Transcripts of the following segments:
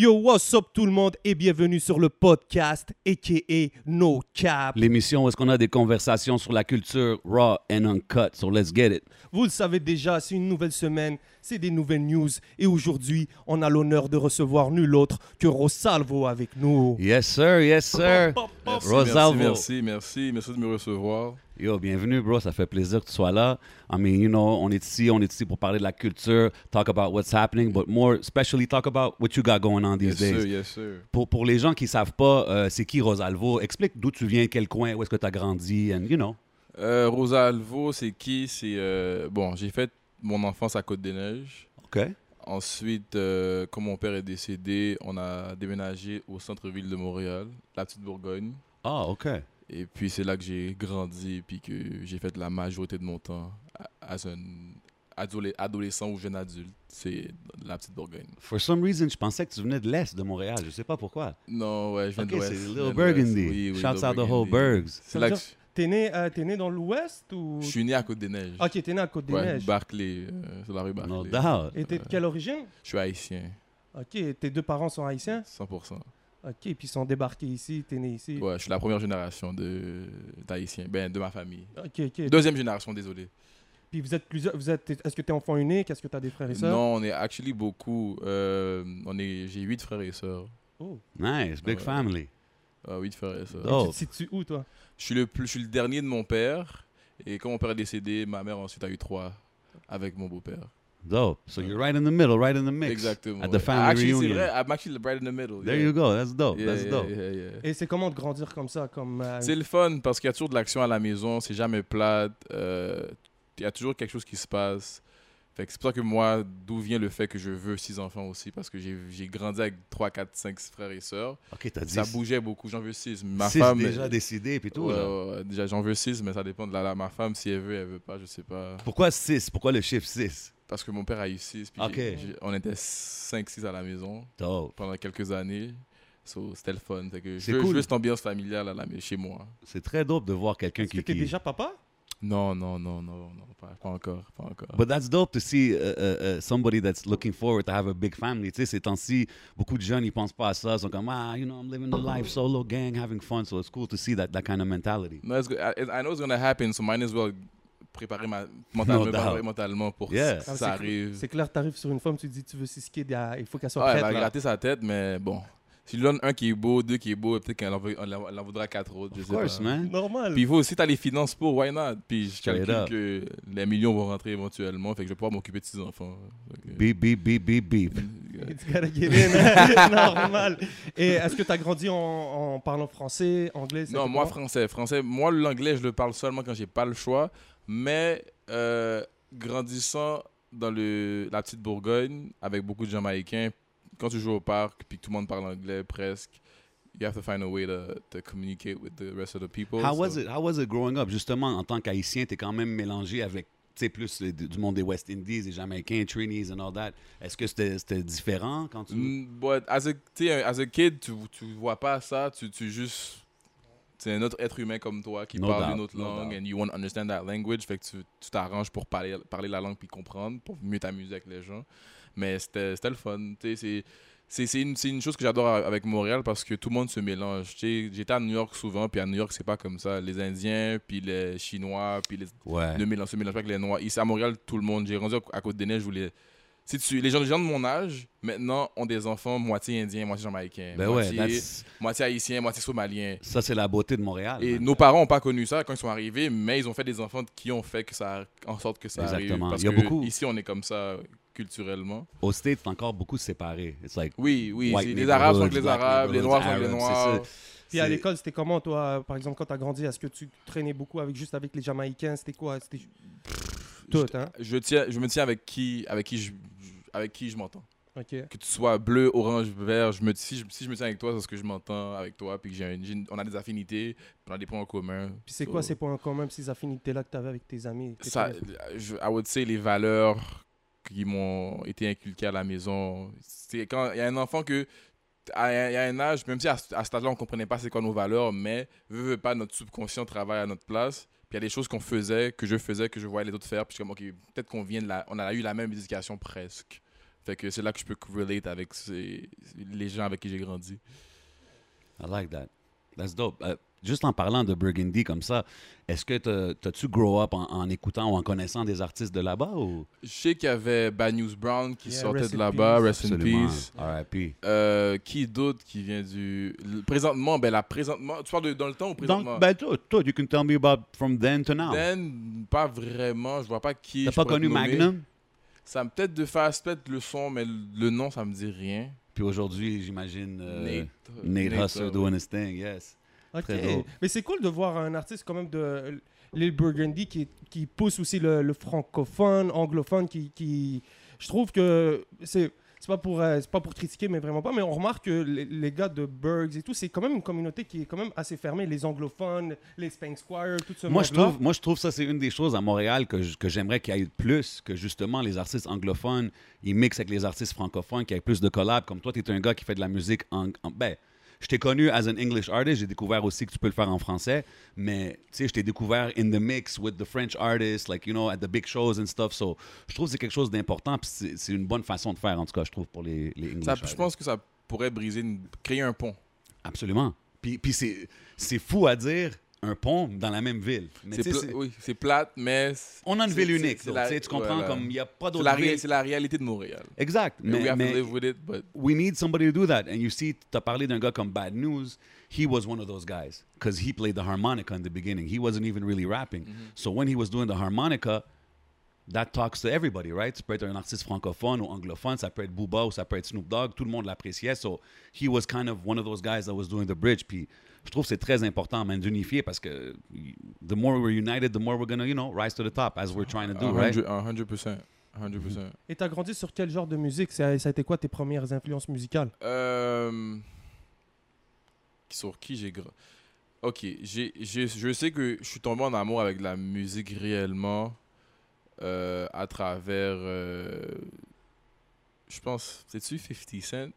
Yo, what's up tout le monde et bienvenue sur le podcast aka No Cap. L'émission où est-ce qu'on a des conversations sur la culture raw and uncut. So let's get it. Vous le savez déjà, c'est une nouvelle semaine, c'est des nouvelles news et aujourd'hui, on a l'honneur de recevoir nul autre que Rosalvo avec nous. Yes sir, yes sir. Merci, Rosalvo. Merci, merci, merci de me recevoir. Yo, bienvenue bro, ça fait plaisir que tu sois là. I mean, you know, on est ici, on est ici pour parler de la culture, talk about what's happening, but more especially talk about what you got going on these Yes, days. sir, yes, sir. Pour, pour les gens qui savent pas, euh, c'est qui Rosalvo, explique d'où tu viens, quel coin, où est-ce que tu as grandi, and you know. Euh, Rosa Alvo, c'est qui? C'est euh, bon, j'ai fait mon enfance à Côte-des-Neiges. OK. Ensuite, euh, quand mon père est décédé, on a déménagé au centre-ville de Montréal, la petite Bourgogne. Ah, OK. Et puis c'est là que j'ai grandi, puis que j'ai fait la majorité de mon temps à- as un adole- adolescent ou jeune adulte. C'est la petite Bourgogne. For some reason, je pensais que tu venais de l'Est de Montréal. Je sais pas pourquoi. Non, ouais, je viens OK, de l'Ouest. c'est Little. Burgundy. Oui, oui, Shouts out the whole. Burgs. C'est là que T'es né, euh, t'es né dans l'Ouest ou... je je suis né à Côte-des-Neiges. Ok, t'es né à Côte-des-Neiges. Ouais, Barclay, euh, sur la rue Barclay. No doubt. et t'es de quelle origine? Je suis haïtien, Ok, tes deux parents sont haïtiens? 100%. Ok, puis ils sont débarqués ici, t'es né ici. Ouais, je suis la première génération de d'haïtiens, ben de ma famille. Ok, ok. Deuxième génération, désolé. Puis vous êtes plusieurs, vous êtes, est-ce que t'es enfant unique? Est-ce que t'as des frères et sœurs? Non, on est actually beaucoup. euh, on est, j'ai huit frères et sœurs. Oh. Nice, big Ouais. family. Ah, huit frères et sœurs. Oh. Tu te situes où toi? Je suis le plus, je suis le dernier de mon père. Et quand mon père est décédé, ma mère ensuite a eu trois avec mon beau-père. Dope. So you're right in the middle, right in the mix. Exactement. At the family actually, reunion. c'est vrai. I'm actually right in the middle. There yeah. you go. That's dope. Yeah, That's yeah, dope. yeah, yeah. Et c'est comment de grandir comme ça comme euh, C'est le fun parce qu'il y a toujours de l'action à la maison, c'est jamais plate, euh, il y a toujours quelque chose qui se passe. Fait que c'est pour ça que moi, d'où vient le fait que je veux six enfants aussi, parce que j'ai j'ai grandi avec 3, 4, 5 frères et sœurs. OK, t'as dit Ça bougeait beaucoup, j'en veux six. Ma six femme. déjà décidé puis tout. Ouais, ouais, déjà, j'en veux six, mais ça dépend de la, la- ma femme, si elle veut, elle veut pas, je sais pas. Pourquoi 6? Pourquoi le chiffre 6? Parce que mon père a eu six, puis Ok. j'ai- j'ai- on était 5, 6 à la maison Dope. pendant quelques années. So, c'était le fun. Que je C'est veux, je cool. veux cette ambiance familiale à la, chez moi. C'est très dope de voir quelqu'un Est-ce que qui... t'es qui- déjà papa? Non, non, non, non, non, pas, pas encore, pas encore. But that's dope to see uh, uh, uh, somebody that's looking forward to have a big family. Tu sais, ces temps-ci, beaucoup de jeunes, ils pensent pas à ça. Ils sont comme, ah, you know, I'm living the life solo gang, having fun. So it's cool to see that, that kind of mentality. No, it's good. I, I know it's gonna happen, so might as well préparer ma, mentalement, doubt. préparer mentalement pour Yeah. que Ah, ça c'est- arrive. C'est clair, t'arrives sur une femme, tu dis tu veux six kids, il faut qu'elle soit Ouais, elle prête. va là. gratter sa tête, mais bon. Si je lui donne un qui est beau, deux qui est beau, peut-être qu'elle en, voudra quatre autres, je Of sais course, pas. man. Normal. Puis il faut aussi, t'as les finances pour, why not? Puis je calcule que les millions vont rentrer éventuellement, fait que je vais pouvoir m'occuper de six enfants. Que- Beep, beep, beep, beep, beep. It's gotta get in. Normal. Et est-ce que tu as grandi en, en parlant français, anglais Non, moi français. Français, moi l'anglais, je le parle seulement quand j'ai pas le choix. Mais euh, grandissant dans le, la petite Bourgogne avec beaucoup de Jamaïcains, quand tu joues au parc puis que tout le monde parle anglais presque, you have to find a way to, to communicate with the rest of the people. How So- was it? How was it growing up? Justement, en tant qu'haïtien, t'es quand même mélangé avec, tu plus les- du monde des West Indies, des Jamaïcains, Trinis and all that. Est-ce que c'était différent quand tu... Mm, But as a, tu as a kid, tu, tu vois pas ça, tu, tu juste. C'est un autre être humain comme toi qui No parle doubt, une autre no langue doubt. and you want to understand that language. Fait que tu t'arranges pour parler, parler la langue puis comprendre, pour mieux t'amuser avec les gens. Mais c'était c'était le fun. tu sais, c'est- une, c'est une chose que j'adore avec Montréal parce que tout le monde se mélange. Tu sais, J'étais à New York souvent, puis à New York, c'est pas comme ça. Les Indiens, puis les Chinois, puis les, Ouais. ne mélange, se mélange pas avec les Noirs. Ici à Montréal, tout le monde. J'ai grandi à Côte-des-Neiges où les, si tu, les gens, les gens de mon âge, maintenant, ont des enfants moitié indiens, moitié jamaïcains, Ben ouais, moitié, that's- moitié haïtiens, moitié somaliens. ça, c'est la beauté de Montréal. Et nos parents n'ont pas connu ça quand ils sont arrivés, mais ils ont fait des enfants qui ont fait que ça, en sorte que ça Exactement. arrive. Parce Il y a que beaucoup- ici, on est comme ça culturellement. Au States, c'est encore beaucoup séparé. It's like, Oui, oui. Les Arabes sont avec les Arabes, les Noirs sont avec les Noirs. Puis à l'école, c'était comment, toi, par exemple, quand tu as grandi Est-ce que tu traînais beaucoup avec juste avec les Jamaïcains? C'était quoi? C'était tout, hein? Je, tiens, je me tiens avec qui, avec qui je, avec qui je m'entends. Que tu sois bleu, orange, vert, je me, si, je, si je me tiens avec toi, c'est parce que je m'entends avec toi, puis que j'ai un- j'ai une- on a des affinités, on a des points en commun. Puis c'est So, quoi ces points communs, ces affinités-là que tu avais avec tes amis ça, je, I would say les valeurs qui m'ont été inculquées à la maison. C'est quand il y a un enfant que à, un- il y a un âge, même si à, ce- à cet âge-là on comprenait pas c'est quoi nos valeurs, mais veut, veut pas notre subconscient travaille à notre place. Puis il y a des choses qu'on faisait, que je faisais, que je voyais les autres faire, puis je comme ok, peut-être qu'on vient de la, on a eu la même éducation presque. Fait que c'est là que je peux relate avec les gens avec qui j'ai grandi. I like that. That's dope. Euh, juste en parlant de Burgundy comme ça, est-ce que t'as- t'as-tu grow up en, en écoutant ou en connaissant des artistes de là-bas ou? Je sais qu'il y avait Bad News Brown qui Yeah, sortait rest de in là-bas, peace. Rest in. Peace. R.I.P. Euh, qui d'autre qui vient du. Présentement, ben là, présentement. Tu parles de dans le temps ou présentement? Donc, ben, toi, toi, you can tell me about from then to now. Dan, pas vraiment. Je vois pas qui. T'as pas connu. Magnum? Ça me peut-être de faire peut-être le son, mais le, nom, ça me dit rien. Puis aujourd'hui, j'imagine euh, Nate. Nate, Husser ouais. doing his thing, yes. Ok. Très drôle. Mais c'est cool de voir un artiste quand même de l'île Burgundy qui, qui pousse aussi le, le francophone, anglophone, qui, qui... Je trouve que c'est... C'est pas, pour, euh, c'est pas pour critiquer, mais vraiment pas. Mais on remarque que les, les gars de Burgs et tout, c'est quand même une communauté qui est quand même assez fermée. Les anglophones, les Spank Squire, tout ce Moi je, trouve, moi, je trouve ça, c'est une des choses à Montréal que, que j'aimerais qu'il y ait plus, que justement les artistes anglophones, ils mixent avec les artistes francophones, qu'il y ait plus de collabs. Comme toi, tu es un gars qui fait de la musique en... en- ben, je t'ai connu as an English artist, j'ai découvert aussi que tu peux le faire en français, mais tu sais, je t'ai découvert in the mix with the French artists, like, you know, at the big shows and stuff. So, je trouve que c'est quelque chose d'important, puis c'est une bonne façon de faire, en tout cas, je trouve, pour les, les English Ça, artists. je pense que ça pourrait briser, une- créer un pont. Absolument. Puis, puis c'est fou à dire, un pont dans la même ville. Mais C'est pla- oui, c'est plate, mais. On a une ville unique. c'est donc, la- tu comprends voilà. comme il n'y a pas d'autre ville. c'est la réalité de Montréal. Exact. Mais, we Mais, have to mais live with it, but we need somebody to do that. And you see, tu as parlé d'un gars comme Bad News. He was one of those guys because he played the harmonica in the beginning. He wasn't even really rapping. Mm-hmm. So when he was doing the harmonica, that talks to everybody, right? Tu peux être un artiste francophone ou anglophone, ça peut être Booba ou ça peut être Snoop Dogg, tout le monde l'appréciait. So he was kind of one of those guys that was doing the bridge. Puis je trouve que c'est très important, man, d'unifier parce que the more we're united, the more we're gonna, you know, rise to the top as we're trying to do, right? 100%. 100%. 100%. Et t'as grandi sur quel genre de musique? Ça, ça a été quoi tes premières influences musicales? Euh, Sur qui j'ai gra- Ok, j'ai, j'ai- je sais que je suis tombé en amour avec la musique réellement euh, à travers. euh, je pense. C'est-tu 50 Cent?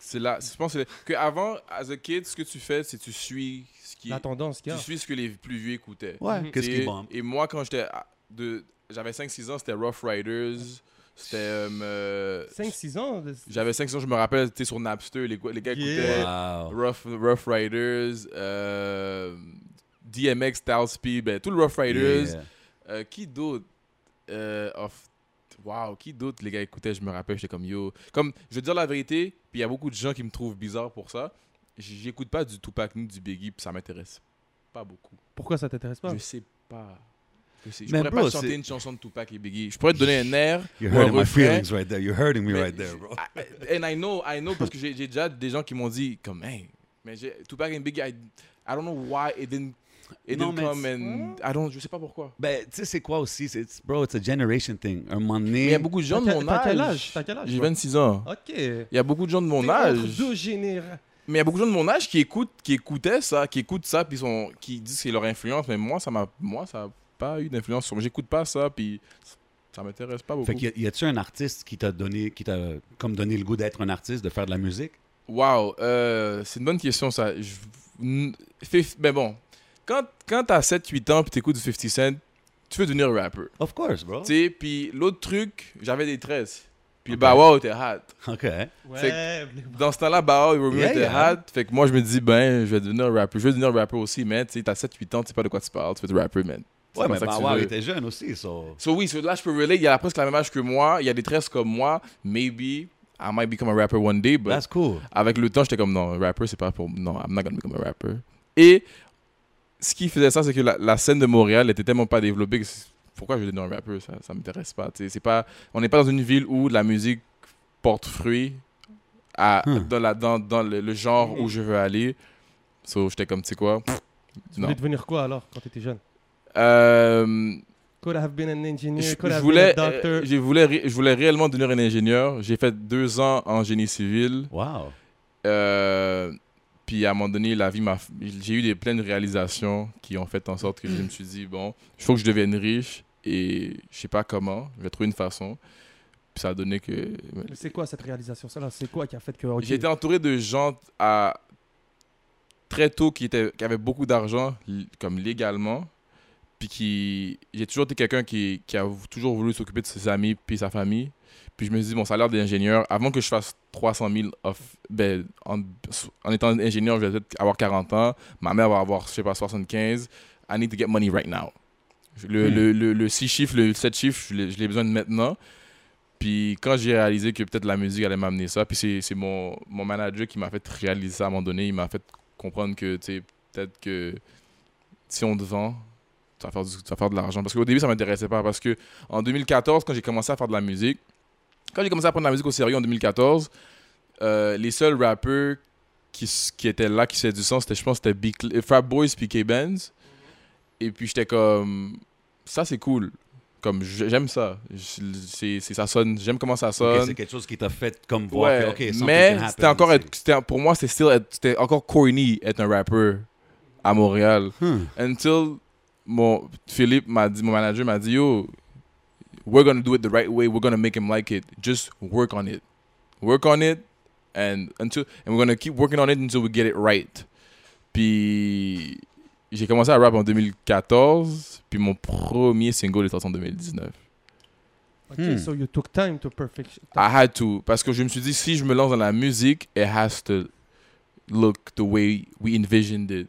C'est là. Je pense que, que avant, as a kid, ce que tu fais, c'est tu suis ce qui. La tendance qu'il y Tu suis ce que les plus vieux écoutaient. Ouais, Mhm. qu'est-ce qui et, bombe? et moi, quand j'étais. de J'avais 5-6 ans, c'était Rough Riders. C'était. euh, 5-6 ans de- j'avais 5 ans, je me rappelle, tu sais, sur Napster, les, gars- les gars Yeah. écoutaient Wow. Rough, Rough Riders, euh, DMX, P, ben, tout le Rough Riders. Yeah. Euh, qui d'autre euh, Wow, qui d'autre les gars écoutaient, je me rappelle, j'étais comme yo. Comme, je vais te dire la vérité, puis il y a beaucoup de gens qui me trouvent bizarre pour ça. J'écoute pas du Tupac ni du Biggie, puis ça m'intéresse pas beaucoup. Pourquoi ça t'intéresse pas? Je sais pas. Je, sais. je Mais pourrais bro, pas chanter une chanson de Tupac et Biggie. Je pourrais te donner un air. You're hurting my feelings right there. You're hurting me right there, bro. I- And I know, I know, parce que j'ai déjà des gens qui m'ont dit, comme, hey, mais Tupac and Biggie, I, I don't know why it didn't, it Non, didn't come and, I don't, je sais pas pourquoi. Ben, tu sais, c'est quoi aussi? C'est, it's- bro, it's a generation thing. Un moment donné. Mais il y a beaucoup de gens de mon quel- t'as quel âge. T'as quel âge, J'ai toi? 26 ans. Ok. Il y a beaucoup de gens de mon âge. deux générations. Mais il y a beaucoup de gens de mon âge qui écoutent, qui écoutaient ça, qui écoutent ça, puis sont, qui disent que c'est leur influence. Mais moi, ça m'a, moi, ça a pas eu d'influence sur moi. J'écoute pas ça, puis ça m'intéresse pas beaucoup. Fait qu'il y a-tu un artiste qui t'a donné, qui t'a comme donné le goût d'être un artiste, de faire de la musique? Wow, euh, c'est une bonne question ça. Je- fif- Mais bon, quand, quand t'as 7-8 ans puis t'écoutes du 50 Cent, tu veux devenir rapper. Of course, bro. Tu sais, puis l'autre truc, j'avais des 13. Puis Ok. Bow Wow était hot. OK. Ouais. Dans ce temps-là, Wow et Romeo Yeah, étaient yeah. hot. Fait que moi, je me dis, ben, je vais devenir rapper. Je veux devenir rapper aussi, mais tu sais, t'as 7-8 ans, tu sais pas de quoi tu parles, tu veux être rapper, man. Ouais, pas mais il était jeune aussi, so... So oui, so là, je peux relate. Il y a presque la même âge que moi. Il y a des 13 comme moi. Maybe I might become a rapper one day, but That's cool. avec le temps, j'étais comme non, rapper, c'est pas pour. Non, I'm not gonna become a rapper. Et ce qui faisait ça, c'est que la, la scène de Montréal était tellement pas développée que pourquoi je vais un rapper Ça, ça m'intéresse pas. tu. C'est pas. On n'est pas dans une ville où la musique porte fruit à, Hmm. dans, la, dans, dans le, le genre où je veux aller. So, j'étais comme, tu sais quoi? Pff, Tu Non. voulais devenir quoi alors quand t'étais jeune? Euh, Could have been an engineer, je, could je have voulais, been a doctor. je, voulais, je voulais réellement devenir un ingénieur. J'ai fait deux ans en génie civil. Wow. Euh, puis à un moment donné, la vie m'a. J'ai eu des pleines réalisations qui ont fait en sorte que je me suis dit bon, il faut que je devienne riche et je sais pas comment. Je vais trouver une façon. Puis ça a donné que. Mais C'est quoi cette réalisation ça là? C'est quoi qui a fait que ok, J'ai été entouré de gens à très tôt qui étaient qui avaient beaucoup d'argent comme légalement. Puis qui j'ai toujours été quelqu'un qui, qui a toujours voulu s'occuper de ses amis puis sa famille. Puis je me dis, mon salaire d'ingénieur, avant que je fasse 300 000 off, ben, en, en étant ingénieur, je vais peut-être avoir 40 ans. Ma mère va avoir, je sais pas, 75. I need to get money right now. Le, Hmm. le, le, le 6 chiffres, le 7 chiffres, je l'ai besoin de maintenant. Puis quand j'ai réalisé que peut-être la musique allait m'amener ça, puis c'est c'est mon, mon manager qui m'a fait réaliser ça à un moment donné. Il m'a fait comprendre que, tu sais, peut-être que si on te vend, tu vas faire, du- tu vas faire de l'argent. Parce qu'au début, ça m'intéressait pas. Parce que en 2014, quand j'ai commencé à faire de la musique, quand j'ai commencé à prendre la musique au sérieux en 2014, euh, les seuls rappeurs qui, étaient là, qui faisaient du sens, c'était, je pense, c'était euh, Fat Boys puis K-Benz. Et puis j'étais comme, ça c'est cool. Comme j'aime ça. C'est, ça sonne, j'aime comment ça sonne. c'est quelque chose qui t'a fait comme voir Ouais, mais c'était encore, être- pour moi, c'était encore corny être un rappeur à Montréal. Hmm. Until mon Philippe m'a dit, mon manager m'a dit, yo, we're gonna do it the right way. We're gonna make him like it. Just work on it. Work on it, and until and we're gonna keep working on it until we get it right. Puis j'ai commencé à rap en 2014, puis mon premier single est sorti en 2019. Ok, Hmm. so you took time to perfection. I had to parce que je me suis dit si je me lance dans la musique, it has to look the way we envisioned it.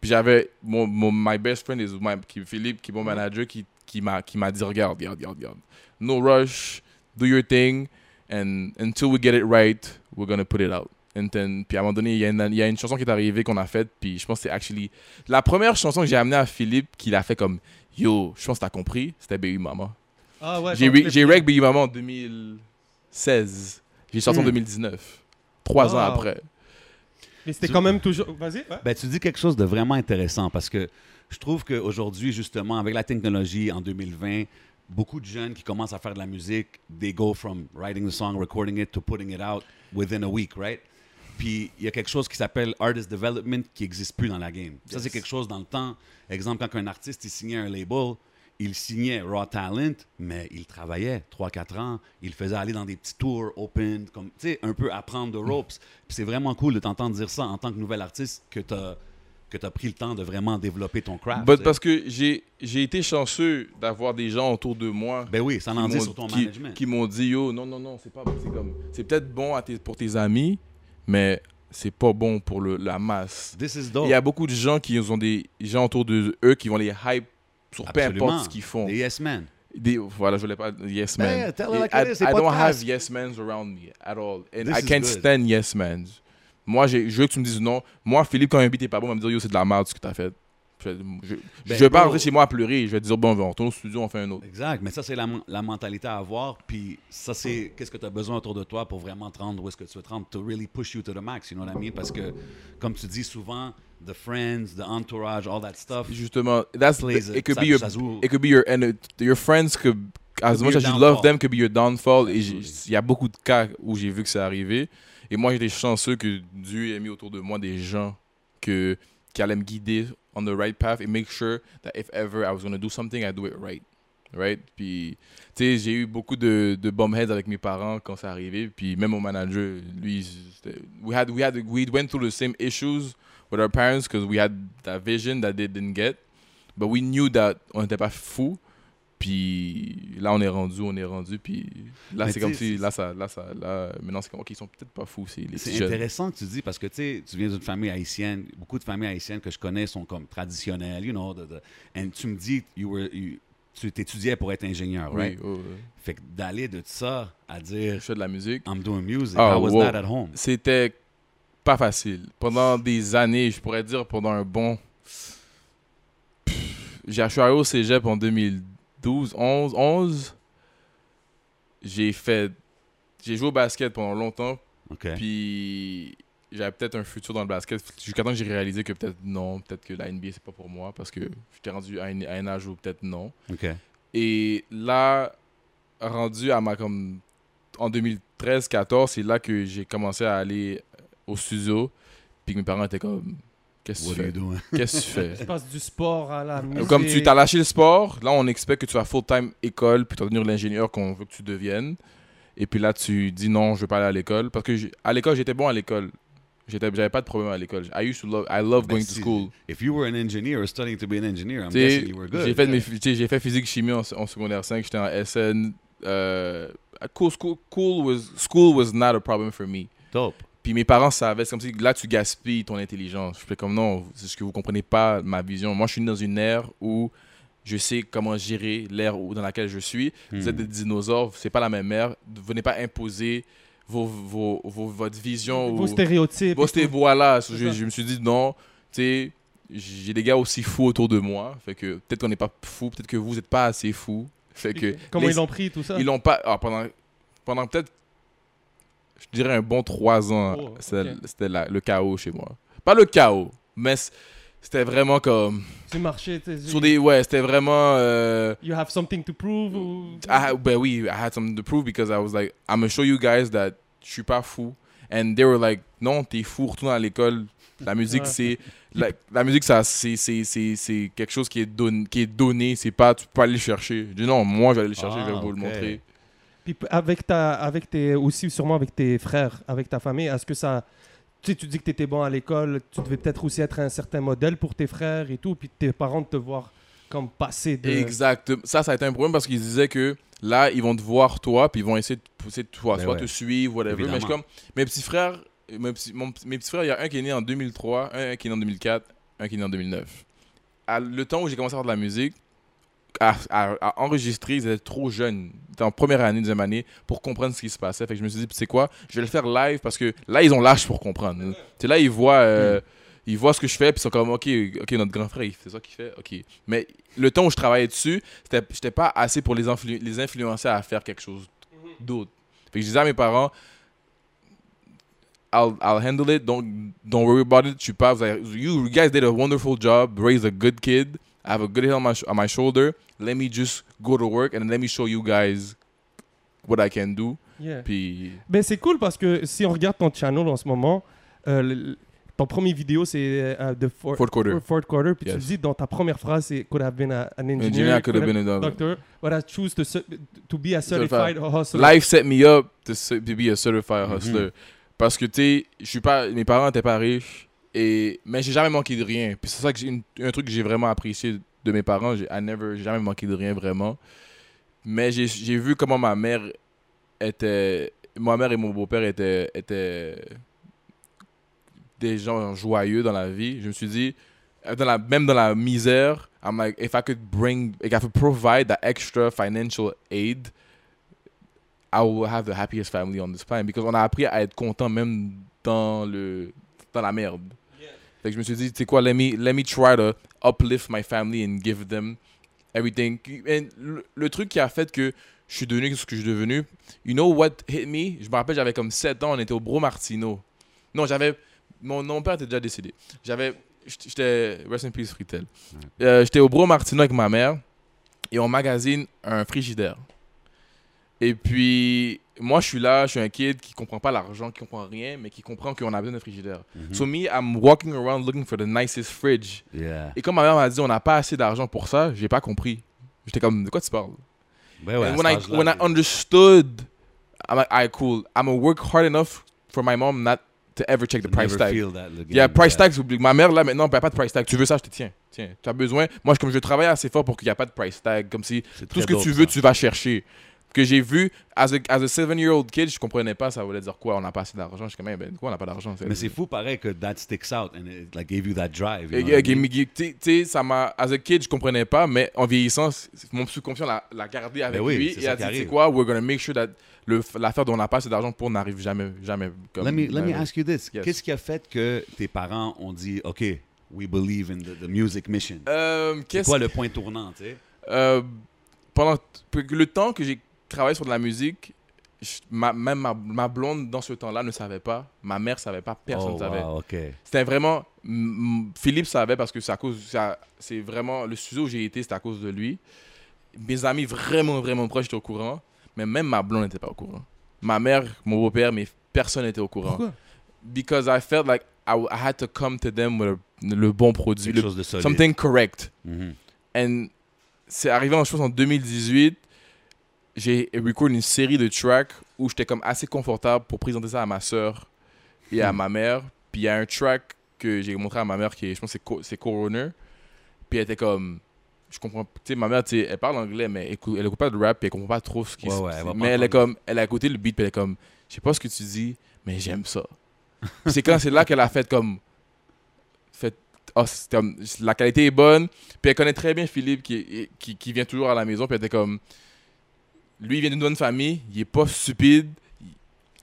Puis j'avais mon, mon my best friend is my qui, Philippe qui est mon manager qui qui m'a qui m'a dit regarde regarde regarde regarde. No rush, do your thing and until we get it right, we're gonna put it out. And then, puis à un moment donné, il y, a une- il y a une chanson qui est arrivée qu'on a faite, puis je pense que c'est actually la première chanson que j'ai amenée à Philippe qu'il a fait comme yo, je pense que t'as compris, c'était Baby Mama. Ah ouais. J'ai reg Biggie Mama en 2016. J'ai sorti en Hmm. 2019. Trois ans après. Mais c'était Tu- quand même toujours. Vas-y. ouais. Ben, tu dis quelque chose de vraiment intéressant parce que je trouve qu'aujourd'hui, justement, avec la technologie en 2020, beaucoup de jeunes qui commencent à faire de la musique, they go from writing the song, recording it, to putting it out within a week, right? Puis il y a quelque chose qui s'appelle artist development qui n'existe plus dans la game. Ça, c'est quelque chose dans le temps. Exemple, quand un artiste il signait un label, il signait Raw Talent, mais il travaillait 3-4 ans. Il faisait aller dans des petits tours open, comme, tu sais, un peu apprendre de ropes. Puis c'est vraiment cool de t'entendre dire ça en tant que nouvel artiste que tu as que tu as pris le temps de vraiment développer ton craft. But parce que j'ai été chanceux d'avoir des gens autour de moi ben oui, ça qui en dit m'ont- sur ton qui- management. qui m'ont dit yo non non non c'est pas c'est comme c'est peut-être bon à tes- pour tes amis mais c'est pas bon pour le, la masse. This is Il y a beaucoup de gens qui ont des gens autour de eux qui vont les hype sur peu importe ce qu'ils font. Des yes men. Des- voilà, je voulais pas yes. Ben, tell it like I, it is, c'est I don't have yes men around me at all. And This I can't good. stand yes men. Moi, je veux que tu me dises non. Moi, Philippe, quand un beat est pas bon, il va me dire yo, c'est de la merde ce que t'as fait. Je, je, Ben, je vais pas rentrer chez moi à pleurer. Je vais te dire bon, on retourne au studio, on fait un autre. Exact, mais ça, c'est la, la mentalité à avoir. Puis ça, c'est qu'est-ce que tu as besoin autour de toi pour vraiment te rendre où est-ce que tu veux te rendre, to really push you to the max, you know what I mean? Parce que, comme tu dis souvent, the friends, the entourage, all that stuff. Justement, that's Plays it could ça- be your it could be your and your friends could as much as you love them could be your downfall. Et il y a beaucoup de cas où j'ai vu que c'est arrivé. Et moi, j'étais chanceux que Dieu ait mis autour de moi des gens que qui allaient me guider on the right path et make sure that if ever I was going to do something, I do it right. Right? Puis, tu sais, j'ai eu beaucoup de, de bumheads avec mes parents quand c'est arrivé. Puis, même mon manager, lui, we had, we had, we went through the same issues with our parents because we had that vision that they didn't get. But we knew that on n'était pas fou. Puis là, on est rendu, on est rendu. Puis là, c'est comme si, là, ça, là, ça, là, maintenant, c'est comme, ok, ils sont peut-être pas fous, c'est intéressant que tu dis parce que tu viens d'une famille haïtienne. Beaucoup de familles haïtiennes que je connais sont comme traditionnelles, you know. And tu me dis, you were, you- tu t'étudiais pour être ingénieur, Oui, right? oui, oui. Fait que d'aller de ça à dire, Je fais de la musique. I'm doing music, Ah, how was wow. that at home? C'était pas facile. Pendant des années, je pourrais dire pendant un bon. J'ai arrivé au cégep en 2012, 11, 11. J'ai fait. J'ai joué au basket pendant longtemps, puis j'avais peut-être un futur dans le basket. Jusqu'à temps que j'ai réalisé que peut-être non, peut-être que la NBA c'est pas pour moi parce que j'étais rendu à un, à un âge où peut-être non. Et là, rendu à ma comme en 2013-14, c'est là que j'ai commencé à aller au studio. Puis que mes parents étaient comme Qu'est-ce que What tu are you fais? doing? Qu'est-ce que tu fais? Tu passes du sport à la musique. Comme tu t'as lâché le sport, là on expecte que tu vas full-time école, puis tu vas devenir l'ingénieur qu'on veut que tu deviennes. Et puis là tu dis non, je veux pas aller à l'école. Parce que à l'école, j'étais bon à l'école. J'étais- J'avais pas de problème à l'école. I used to love, I love Ben, going to school. If you were an engineer or studying to be an engineer, I'm guessing you were good. J'ai fait, j'ai fait physique chimie en, en secondaire 5, j'étais en SN. euh, cool, school, cool was, school was not a problem for me. Dope. Puis mes parents savaient, c'est comme si là tu gaspilles ton intelligence. Je fais comme non, c'est ce que vous comprenez pas ma vision. Moi je suis dans une ère où je sais comment gérer l'ère dans laquelle je suis. Vous Hmm. êtes des dinosaures, c'est pas la même ère. Venez pas imposer vos, vos, vos- votre vision. Vos ou- stéréotypes. C'était tout. voilà. Je, me suis dit non, tu sais, j'ai des gars aussi fous autour de moi. Fait que peut-être qu'on n'est pas fous, peut-être que vous n'êtes pas assez fous. Fait que Comment les- ils l'ont pris, tout ça? ils l'ont pas. ah, pendant pendant peut-être, je dirais un bon trois ans, Oh, c'était le chaos chez moi. Pas le chaos, mais c'était vraiment comme Tu marchais, tu sais, sur des ouais, c'était vraiment. euh, You have something to prove ou... I, ben oui, I had something to prove because I was like, I'm gonna show you guys that je suis pas fou. And they were like, non, t'es fou, retourne à l'école. La musique, Ouais. c'est. La, la musique, ça, c'est, c'est, c'est, c'est quelque chose qui est, don, qui est donné. C'est pas, tu peux pas aller le chercher. Je dis non, moi, je vais aller le chercher, je vais Ah, vous le montrer. Puis avec ta, avec tes, aussi sûrement avec tes frères, avec ta famille, est-ce que ça, tu sais, tu dis que tu étais bon à l'école, tu devais peut-être aussi être un certain modèle pour tes frères et tout, puis tes parents de te voir comme passer de... Exact. Ça, ça a été un problème parce qu'ils disaient que là, ils vont te voir toi, puis ils vont essayer de pousser de toi, Ben soit ouais. te suivre, whatever. Mais je Évidemment. comme, mes petits frères, mes petits, mon- mes petits frères, il y a un qui est né en 2003, un qui est né en 2004, un qui est né en 2009. À le temps où j'ai commencé à faire de la musique, à, à- à enregistrer, ils étaient trop jeunes. En première année, deuxième année, pour comprendre ce qui se passait. Fait que je me suis dit, c'est quoi, je vais le faire live parce que là, ils ont l'âge pour comprendre. Sais, là, ils voient, euh, ils voient ce que je fais, puis ils sont comme, OK, ok, notre grand frère, fait ça qu'il fait, OK. Mais le temps où je travaillais dessus, j'étais pas assez pour les, influ- les influencer à faire quelque chose d'autre. Fait que je disais à mes parents, I'll, I'll handle it, don't, don't worry about it. Je suis pas, vous avez- you guys did a wonderful job, raised a good kid, I have a good head on my, sh- on my shoulder. Let me just go to work and let me show you guys what I can do. Yeah. Puis, Ben, c'est cool parce que si on regarde ton channel en ce moment, euh, le- ton premier vidéo c'est euh, de Fort, fourth quarter. Fourth Quarter, puis tu Yes. dis dans ta première phrase, c'est could have been a- an engineer, Engineer could have been a doctor, but I choose to, cer- to be a Certified. certified hustler. Life set me up to, be a certified Mhm. hustler. Parce que, tu sais, je suis pas, mes parents n'étaient pas riches, et, mais j'ai jamais manqué de rien. Puis c'est ça que une- un truc que j'ai vraiment apprécié de mes parents. J'ai jamais manqué de rien vraiment. Mais j'ai vu comment ma mère était. Ma mère et mon beau-père étaient, étaient des gens joyeux dans la vie. Je me suis dit, dans la, même dans la misère, I'm like, if I could bring, if I could provide that extra financial aid, I will have the happiest family on this planet. Because on a appris à être content même dans, le, dans la merde. Fait que je me suis dit, tu sais quoi, let me, let me try to uplift my family and give them everything. And le, le truc qui a fait que je suis devenu ce que je suis devenu, you know what hit me? Je me rappelle, j'avais comme 7 ans, on était au Bro Martino. Non, j'avais. Mon, mon père était déjà décédé. J'avais. J'étais. Rest in peace, Fritel. Euh, j'étais au Bro Martino avec ma mère et on magasine un frigidaire. Et puis, moi, je suis là, je suis un kid qui comprend pas l'argent, qui comprend rien, mais qui comprend qu'on a besoin d'un frigidaire. Mhm. So me, I'm walking around looking for the nicest fridge. Yeah. Et comme ma mère m'a dit, on n'a pas assez d'argent pour ça, j'ai pas compris. J'étais comme, de quoi tu parles? Ben ouais, And when I, when I understood, I'm like, alright, cool. I'm gonna work hard enough for my mom not to ever check the price tag. feel that, le Il y a game, price yeah. tag. Ma mère, là, maintenant, elle paye pas de price tag. Tu veux ça, je te tiens. Tiens, tu as besoin. Moi, comme je travaille assez fort pour qu'il n'y ait pas de price tag, comme si tout ce que dope, tu veux, ça. tu vas chercher. Que j'ai vu, as a, as a seven-year-old kid, je comprenais pas, ça voulait dire quoi, on n'a pas assez d'argent. Je suis comme, eh ben, quoi, on n'a pas d'argent. Mais c'est fou pareil que that sticks out and it like gave you that drive. you Et- know I mean? et- Tu sais, ça m'a. As a kid, je comprenais pas, mais en vieillissant, mon subconscient l'a l'a gardé avec Ben oui, lui c'est et a dit, arrive. quoi, we're gonna make sure that le- l'affaire dont on n'a pas assez d'argent pour n'arrive jamais, jamais. Comme, Let me, let me ask you this. Yes. Qu'est-ce qui a fait que tes parents ont dit, OK, we believe in the, the music mission? Euh, C'est quoi le point tournant, tu sais? Euh, pendant le temps que j'ai travaillé sur de la musique, je- ma, même ma, ma blonde dans ce temps-là ne savait pas, ma mère savait pas, personne ne oh, savait. wow, OK. C'était vraiment mm, mm, Philippe savait parce que c'est à cause ça- c'est vraiment le studio où j'ai été, c'était à cause de lui. Mes amis vraiment vraiment proches étaient au courant, mais même ma blonde n'était pas au courant. Ma mère, mon beau-père, mais personne n'était au courant. Pourquoi? Because I felt like I, I had to come to them with a- le bon produit, Quelque le- chose de solide. something correct. Mhm. And c'est arrivé, en- pense, en 2018. J'ai recordé une série de tracks où j'étais comme assez confortable pour présenter ça à ma soeur et à Hmm. ma mère. Puis il y a un track que j'ai montré à ma mère qui est, je pense, c'est Co- c'est Coroner. Puis elle était comme, je comprends. Tu sais, ma mère, tu sais, elle parle anglais, mais elle écoute, elle écoute pas de rap, puis elle comprend pas trop ce qui Ouais, se ouais, elle va pas Mais elle est comme, elle a écouté le beat, puis elle est comme, je sais pas ce que tu dis, mais j'aime ça. C'est quand c'est là qu'elle a fait comme, fait, oh, la qualité est bonne, puis elle connaît très bien Philippe qui, qui, qui vient toujours à la maison, puis elle était comme, lui, il vient d'une bonne famille, il est pas stupide.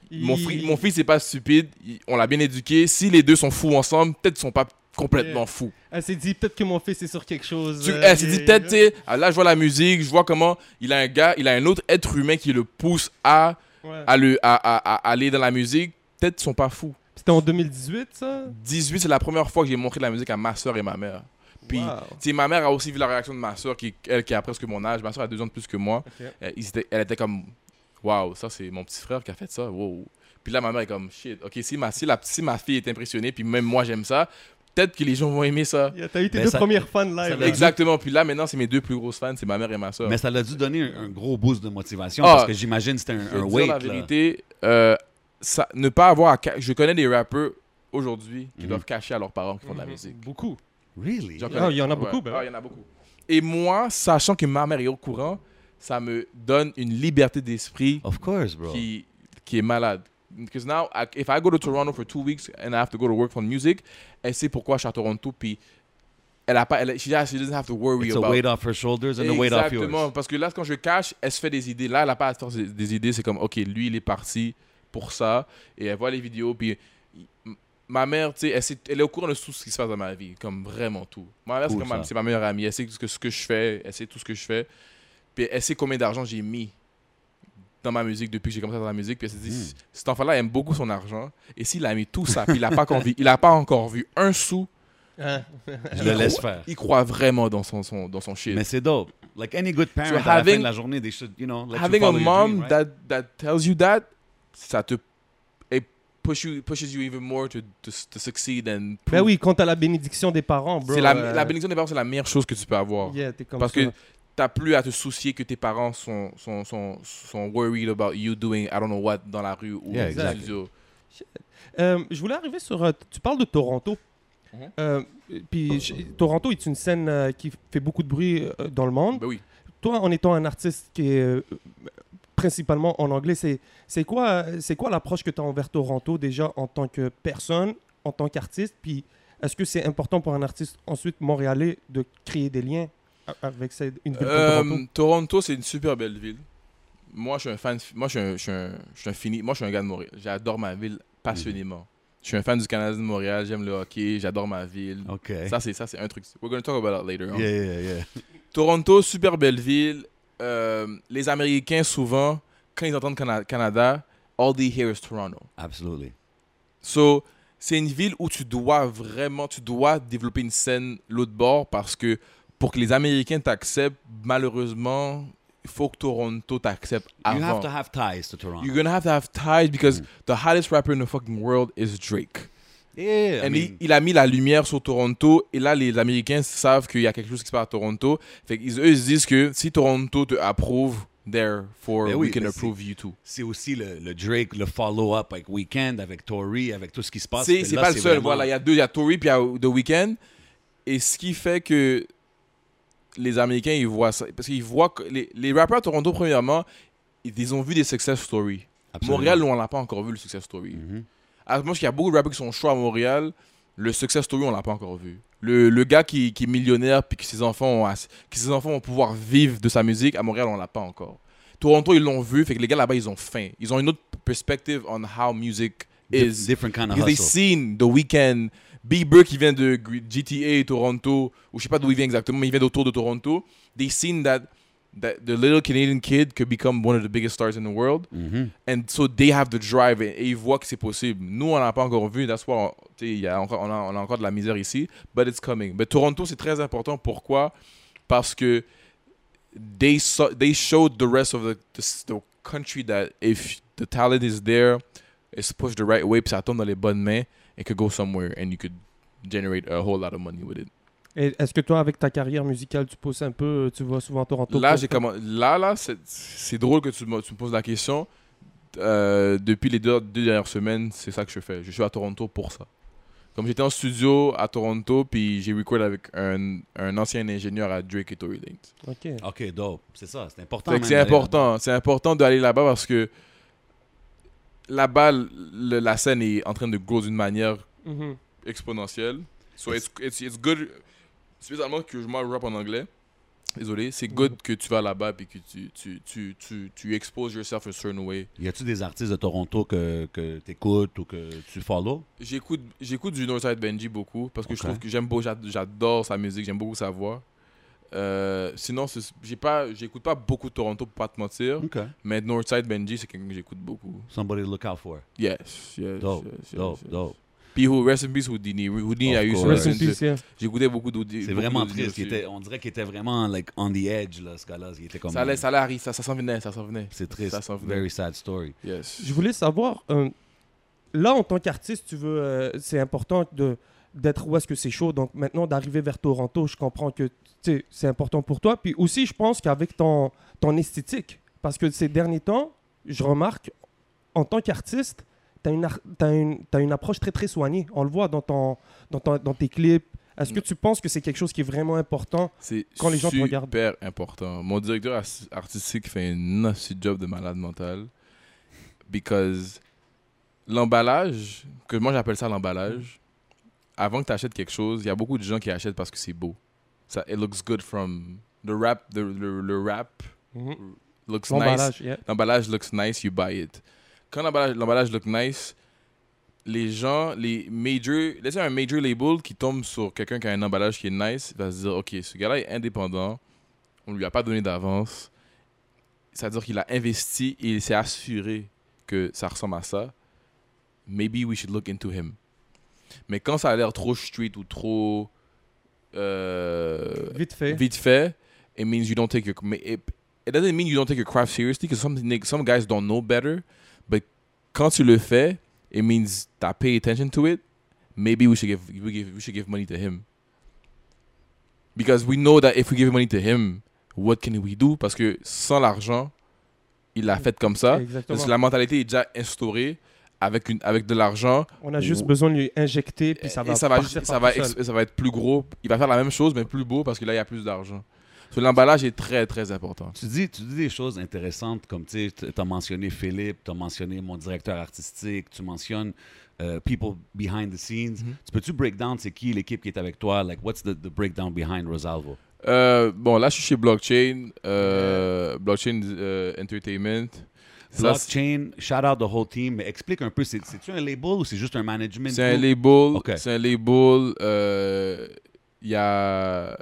Mon, fri- mon fils est pas stupide, il- on l'a bien éduqué. Si les deux sont fous ensemble, peut-être qu'ils sont pas complètement Yeah. fous. Elle s'est dit peut-être que mon fils est sur quelque chose. Tu- euh, elle s'est dit peut-être, tu sais, là je vois la musique, je vois comment il a un gars, il a un autre être humain qui le pousse à, Ouais. à, le, à, à- à aller dans la musique. Peut-être qu'ils sont pas fous. C'était en 2018, ça? 18, c'est la première fois que j'ai montré de la musique à ma soeur et ma mère. Puis, Wow. tu sais, ma mère a aussi vu la réaction de ma soeur, qui, elle, qui a presque mon âge. Ma soeur a deux ans de plus que moi. Ok. Elle, était comme, waouh, ça c'est mon petit frère qui a fait ça. Wow. Puis là, ma mère est comme, shit, ok, si ma, si la, si ma fille est impressionnée, puis même moi j'aime ça, peut-être que les gens vont aimer ça. Yeah, T'as eu tes deux ça- premières fans live. Exactement. Puis là, maintenant, c'est mes deux plus grosses fans, c'est ma mère et ma soeur. Mais ça l'a dû donner un, un gros boost de motivation Ah, parce que j'imagine que c'était un, un dire la vérité, euh, ça, ne pas avoir à Je connais des rappeurs aujourd'hui qui Mhm. doivent cacher à leurs parents qu'ils font de la Mhm. musique. Beaucoup. Really? J'en Ah, connais. il y en a beaucoup, ben Ah, il y en a beaucoup. Et moi, sachant que ma mère est au courant, ça me donne une liberté d'esprit Of course, bro. qui, qui est malade. Because now, I- if I go to Toronto for two weeks and I have to go to work for music, elle sait pourquoi je suis à Toronto, puis elle a pas, elle, she, she doesn't have to worry It's a about weight off her shoulders and a weight off Exactement, yours. parce que là, quand je cache, elle se fait des idées. Là, elle n'a pas à se faire des- des idées. C'est comme, OK, lui, il est parti pour ça. Et elle voit les vidéos. Puis m- ma mère, tu sais, elle, sait- elle est au courant de tout ce qui se passe dans ma vie. Comme vraiment tout. Ma mère, c'est Cool, ma, meilleure amie. Elle sait ce que, ce que je fais. Elle sait tout ce que je fais. Puis elle sait combien d'argent j'ai mis dans ma musique depuis que j'ai commencé dans la musique. Puis elle s'est dit, Hmm. cet enfant-là aime beaucoup son argent. Et s'il a mis tout ça, puis il n'a pas, il a pas encore vu un sou, Hein? Je le laisse faire. il croit vraiment dans son, son, dans son shit. Mais c'est dope. Like any good parent, So à la fin having- de la journée, they should, you know, let having you a mom dream, right? that that tells you that ça te push you pushes you even more to to, to succeed and Ben oui, quand t'as la bénédiction des parents, bro. c'est la, euh, la bénédiction des parents c'est la meilleure chose que tu peux avoir Yeah, t'es comme parce ça. que t'as plus à te soucier que tes parents sont sont, sont sont worried about you doing I don't know what dans la rue ou Yeah, exactly. studio. Euh, je voulais arriver sur. euh, tu parles de Toronto. Mhm. Euh, puis Toronto est une scène qui fait beaucoup de bruit dans le monde. Ben oui. Toi, en étant un artiste qui est principalement en anglais, c'est c'est quoi, c'est quoi l'approche que tu as envers Toronto déjà en tant que personne, en tant qu'artiste? Puis est-ce que c'est important pour un artiste ensuite montréalais de créer des liens a- avec cette- une ville comme Euh, Toronto Toronto, c'est une super belle ville. Moi, je suis un fan. Moi, je suis un, je suis un, je suis un fini. Moi, je suis un gars de Montréal. J'adore ma ville passionnément. Je suis un fan du Canadien de Montréal. J'aime le hockey. J'adore ma ville. OK. Ça, c'est ça, c'est un truc. We're going to talk about that later. on. yeah, yeah, yeah. Toronto, super belle ville. Euh, les Américains, souvent, quand ils entendent Cana- Canada, all they hear is Toronto. Absolutely. So, c'est une ville où tu dois vraiment, tu dois développer une scène l'autre bord parce que pour que les Américains t'acceptent, malheureusement, il faut que Toronto t'accepte You have avant. to have ties to Toronto. You're gonna have to have ties because Mm. the hottest rapper in the fucking world is Drake. Yeah, I mean, il, il a mis la lumière sur Toronto et là les Américains savent qu'il y a quelque chose qui se passe à Toronto. Fait qu'ils eux ils se disent que si Toronto te approuve, therefore Ben oui, we can approve you too. c'est aussi le, le Drake, le follow-up avec Weekend, avec Tory, avec tout ce qui se passe. C'est pas le seul. vraiment- Voilà, il y a deux, il y a Tory puis il y a The Weeknd. Et ce qui fait que les Américains ils voient ça parce qu'ils voient que les, les rappeurs à Toronto premièrement ils, ils ont vu des success stories. Montréal on l'a pas encore vu le success story. Moi, je pense qu'il y a beaucoup de rappeurs qui sont chauds à Montréal. Le success story, on l'a pas encore vu. Le, le gars qui, qui est millionnaire puis que ses enfants ont que ses enfants vont pouvoir vivre de sa musique à Montréal, on l'a pas encore. Toronto, ils l'ont vu, fait que les gars là-bas, ils ont faim. Ils ont une autre perspective on how music is. different kind of hustle. seen The Weeknd, Bieber qui vient de GTA Toronto, ou je sais pas d'où il vient exactement, mais il vient d'autour de Toronto. They seen that, that the little Canadian kid could become one of the biggest stars in the world. Mhm. And so they have the drive et, et ils voient que c'est possible. Nous, on n'a pas encore vu. That's why on, y a encore, on, a, on a encore de la misère ici. But it's coming. Mais Toronto, c'est très important. Pourquoi? Parce que they, saw, they showed the rest of the, the, the country that if the talent is there, it's pushed the right way, puis ça tombe dans les bonnes mains, it could go somewhere and you could generate a whole lot of money with it. Et Est-ce que toi, avec ta carrière musicale, tu pousses un peu, tu vas souvent à Toronto Là, j'ai comment Là, là, c'est- c'est drôle que tu me, tu me poses la question. Euh, depuis les deux, deux dernières semaines, c'est ça que je fais. Je suis à Toronto pour ça. Comme j'étais en studio à Toronto, puis j'ai record avec un, un ancien ingénieur à Drake et Tory Lanez. Ok. OK, dope. C'est ça, c'est important. C'est important. C'est important d'aller là-bas parce que là-bas, le- la scène est en train de grow d'une manière Mhm. exponentielle. So it's, it's, it's good, spécialement que je rappe en anglais. Désolé, c'est good que tu vas là-bas et que tu, tu, tu, tu, tu exposes yourself a certain way. Y a-tu des artistes de Toronto que, que tu écoutes ou que tu follow? J'écoute, j'écoute du Northside Benji beaucoup parce que je trouve que j'aime beau, j'ad- j'adore sa musique, j'aime beaucoup sa voix. Euh, sinon, j'ai pas, j'écoute pas beaucoup de Toronto pour pas te mentir, OK. mais Northside Benji c'est quelqu'un que j'écoute beaucoup. Somebody to look out for. Yes, yes, Dope, yes, yes, dope, yes. dope. Puis rest in peace Houdini. Houdini Of a eu ça. Rest in peace, yeah. J'écoutais beaucoup d'Houdini. C'est vraiment triste. Était, on dirait qu'il était vraiment like, on the edge, là, ce gars-là. Il était comme... Ça allait, ça allait arriver, ça, ça s'en venait, ça s'en venait. C'est triste. Ça venait. Very sad story. Yes. Je voulais savoir, euh, là, en tant qu'artiste, tu veux, euh, c'est important de d'être où est-ce que c'est chaud. Donc maintenant, d'arriver vers Toronto, je comprends que c'est important pour toi. Puis aussi, je pense qu'avec ton, ton esthétique, parce que ces derniers temps, je remarque, en tant qu'artiste, tu as une, t'as une, t'as une approche très, très soignée. On le voit dans, ton, dans, ton- dans tes clips. Est-ce que tu penses que c'est quelque chose qui est vraiment important C'est Quand les gens te super regardent. important. Mon directeur as- artistique fait un nasty job de malade mental. Because l'emballage, que moi j'appelle ça l'emballage, avant que tu achètes quelque chose, il y a beaucoup de gens qui achètent parce que c'est beau. Ça, it looks good from the rap, the, le, le rap looks nice. L'emballage, yeah. L'emballage looks nice, you buy it. Quand l'emballage, look nice, les gens, les major, laissez un major label qui tombe sur quelqu'un qui a un emballage qui est nice, il va se dire, ok, ce gars-là est indépendant, on lui a pas donné d'avance, c'est-à-dire qu'il a investi et il s'est assuré que ça ressemble à ça. Maybe we should look into him. Mais quand ça a l'air trop street ou trop euh, Vite fait. vite fait, it means you don't take your it, it doesn't mean you don't take your craft seriously because some some guys don't know better, quand tu le fais, it means that pay attention to it. Maybe we should give we give we should give money to him because we know that if we give money to him, what can we do? Parce que sans l'argent, il l'a fait comme ça. Exactement. Parce que la mentalité est déjà instaurée avec une avec de l'argent. On a juste besoin de lui injecter, puis ça va et ça va, partir ça, va ça va être plus gros. Il va faire la même chose, mais plus beau parce que là, il y a plus d'argent. So, L'emballage est très, très important. Tu dis, tu dis des choses intéressantes comme tu as mentionné Philippe, tu as mentionné mon directeur artistique, tu mentionnes euh, people behind the scenes. Mhm. Tu peux-tu break down c'est qui l'équipe qui est avec toi? Like, what's the, the breakdown behind Rosalvo? Euh, bon, là, je suis chez Blockchain, euh, Blockchain euh, Entertainment. Blockchain, shout out the whole team, mais explique un peu, c'est- c'est-tu un label ou c'est juste un management? C'est un label. Ok. C'est un label. Il y, a,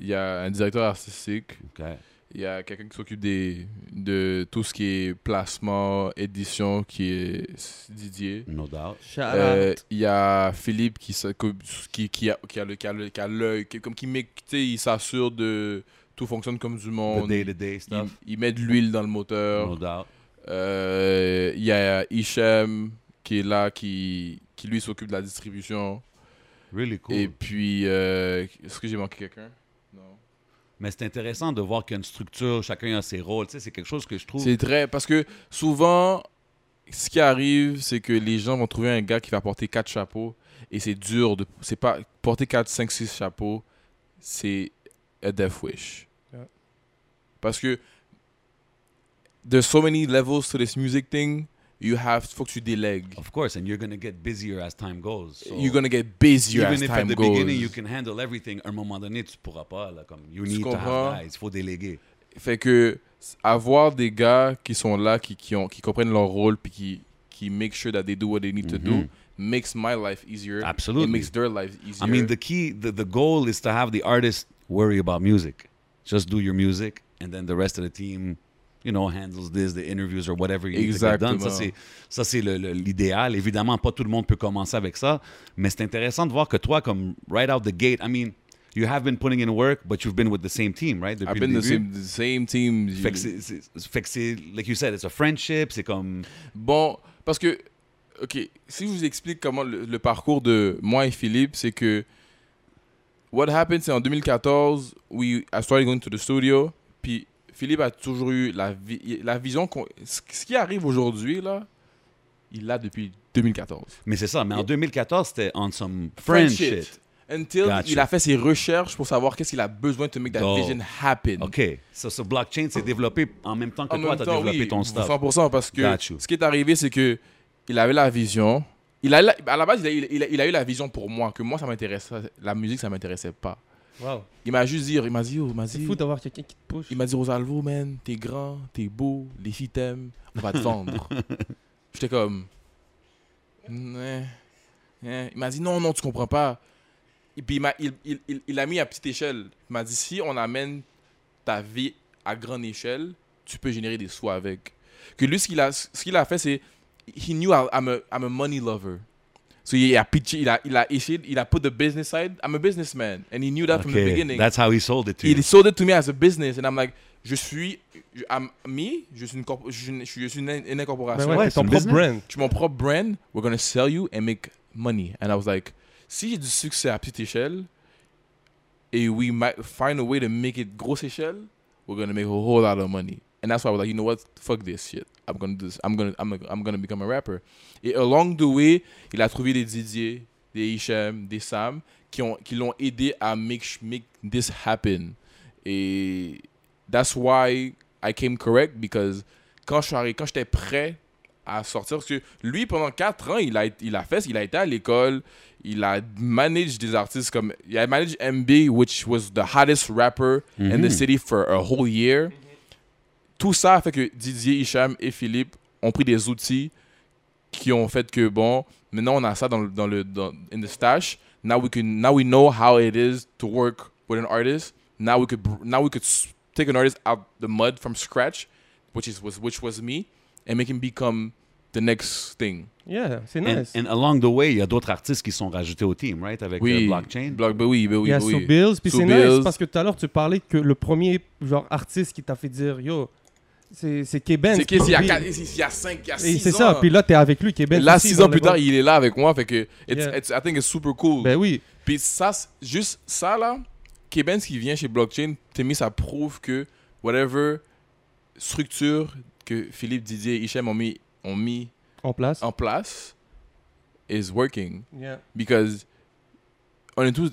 il y a un directeur artistique. Il y a quelqu'un qui s'occupe des, de tout ce qui est placement, édition, qui est Didier. No doubt. Shout Euh, out. Il y a Philippe qui, qui, qui, a, qui a le qui a le- qui a l'œil, qui- comme qui il s'assure de tout fonctionne comme du The monde. day-to-day Il, stuff. il met de l'huile dans le moteur. No doubt. Euh, Il y a Hichem qui est là, qui, qui lui s'occupe de la distribution. Really cool. Et puis, euh, est-ce que j'ai manqué quelqu'un? Non. Mais c'est intéressant de voir qu'il y a une structure, chacun a ses rôles. Tu sais, c'est quelque chose que je trouve. C'est très. Parce que souvent, ce qui arrive, c'est que les gens vont trouver un gars qui va porter quatre chapeaux. Et c'est dur de. C'est pas. Porter 4, 5, 6 chapeaux, c'est a death wish. Parce que. There's so many levels to this music thing. You have. Faut que tu délègues. Of course, and you're to get busier as time goes. So You're gonna get busier even as if time at the goes. beginning you can handle everything, à un moment donné, tu pourras pas. Là, comme, you need to have guys. Faut déléguer. Fait que avoir des gars qui sont là, qui, qui, ont, qui comprennent leur rôle, puis qui, qui make sure that they do what they need to do, Mhm. makes my life easier. Absolutely. It makes their life easier. I mean, the key, the, the goal is to have the artist worry about music. Just do your music, and then the rest of the team, you know, handles this, the interviews or whatever you need to get done. Ça, Exactement. c'est, ça, c'est le- le- l'idéal. Évidemment, pas tout le monde peut commencer avec ça, mais c'est intéressant de voir que toi, comme right out the gate, I mean, you have been putting in work, but you've been with the same team, right? Depuis I've been the same, the same team. Fait que c'est, c'est- fait que c'est, like you said, it's a friendship, c'est comme... Bon, parce que, ok, si je vous explique comment le, le parcours de moi et Philippe, c'est que what happened, c'est en 2014, we, I started going to the studio, puis Philippe a toujours eu la, vi- la vision. Ce qui arrive aujourd'hui, là, il l'a depuis 2014. Mais c'est ça, mais en Yeah. 2014, c'était on some friend shit. Until Gotcha. il a fait ses recherches pour savoir qu'est-ce qu'il a besoin to make that Dope. vision happen. OK. So, so blockchain s'est développé en même temps que En toi, tu as développé oui, ton stuff. 100% parce que ce qui est arrivé, c'est que il avait la vision. Il a, à la base, il a, il a- il a eu la vision pour moi, que moi, ça m'intéressait. La musique, ça m'intéressait pas. Wow. Il m'a juste dit, il m'a dit, oh, il m'a C'est dit, fou d'avoir quelqu'un qui te push. il m'a dit, Rosalvo, man, t'es grand, t'es beau, les filles t'aiment, on va te vendre. J'étais comme, ouais. il m'a dit, non, non, tu comprends pas. Et puis, il, m'a- il, il, il, a mis à petite échelle. Il m'a dit, si on amène ta vie à grande échelle, tu peux générer des sous avec. Que lui, ce qu'il a, ce qu'il a fait, c'est, he knew I'm a, I'm a money lover. So il a pitché, il a, il a essayé, il a put the business side. I'm a businessman. And he knew that from the beginning. That's how he sold it to you. He sold it to me as a business. And I'm like, je suis, je- I'm me, je suis une, corp- je je suis une, une incorporation. Ouais, ton propre brand. Je suis mon propre brand. We're going to sell you and make money. And I was like, si j'ai du succès à petite échelle, et we might find a way to make it grosse échelle, we're going to make a whole lot of money. And that's why I was like, you know what? Fuck this shit. I'm to do this. I'm to I'm, I'm going to become a rapper. Et along the way, il a trouvé des Didier, des Hicham, des Sam qui ont qui l'ont aidé à make make this happen. Et that's why I came correct because quand je suis arrivé, quand j'étais prêt à sortir, parce que lui pendant 4 ans, il a il a fait, il a été à l'école, il a managé des artistes comme il a managé MB which was the hottest rapper in the Mhm. city for a whole year. Tout ça a fait que Didier, Hicham et Philippe ont pris des outils qui ont fait que bon, maintenant on a ça dans le dans le dans, in the stash. Now we can now we know how it is to work with an artist. Now we could now we could take an artist out the mud from scratch, which is was which was me, and make him become the next thing. Yeah, c'est And, nice. and along the way, il y a d'autres artistes qui sont rajoutés au team, right? Avec Oui, euh, blockchain. Block, ben oui, ben oui, Il y a ben oui. So Bills, puis So c'est nice parce que tout à l'heure tu parlais que le premier genre artiste qui t'a fait dire yo, c'est c'est K-Ben. C'est qu'il y a quatre- il y a 5, il y a Et 6 c'est ans. ça, puis là t'es avec lui, K-Ben. Là, aussi, 6 dans ans plus tard, il est là avec moi. Fait que, it's, Yeah. it's- I think it's super cool. Ben oui. Puis ça, c'est- juste ça là, Keben, ce qui vient chez Blockchain, Timmy, ça prouve que whatever structure que Philippe, Didier et Hichem ont mis, ont mis En place. en place is working. Yeah. Because on est tous,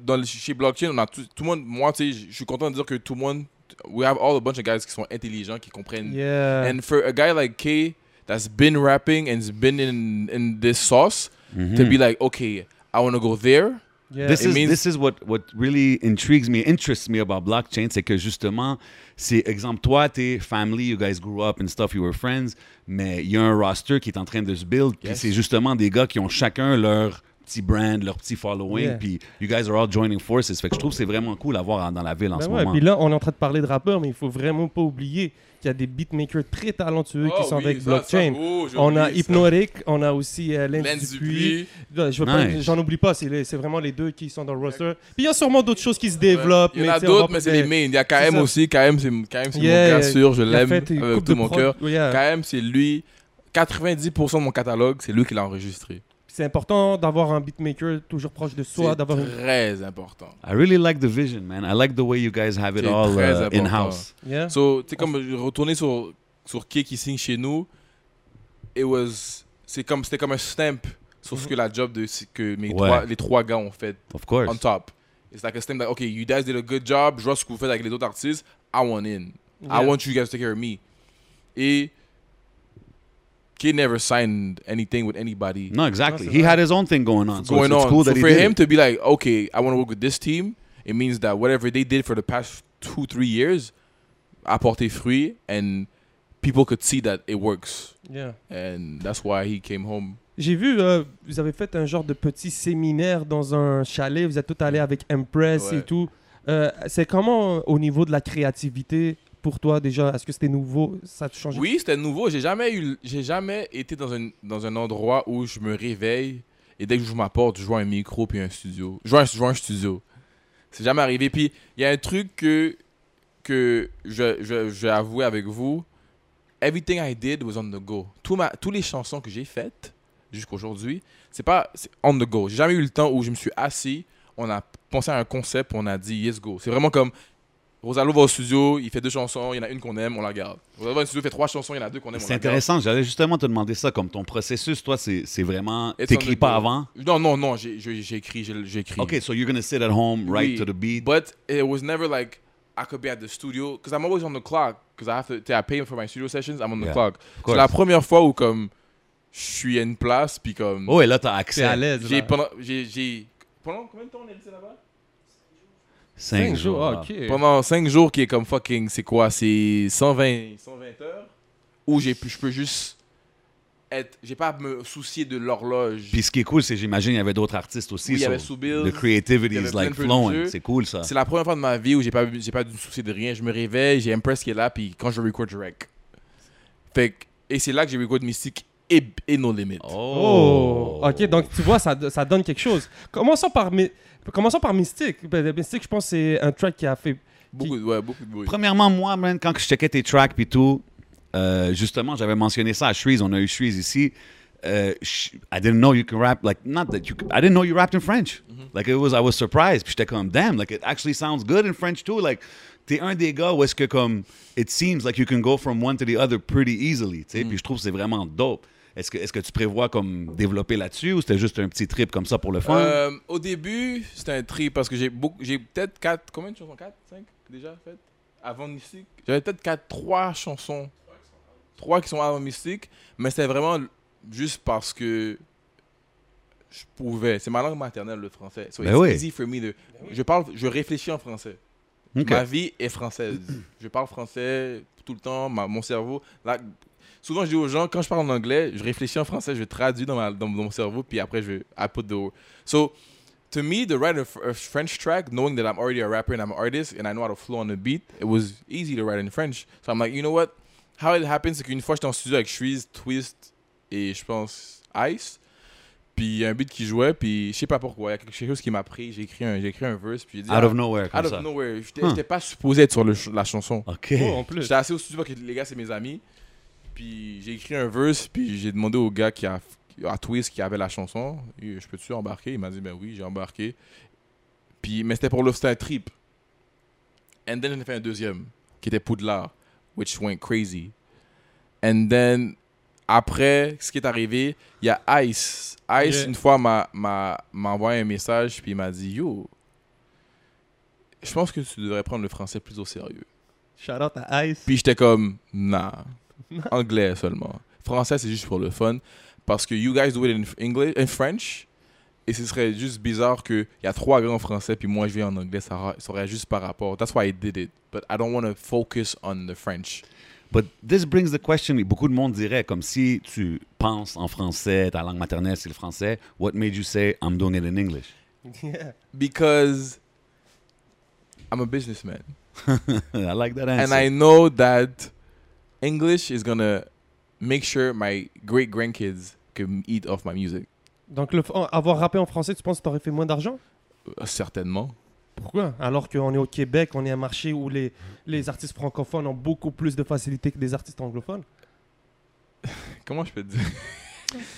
dans chez Blockchain, on a tous, tout le monde, moi, tu sais, je suis content de dire que tout le monde, we have all a bunch of guys qui sont intelligents, qui comprennent Yeah. And for a guy like K that's been rapping and's been in in this sauce to be like, okay, I want to go there. yeah. This It is, means- this is what, what really intrigues me, interests me about blockchain, c'est que justement, c'est exemple, toi, t'es family, you guys grew up and stuff, you were friends, mais il y a un roster qui est en train de se build, puis Yes. c'est justement des gars qui ont chacun leur petit brand, leur petit following, Yeah. puis you guys are all joining forces. Fait que je trouve que c'est vraiment cool à voir dans la ville en Ben ce ouais, moment. Puis là, on est en train de parler de rappeurs, mais il faut vraiment pas oublier qu'il y a des beatmakers très talentueux qui sont avec blockchain. on a Hypnotic, on a aussi euh, Dupuis. Nice. J'en oublie pas, c'est vraiment les deux qui sont dans le roster. Puis il y a sûrement d'autres choses qui se développent. Il y en a d'autres, mais c'est les main. Il y a KM ça. aussi. KM, c'est mon gars sûr. Je l'aime avec couple tout mon cœur. KM, c'est lui. 90% de mon catalogue, c'est lui qui l'a enregistré. C'est important d'avoir un beatmaker toujours proche de soi, C'est d'avoir une... très important. I really like the vision, man. I like the way you guys have it C'est all uh, important. in-house. Yeah. So, tu sais, comme retourner sur, sur qui qui signe chez nous, it was, c'est comme, c'était comme un stamp sur ce que la job de, que mes Ouais. trois, les trois gars ont fait Of course. on top. It's like a stamp that, okay, you guys did a good job, je vois ce que vous faites avec les autres artistes, I want in. Yeah. I want you guys to take care of me. Et Kid never signed anything with anybody No, exactly. He had his own thing going on. So going it's, it's on. cool so for him it. to be like, okay, I want to work with this team, it means that whatever they did for the past two, three years a porté fruit and people could see that it works. Yeah. And that's why he came home. J'ai vu, euh, vous avez fait un genre de petit séminaire dans un chalet, vous êtes tous allés avec Empress Ouais. et tout. Euh, c'est comment euh, au niveau de la créativité pour toi déjà Est-ce que c'était nouveau? Ça a changé? Oui, c'était nouveau. J'ai jamais eu, j'ai jamais été dans un, dans un endroit où je me réveille et dès que j'ouvre ma porte, je vois un micro puis un studio. Je vois un, je vois un studio. C'est jamais arrivé. Puis il y a un truc que, que je, je, je avec vous. Everything I did was on the go. Tout ma, toutes les chansons que j'ai faites jusqu'aujourd'hui, c'est pas on the go. J'ai jamais eu le temps où je me suis assis, on a pensé à un concept, on a dit yes go. C'est vraiment comme Rosalvo va au studio, il fait deux chansons, il y en a une qu'on aime, on la garde. Rosalvo va au studio, fait trois chansons, il y en a deux qu'on aime, C'est intéressant. J'allais justement te demander ça. Comme ton processus, toi, c'est c'est vraiment. T'écris pas avant? Non, non, non, j'ai écrit. OK, so you're going to sit at home, right Oui, to the beat. But it was never like I could be at the studio because I'm always on the clock because I have to. I pay for my studio sessions. I'm on the Yeah, clock. C'est la première fois où comme je suis à une place puis comme Oh, et là, t'as C'est à accès. l'aise. j'ai pendant j'ai pendant combien de temps on est resté là-bas? Cinq Cinq jours, jours. ah, ok. Pendant 5 jours qui est comme fucking c'est quoi? C'est 120 120 heures? Où j'ai pu je peux juste être j'ai pas à me soucier de l'horloge. Puis ce qui est cool, c'est j'imagine il y avait d'autres artistes aussi. Oui, il y avait Soubil, The creativity is like flowing. C'est cool ça. C'est la première fois de ma vie où j'ai pas j'ai pas dû me soucier de rien. Je me réveille, j'ai Empress qui est là, puis quand je record, je rec. Fait que- et c'est là que j'ai record Mystique et, et No Limit. Oh, ok, donc tu vois, ça, ça donne quelque chose. Commençons par, Mi- Commençons par Mystique. Ben, Mystique, je pense que c'est un track qui a fait. Beaucoup, de- ouais, beaucoup de bruit. Premièrement, moi, man, quand je checkais tes tracks puis tout, euh, justement, j'avais mentionné ça à Shreeze. On a eu Shreeze ici. Sh- I didn't know you could rap like not that you. could- I didn't know you rapped in French. Like it was, I was surprised. Puis j'étais comme damn, like it actually sounds good in French too. Like t'es un des gars où est-ce que comme it seems like you can go from one to the other pretty easily. tu sais. Puis je trouve que c'est vraiment dope. Est-ce que est-ce que tu prévois comme développer là-dessus ou c'était juste un petit trip comme ça pour le fun? Euh, au début, c'était un tri parce que j'ai peut-être 4, combien de chansons? 4, 5 déjà faites Avant Mystique J'avais peut-être 4, 3 chansons. 3 qui sont avant Mystique, mais c'était vraiment juste parce que je pouvais. C'est ma langue maternelle, le français. So Ben it's oui. easy for me de. Je parle, je réfléchis en français. Ma vie est française. je parle français tout le temps. ma- mon cerveau. Là, souvent, je dis aux gens, quand je parle en anglais, je réfléchis en français, je traduis dans, ma, dans, mon cerveau, puis après, je I put the. So, to me, to write a, f- a French track, knowing that I'm already a rapper and I'm an artist, and I know how to flow on the beat, it was easy to write in French. So I'm like, you know what? How it happens, c'est qu'une fois, j'étais en studio avec Shreeze, Twist et je pense Ice. Puis il y a un beat qui jouait, puis je sais pas pourquoi, il y a quelque chose qui m'a pris. J'ai écrit un, j'ai écrit un verse, puis j'ai dit. Out ah, of nowhere comme Out ça. of nowhere. J'étais j'étais pas supposé être sur le la chanson. Ok. Oh, en plus. J'étais assis au studio parce que les gars, c'est mes amis. Puis j'ai écrit un verse, puis j'ai demandé au gars qui a, à Twist qui avait la chanson Je peux-tu embarquer Il m'a dit Ben oui, j'ai embarqué. Puis, mais c'était pour le c'était un trip. And then j'en ai fait un deuxième, qui était Poudlard, which went crazy. And then, après, ce qui est arrivé, il y a Ice. Ice, Yeah. une fois, m'a envoyé un message, puis il m'a dit Yo, je pense que tu devrais prendre le français plus au sérieux. Shout out à Ice. Puis j'étais comme, nah, anglais seulement. Français, c'est juste pour le fun. Parce que you guys do it in English, in French. Et ce serait juste bizarre qu'il y a trois grands français, puis moi je viens en anglais, ça, ça aurait juste par rapport. That's why I did it. But I don't want to focus on the French. But this brings the question, beaucoup de monde dirait, comme si tu penses en français, ta langue maternelle c'est le français, what made you say I'm doing it in English? Yeah. Because I'm a businessman. I like that answer. And I know that English is to make sure my great grandkids can eat off my music. Donc, le, avoir rappé en français, tu penses que tu aurais fait moins d'argent? Euh, certainement. Pourquoi? Alors qu'on est au Québec, on est un marché où les, les artistes francophones ont beaucoup plus de facilité que des artistes anglophones. Comment je peux te dire?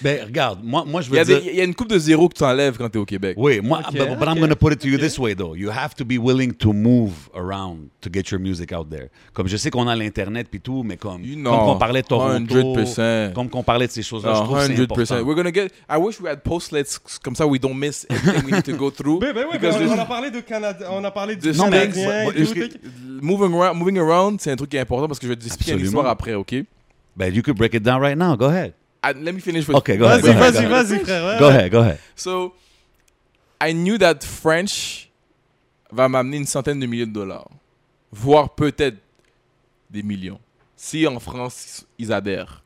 Ben, regarde, moi, moi je veux dire... il y a une coupe de zéro que tu enlèves quand tu es au Québec. Oui, moi, Ok, but, but I'm ok, going to put it to you ok. this way, though. You have to be willing to move around to get your music out there. Comme je sais qu'on a l'Internet puis tout, mais comme, You comme know, qu'on parlait de Toronto, 100%. comme qu'on parlait de ces choses-là, je No, trouve que c'est 100%. important. We're gonna get. I wish we had postlets comme ça we don't miss everything we need to go through. Ben, ben oui, Because ben, on this- a parlé de Canada, on a parlé du Non, mais- Canadien tout. moving around, moving around, c'est un truc qui est important parce que je vais te expliquer une Absolument. histoire après, ok? Ben, you could break it down right now. Go ahead. Let me finish with. Okay, go ahead. Go ahead, go ahead. frère. Go ahead, go ahead. So, I knew that French va m'amener une centaine de milliers de dollars, voire peut-être des millions, si en France ils adhèrent.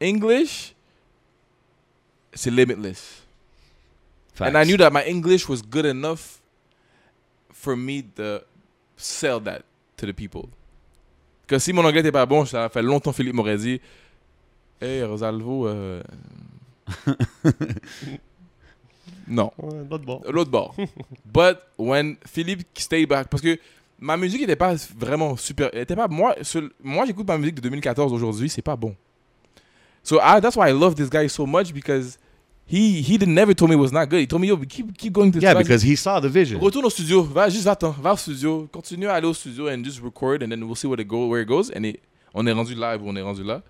English, c'est limitless. And I knew that my English was good enough for me to sell that to the people. Que si mon anglais n'était pas bon, ça fait longtemps Philippe m'aurait dit Hey Rosalvo, euh... non, Ouais, l'autre bord. l'autre bord. But when Philippe stay back, parce que ma musique n'était pas vraiment super. elle était pas, moi, moi j'écoute ma musique de 2014 aujourd'hui, c'est pas bon. So I, that's why I love this guy so much because he he did never told me it was not good. He told me yo, keep keep going to Yeah, vas-y. because he saw the vision. Retourne au studio, va juste va-t'en, va au studio, continue à aller au studio and just record and then we'll see where it go where it goes and it, on est rendu live, on est rendu là.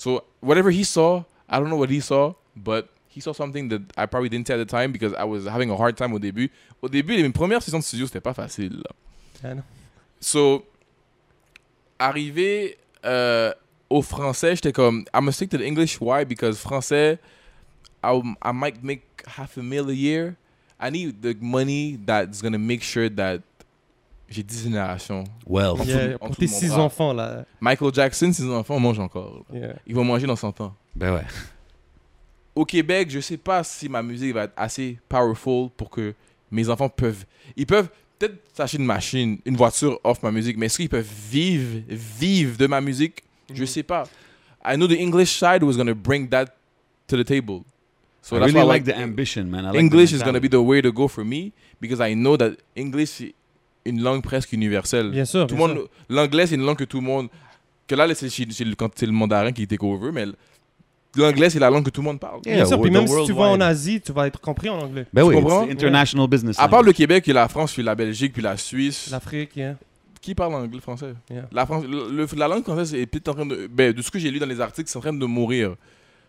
So whatever he saw, I don't know what he saw, but he saw something that I probably didn't see at the time because I was having a hard time au début. Au début, les premières sessions de studio, c'était pas facile. Ah non. So, arrivé euh, au français, j'étais comme, I'm gonna stick to the English. Why? Because français, I, I might make half a mil a year. I need the money that's gonna make sure that j'ai 10 générations. Well, En Yeah, pour tes de mon six bras. enfants, là. Michael Jackson, ses enfants mangent encore. Yeah. Ils vont manger dans 100 ans. ben ouais. Au Québec, je sais pas si ma musique va être assez powerful pour que mes enfants peuvent. Ils peuvent peut-être s'acheter une machine, une voiture off ma musique, mais est-ce qu'ils peuvent vivre, vivre de ma musique? Je Mhm. sais pas. I know the English side was gonna bring that to the table. So I that's really why I like the ambition, man. I like English is gonna mentality. be the way to go for me because I know that English est une langue presque universelle. Bien sûr. tout le bien monde, sûr. l'anglais c'est une langue que tout le monde, que là c'est le- quand c'est le mandarin qui take over, mais l'anglais c'est la langue que tout le monde parle. Yeah, Bien sûr, puis the même si tu vas en. Asie, tu vas être compris en anglais. Ben oui, comprends? international business. À part le language. Québec et la France, puis la Belgique, puis la Suisse, L'Afrique, yeah. qui parle anglais français? Yeah. la, France- le- le- la langue française est peut-être en train de. Ben, de ce que j'ai lu dans les articles, c'est en train de mourir.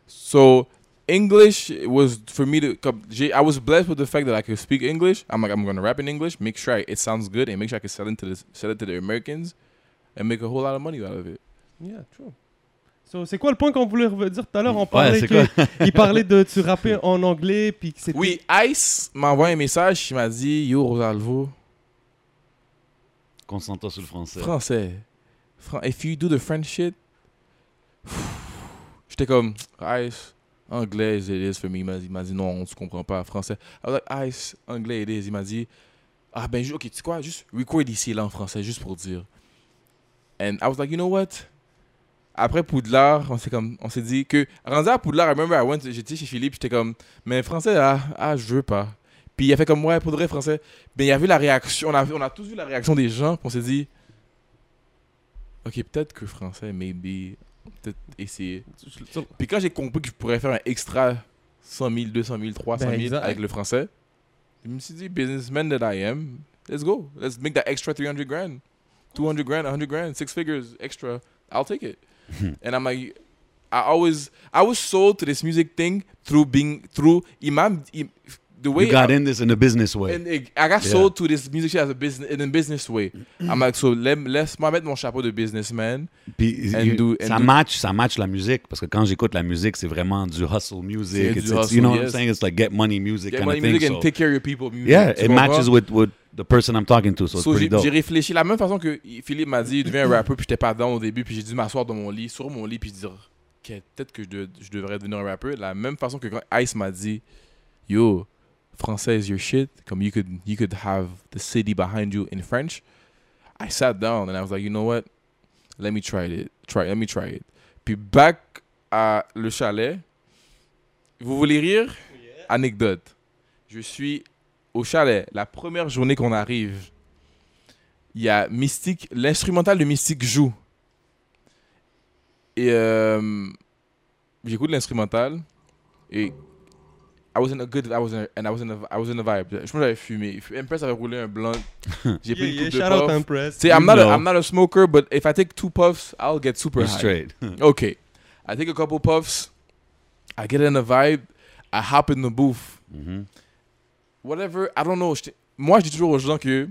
So, English was for me to. I was blessed with the fact that I could speak English. I'm like, I'm to rap in English, make sure it sounds good, and make sure I can sell it to the, sell it to the Americans and make a whole lot of money out of it. Yeah, true. So, c'est quoi le point qu'on voulait dire tout à l'heure? On Ouais, parlait c'est que il parlait de tu rappais en anglais puis que c'était Oui, Ice m'a envoyé un message, il m'a dit Yo, Rosalvo, Concentre-toi sur le français. français. Fran- If you do the French shit, j'étais comme Ice, anglais, it is for me. Il m'a dit, non, tu comprends pas français. I was like Ice, anglais, it is. Il m'a dit ah ben ok, tu sais quoi, juste record ici là en français, juste pour dire. And I was like, you know what? Après Poudlard, on s'est comme, on s'est dit que rendu à Poudlard, I remember I went, j'étais chez Philippe, j'étais comme, mais français ah, ah je veux pas. Puis il a fait comme ouais pour de vrai français. Ben il a vu la réaction, on a, on a tous vu la réaction des gens, on s'est dit, ok peut-être que français, maybe, peut-être essayer. Puis quand j'ai compris que je pourrais faire un extra 100 000, 200 000, 300 000 Ben, avec le français, je me suis dit, businessman that I am, let's go. Let's make that extra 300 grand. 200 grand, 100 grand, six figures extra. I'll take it. and I'm like, I always, I was sold to this music thing through being, through Imam, im- the way You got I, in this in a business way. and it- I got Yeah. sold to this music shit as a business, in a business way. I'm like, so let, laisse-moi mettre mon chapeau de businessman. Puis, And you- do- and ça do- match, ça match la musique parce que quand j'écoute la musique, c'est vraiment du hustle music. It's, du it's- hustle, you know what yes. I'm saying? It's like get money music Get kind money of thing. music so- and take care of your people music. yeah, it matches with, with the person I'm talking to, so it's So, pretty j'ai réfléchi la même façon que Philippe m'a dit, deviens un rappeur, puis j'étais pas dedans au début, puis j'ai dû m'asseoir dans mon lit, sur mon lit, puis dire, peut-être que je, de- je devrais devenir un rappeur. La même façon que quand Ice m'a dit, yo, français is your shit, comme you could, you could have the city behind you in French. I sat down and I was like, you know what, let me try it, try, let me try it. Puis back à le chalet, vous voulez rire? Anecdote. Je suis au chalet, la première journée qu'on arrive, il y a Mystique, l'instrumental de Mystique joue. Et euh, j'écoute l'instrumental et I was in a good, I was in a, and I was in a, I was in a vibe. Je pense que j'avais fumé. Empress avait roulé un blunt. J'ai pris Yeah, une yeah, coupe de shout out puff. Empress. See, I'm not, a. I'm not a smoker, but if I take two puffs, I'll get super You're high. straight. Okay. I take a couple puffs. I get in the vibe. I hop in the booth. Mhm. whatever, I don't know. Moi, je dis toujours aux gens que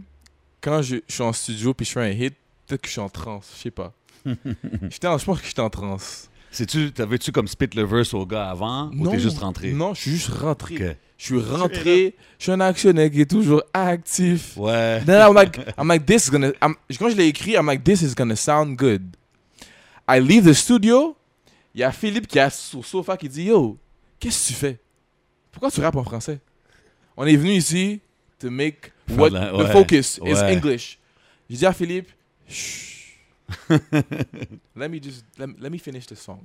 quand je, je suis en studio puis je fais un hit, peut-être que je suis en transe, je sais pas. J'étais je pense que j'étais en transe. C'est-tu, t'avais-tu comme spit le verse au gars avant ou t'es juste rentré? Non, je suis juste rentré. Je suis rentré. Je suis un actionnaire qui est toujours actif. Ouais. Then I'm like, I'm like, this is gonna. I'm- quand je l'ai écrit, I'm like, this is gonna sound good. I leave the studio. Il y a Philippe qui est sur le sofa qui dit, yo, qu'est-ce que tu fais? Pourquoi tu rappes en français? On est venu ici to make Faire what the ouais, focus is ouais. English. J'ai dit à Philippe. let me just let, me- let me finish the song.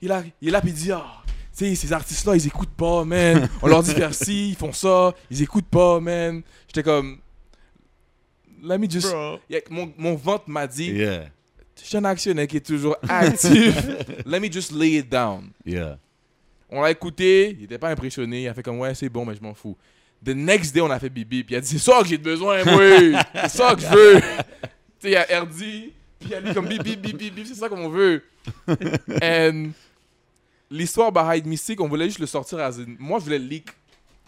Il, a, il est là puis il dit ah, tu sais ces artistes là ils écoutent pas man. On leur dit faire ci, ils font ça, ils écoutent pas man. J'étais comme let me just. Yeah, mon, mon ventre m'a dit Yeah. je suis un actionnaire qui est toujours actif. let me just lay it down. Yeah. On l'a écouté, il était pas impressionné. Il a fait comme, ouais, c'est bon, mais je m'en fous. The next day, on a fait bibi. Puis il a dit, c'est ça que j'ai besoin, moi. c'est ça que je veux. tu sais, il y a Erdi. Il a dit comme bibi, bibi, bibi, c'est ça qu'on veut. And l'histoire behind Mystic, on voulait juste le sortir à. Moi, je voulais le leak.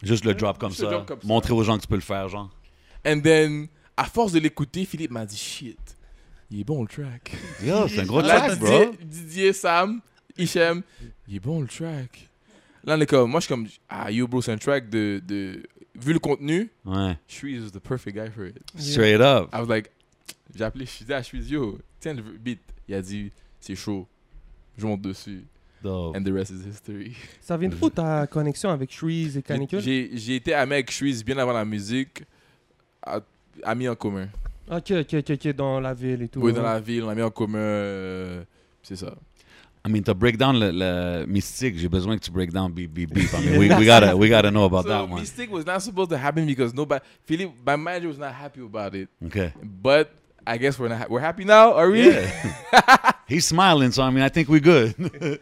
Juste le drop comme Juste le ça. drop comme ça. Montrer aux gens que tu peux le faire, genre. And then, à force de l'écouter, Philippe m'a dit, shit, il est bon le track. Yo, c'est un gros Là, track, Didier, bro. Didier, Sam, Hichem, il est bon le track. Là, on est comme, moi, je suis comme, ah, yo, bro, c'est un track de, de. Vu le contenu, Ouais. Shreeze is the perfect guy for it. Straight up. I was like, j'ai appelé, dit à Shreeze, yo, tiens le beat. Il a dit, c'est chaud. Je monte dessus. Dope. And the rest is history. Ça vient de où ta connexion avec Shreeze et Canicule J'ai j'ai été ami avec Shreeze bien avant la musique, à- amis en commun. Ok, ok, ok, ok, dans la ville et tout. Oui, dans la ville, on a mis en commun. euh, c'est ça. I mean, to break down le, le mystique, j'ai besoin que tu break down beep, beep, beep. I mean, we, we, gotta, we gotta know about so, that one. Mystic was not supposed to happen because nobody, Philip, my manager was not happy about it. Okay. But I guess we're not, we're happy now, are we? Yeah. He's smiling, so I mean, I think we're good.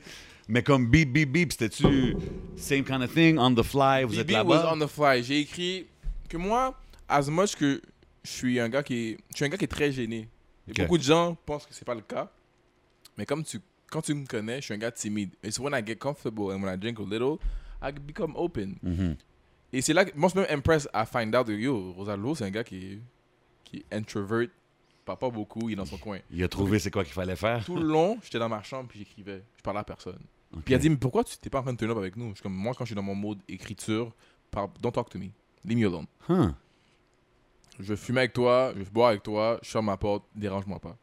Mais comme beep, beep, beep, c'était-tu same kind of thing, on the fly, vous êtes BB was là-bas? on the fly. J'ai écrit que moi, as much que je suis un gars qui est, je suis un gars qui est très gêné. Et Ok. Beaucoup de gens pensent que c'est pas le cas. Mais comme tu, quand tu me connais, je suis un gars timide. It's when I get comfortable and when I drink a little, I become open. Mhm. Et c'est là que moi, je suis même impressed à find out que yo, Rosalvo, c'est un gars qui qui est introvert, parle pas beaucoup, il est dans son coin. Il a trouvé c'est quoi qu'il fallait faire. Tout le long, j'étais dans ma chambre puis j'écrivais. Je parlais à personne. Puis il a dit, mais pourquoi tu t'es pas en train de turn up avec nous? Je suis comme, moi, quand je suis dans mon mode écriture, par- don't talk to me. Leave me alone. Huh. Je fumer avec toi, je boire avec toi, je ferme ma porte, dérange-moi pas.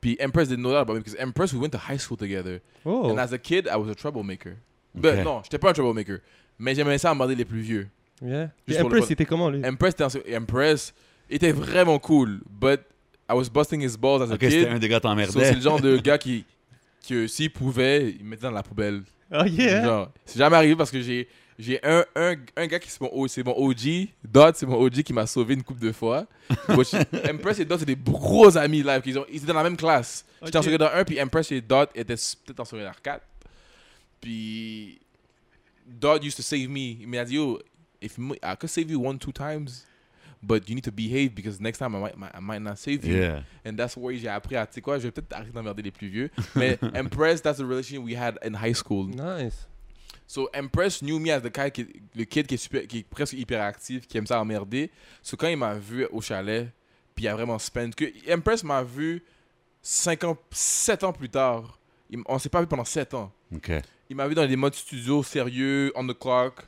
Puis Empress didn't know that about me because Empress, we went to high school together. Oh. And as a kid, I was a troublemaker. Ben Ok. non, j'étais pas un troublemaker. Mais j'aimais ça emmerder les plus vieux. Yeah. Empress, c'était comment lui? Empress, était en- Empress était vraiment cool, but I was busting his balls as a Ok, c'était un kid. des gars So, c'est t'emmerdait. le genre de gars qui, que s'il pouvait, il me mettait dans la poubelle. Oh yeah. Genre, c'est jamais arrivé parce que j'ai j'ai un, un, un gars qui c'est mon, O- c'est mon OG, Dot, c'est mon OG qui m'a sauvé une couple de fois. Which- Empress et Dot, c'est des gros amis live. Ils, ont, ils étaient dans la même classe. J'étais en secondaire 1, puis Empress et Dot étaient peut-être en secondaire 4. Puis Dot used to save me. Il m'a dit, yo, if you- I could save you one, two times, but you need to behave because next time I might, I might not save you. Yeah. And that's where j'ai appris à, tu sais quoi, je vais peut-être arrêter d'emmerder les plus vieux. Mais Empress, that's the relation we had in high school. Nice. So Empress knew me as the guy qui, le kid qui est, super, qui est presque hyperactif, qui aime ça emmerder. So quand il m'a vu au chalet, puis il a vraiment spend que Empress m'a vu 5 ans, 7 ans plus tard. Il- on s'est pas vu pendant 7 ans. Ok. Il m'a vu dans des modes studio sérieux, on the clock.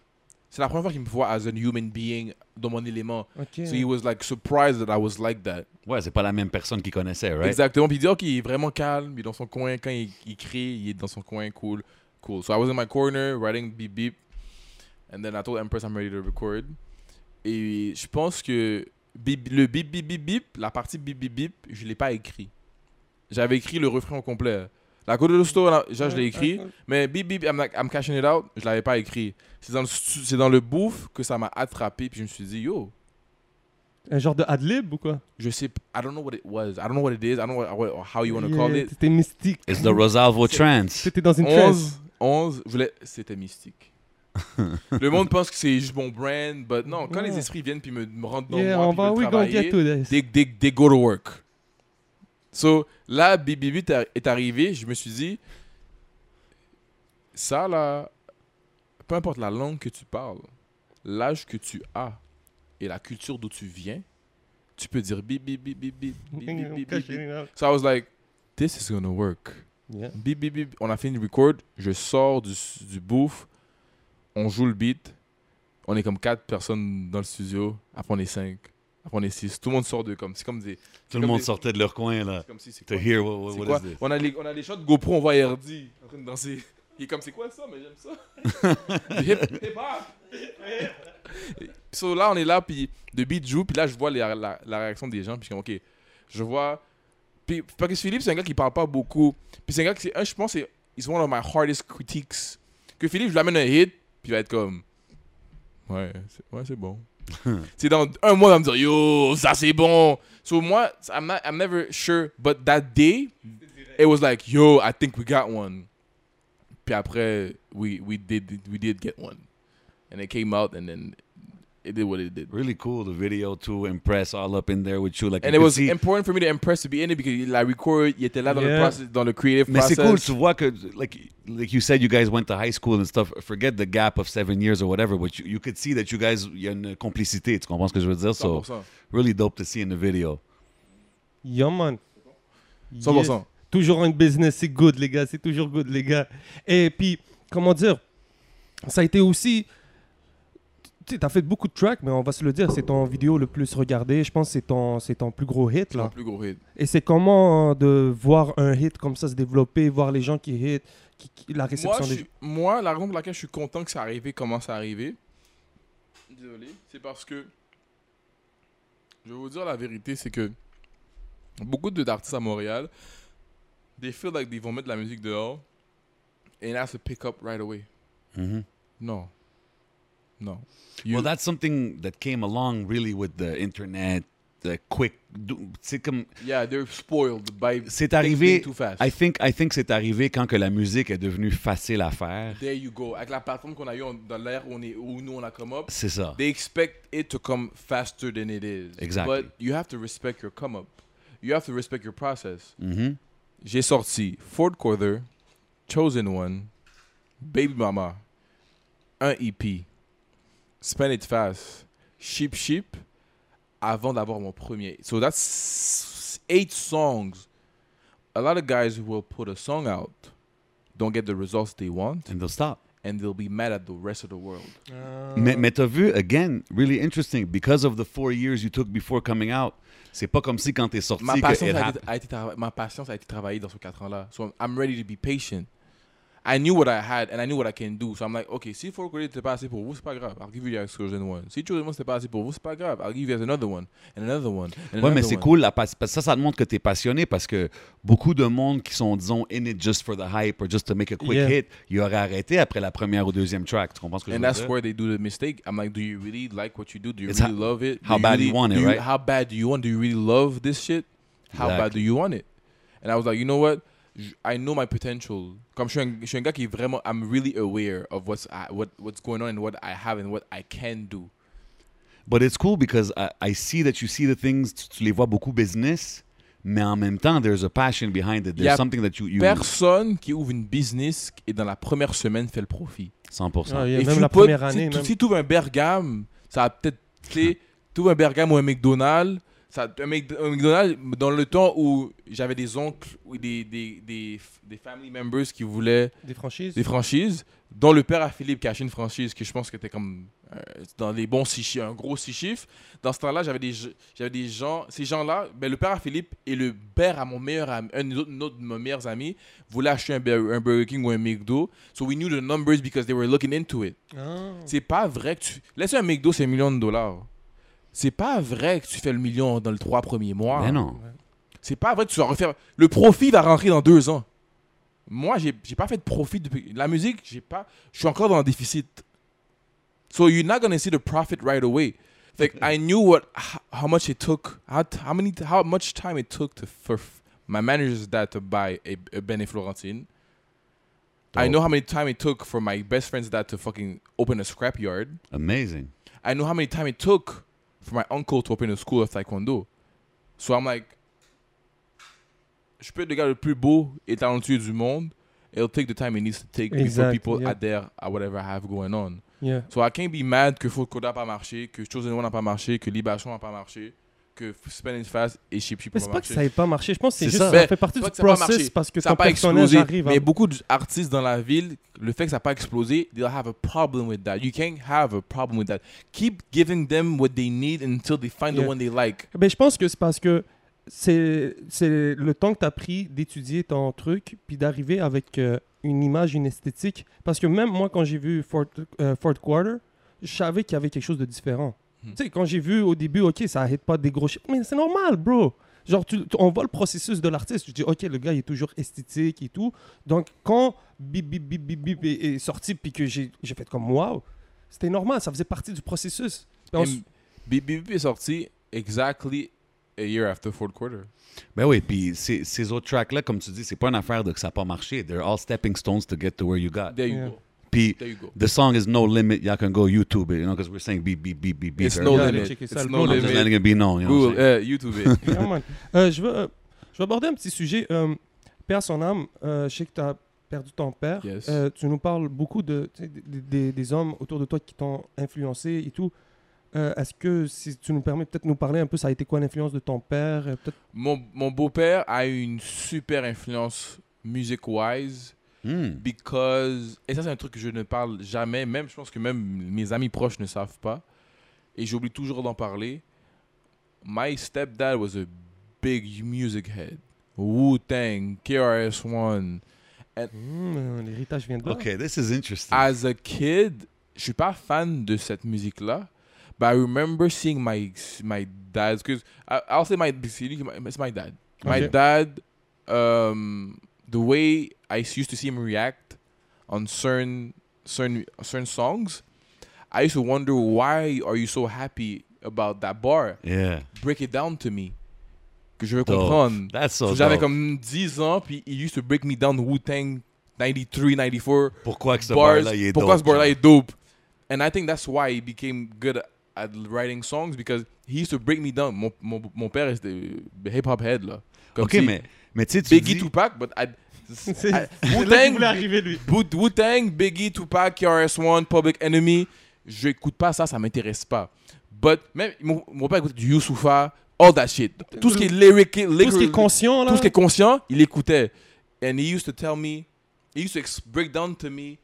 C'est la première fois qu'il me voit as a human being dans mon élément. Ok. So he was like surprised that I was like that. Ouais, c'est pas la même personne qu'il connaissait, right? Exactement. Puis il dit, OK, il est vraiment calme, il est dans son coin. Quand il, il crie, il est dans son coin, cool. Cool. So I was in my corner, writing beep beep. And then I told Empress I'm ready to record. Et je pense que bip- le bip bip bip bip, la partie bip bip bip, je l'ai pas écrit. J'avais écrit le refrain au complet. La code de store, là, ça, je l'ai écrit. Mais bip bip, I'm, like, I'm cashing it out, je l'avais pas écrit. C'est dans le, dans bouffe que ça m'a attrapé. Puis je me suis dit, yo, Un genre de adlib ou quoi? Je sais, p- I don't know what it was. I don't know what it is. I don't know what, what- how you want to call Yeah, it. C'était mystique. It's the Rosalvo trance. C'était dans une trance. 11, 11, je voulais- c'était mystique. le monde pense que c'est juste mon brand, but non, quand les esprits viennent puis me, me rentrent dans Yeah, moi on puis va, gonna travailler, get to this. they, they, they go to work. So, là, Bibi est arrivé, je me suis dit, ça là, peu importe la langue que tu parles, l'âge que tu as et la culture d'où tu viens, tu peux dire bip bip bip bip So I was like, this is gonna work. Yeah. Bip bip bip. On a fini le record, je sors du, du bouffe, on joue le beat, on est comme quatre personnes dans le studio, après on est cinq. On est six. Tout le monde sort de comme. C'est comme des. Tout le monde des- sortait de leur coin, là. Comme si To hear what, what, c'est what quoi? is this? On, a les, on a les shots de GoPro. On voit RD en train de danser. Il est comme, c'est quoi ça? Mais j'aime ça. Hip, hip hop. so là, on est là. Puis de beat joue. Puis là, je vois les- la, la réaction des gens. Puis je comme, OK. Je vois. Puis parce que Philippe, c'est un gars qui parle pas beaucoup. Puis c'est un gars qui, je pense, c'est it's one of my hardest critiques. Que Philippe, je lui amène un hit, puis il va être comme, ouais, c'est, ouais, c'est bon. c'est dans un mois, il va me dire, yo, ça c'est bon. So moi, I'm, not, I'm never sure, but that day, it was like, yo, I think we got one. Puis après, we, we, did, we did get one. And it came out, and then it did what it did. Really cool, the video to impress all up in there with you. Like And you it was see- important for me to impress to be in it because la record, il était là dans le Yeah. process, dans le creative Mais c'est process. cool, tu vois que, like, like you said, you guys went to high school and stuff. Forget the gap of seven years or whatever, but you, you could see that you guys, il y a une complicité, tu comprends ce que je veux dire? So, 100%. really dope to see in the video. Yeah, man. 100%. Yes. Toujours un business, c'est good, les gars. C'est toujours good, les gars. Et puis, comment dire, ça a été aussi. Tu t'as fait beaucoup de tracks, mais on va se le dire, c'est ton vidéo le plus regardé. Je pense que c'est ton, c'est ton plus gros hit, là. plus gros hit. Et c'est comment euh, de voir un hit comme ça se développer, voir les gens qui hit, qui, qui- la réception Moi, je des suis- moi, la raison pour laquelle je suis content que ça arrive, comment ça arrivé, désolé, c'est parce que, je vais vous dire la vérité, c'est que beaucoup de- d'artistes à Montréal, they feel like they vont mettre de la musique dehors, and has to pick up right away. Mhm. Non. Non. You- Well, that's something that came along really with the internet, the quick. C'est comme. yeah, they're spoiled by C'est arrivé. too fast. I think, I think c'est arrivé quand que la musique est devenue facile à faire. There you go. Avec la plateforme qu'on a eu dans l'ère où, on est- où nous on a come up, C'est ça. they expect it to come faster than it is. Exactly. But you have to respect your come up. You have to respect your process. Mhm. J'ai sorti Ford Quarter, Chosen One, Baby Mama, un EP, Spend It Fast, Sheep Sheep, avant d'avoir mon premier. So that's eight songs. A lot of guys will put a song out, don't get the results they want, And they'll stop. and they'll be mad at the rest of the world. Ah. Mais, mais t'as vu, again, really interesting, because of the four years you took before coming out, c'est pas comme si quand t'es sorti Ma que patience it a, été, a été ma patience a été travaillée dans ces quatre ans-là. So I'm ready to be patient. I knew what I had and I knew what I can do. So I'm like, okay, si Four Credit c'était pas assez pour vous, c'est pas grave. I'll give you the exclusion one. Si Chosen One c'était pas assez pour vous, c'est pas grave. I'll give you another one and another one. And Ouais, mais another c'est one. cool, la parce que ça, ça montre que t'es passionné parce que beaucoup de monde qui sont, disons, in it just for the hype or just to make a quick Yeah. hit, ils auraient arrêté après la première ou deuxième track. Tu comprends ce que And je veux that's dire? where they do the mistake. I'm like, do you really like what you do? Do you It's really how- love it? how Do bad really, you want it, do right? How bad do you want? Do you really love this shit? How bad do you want it? And I was like, you know what? I know my potential. Comme je suis, un, je suis un gars qui est vraiment, I'm really aware of what's I, what what's going on and what I have and what I can do. But it's cool because I, I see that you see the things, tu, tu les vois beaucoup business, mais en même temps, there's a passion behind it. Y There's a something that you... you Personne qui ouvre une business et dans la première semaine fait le profit. 100%. Ah, y If même la première si année. tu- même. Si tu ouvres un Bergame, ça va peut-être. Tu sais, tu ouvres un Bergame ou un McDonald's. Ça, un, Mc- un McDonald's, dans le temps où j'avais des oncles ou des, des, des, des family members qui voulaient Des franchises? des franchises, dont le père à Philippe qui a acheté une franchise que je pense que était comme euh, dans les bons six chiffres, un gros six chiffres. Dans ce temps-là, j'avais des, j'avais des gens, ces gens-là, ben, le père à Philippe et le père à mon meilleur ami, un autre, de mes meilleurs amis, voulaient acheter un Burger King ou un McDo. So we knew the numbers because they were looking into it. Ah. C'est pas vrai que tu. Laisse un McDo, c'est un million de dollars. C'est pas vrai que tu fais le million dans les trois premiers mois. Mais non. C'est pas vrai que tu vas refaire. Le profit va rentrer dans deux ans. Moi, j'ai j'ai pas fait de profit depuis. La musique, j'ai pas. Je suis encore dans le déficit. So you're not gonna see the profit right away. Like I knew what how, much it took, how, how many how much time it took to for my manager's dad to buy a, a Ben et Florentine. I Dope. know how many time it took for my best friend's dad to fucking open a scrapyard. Amazing. I know how many time it took for my uncle to open a school of taekwondo. So I'm like, je peux être le gars le plus beau et talentueux du monde. It'll take the time it needs to take before Exact, people yeah. adhere at whatever I have going on. Yeah. So I can't be mad que Coda n'a pas marché, que Chosen One n'a pas marché, que Libation n'a pas marché, que It Fast et Chip Chip Mais c'est pas que ça n'ait pas marché. Je pense que c'est juste ça. ça fait partie du process parce que ça n'a ton pas personnage explosé. arrive. à- Mais beaucoup d'artistes dans la ville, le fait que ça n'a pas explosé, they'll have a problem with that. You can't have a problem with that. Keep giving them what they need until they find Yeah. the one they like. Ben, je pense que c'est parce que c'est c'est le temps que tu as pris d'étudier ton truc puis d'arriver avec euh, une image, une esthétique. Parce que même moi, quand j'ai vu Fort, euh, Fort Quarter, je savais qu'il y avait quelque chose de différent. Hmm. Tu sais, quand j'ai vu au début, OK, ça hit pas des gros chiffres, mais c'est normal, bro. Genre, tu- tu- on voit le processus de l'artiste. Tu dis, OK, le gars, il est toujours esthétique et tout. Donc, quand bip, bip, bip, bip, bip est, sorti puis que j'ai j'ai fait comme, wow, c'était normal, ça faisait partie du processus. On And BBB est sorti exactly a year after fourth quarter. Ben oui, puis ces, ces autres tracks-là, comme tu dis, c'est pas une affaire de que ça n'a pas marché. They're all stepping stones to get to where you got. There you Yeah. go. Puis There you go. the song is No Limit. Y'all can go YouTube it, you know, because we're saying beep, beep, beep, beep, beep. It's no Yeah, limit. It's bon. I'm just limit. letting it be known, you know what I'm Google, uh, YouTube it. Yeah, man. Euh, je, veux, euh, je veux aborder un petit sujet. Euh, Père son âme, euh, je sais que tu as perdu ton père. Yes. Euh, tu nous parles beaucoup de, des- des, des hommes autour de toi qui t'ont influencé et tout. Euh, Est-ce que si tu nous permets peut-être de nous parler un peu, ça a été quoi l'influence de ton père Mon, mon beau-père a eu une super influence music-wise Hmm. because... Et ça, c'est un truc que je ne parle jamais. Même, je pense que même mes amis proches ne savent pas. Et j'oublie toujours d'en parler. My stepdad was a big music head. Wu-Tang, KRS-One. Hmm, L'héritage vient de là. Okay, this is interesting. As a kid, je suis pas fan de cette musique-là. But I remember seeing my my dad's because I'll say my it's my dad. My Okay. dad, um, the way I used to see him react on certain certain certain songs, I used to wonder why are you so happy about that bar? yeah. Break it down to me. Que je veux Dope. comprendre. That's so J'avais dope. comme 10 ans, puis he used to break me down Wu-Tang 93, 94 Pourquoi que ce bar-là, il est Pourquoi dope, ce bar-là est dope? And I think that's why he became good at writing songs because he used to break me down. Mon, mon, mon père était hip-hop head, là. Comme OK, si mais, mais tu sais, tu Biggie, dis... Tupac, but I... Qu'il Wu-Tang, voulait arriver, lui. Wu- Wu-Tang, Biggie, Tupac, KRS-One, Public Enemy, je écoute pas ça, ça m'intéresse pas. But même mon, mon père écoutait du Youssoufa, all that shit. Tout ce qui est lyric, Tout ce qui est conscient, là. tout ce qui est conscient, il écoutait. And he used to tell me, he used to break down to me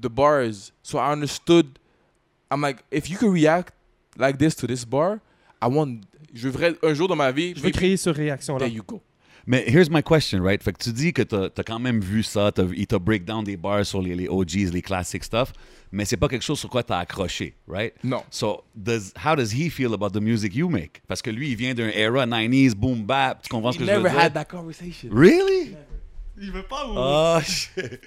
the bars. So I understood. I'm like, if you can react like this to this bar, I want. Je voudrais un jour dans ma vie. Je veux créer cette réaction-là. There you go. Mais here's my question, right? Fait que tu dis que t'as as quand même vu ça, t'as- il t'a break down des bars sur les, les OGs, les classic stuff, mais c'est pas quelque chose sur quoi t'as accroché, right? Non. So, does, how does he feel about the music you make? Parce que lui, il vient d'un era 90s, boom bap, tu comprends ce We que je veux never had that conversation. Really? Il veut pas ou... Oh, shit.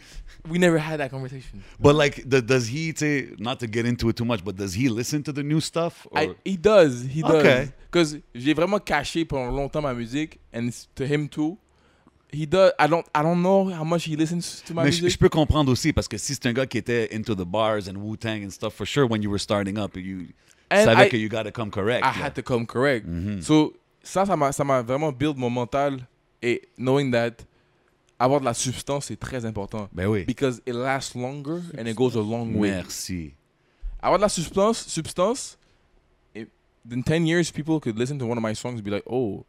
We never had that conversation. But like, the, does he, say, not to get into it too much, but does he listen to the new stuff? Or? I, he does. He does. Okay. Because j'ai vraiment caché pendant longtemps ma musique, and to him too. He does. I don't. I don't know how much he listens to my Mais je, music. je peux comprendre aussi, parce que si c'est un gars qui était into the bars and Wu-Tang and stuff, for sure, when you were starting up, you And savais I- que you gotta come correct. I là. had to come correct. Mhm. So, ça, ça m'a, ça m'a vraiment build mon mental. Et knowing that avoir de la substance, c'est très important. Ben oui. Because it lasts longer and it goes a long way. Merci. Avoir de la substance, substance, it, in 10 years, people could listen to one of my songs and be like, oh.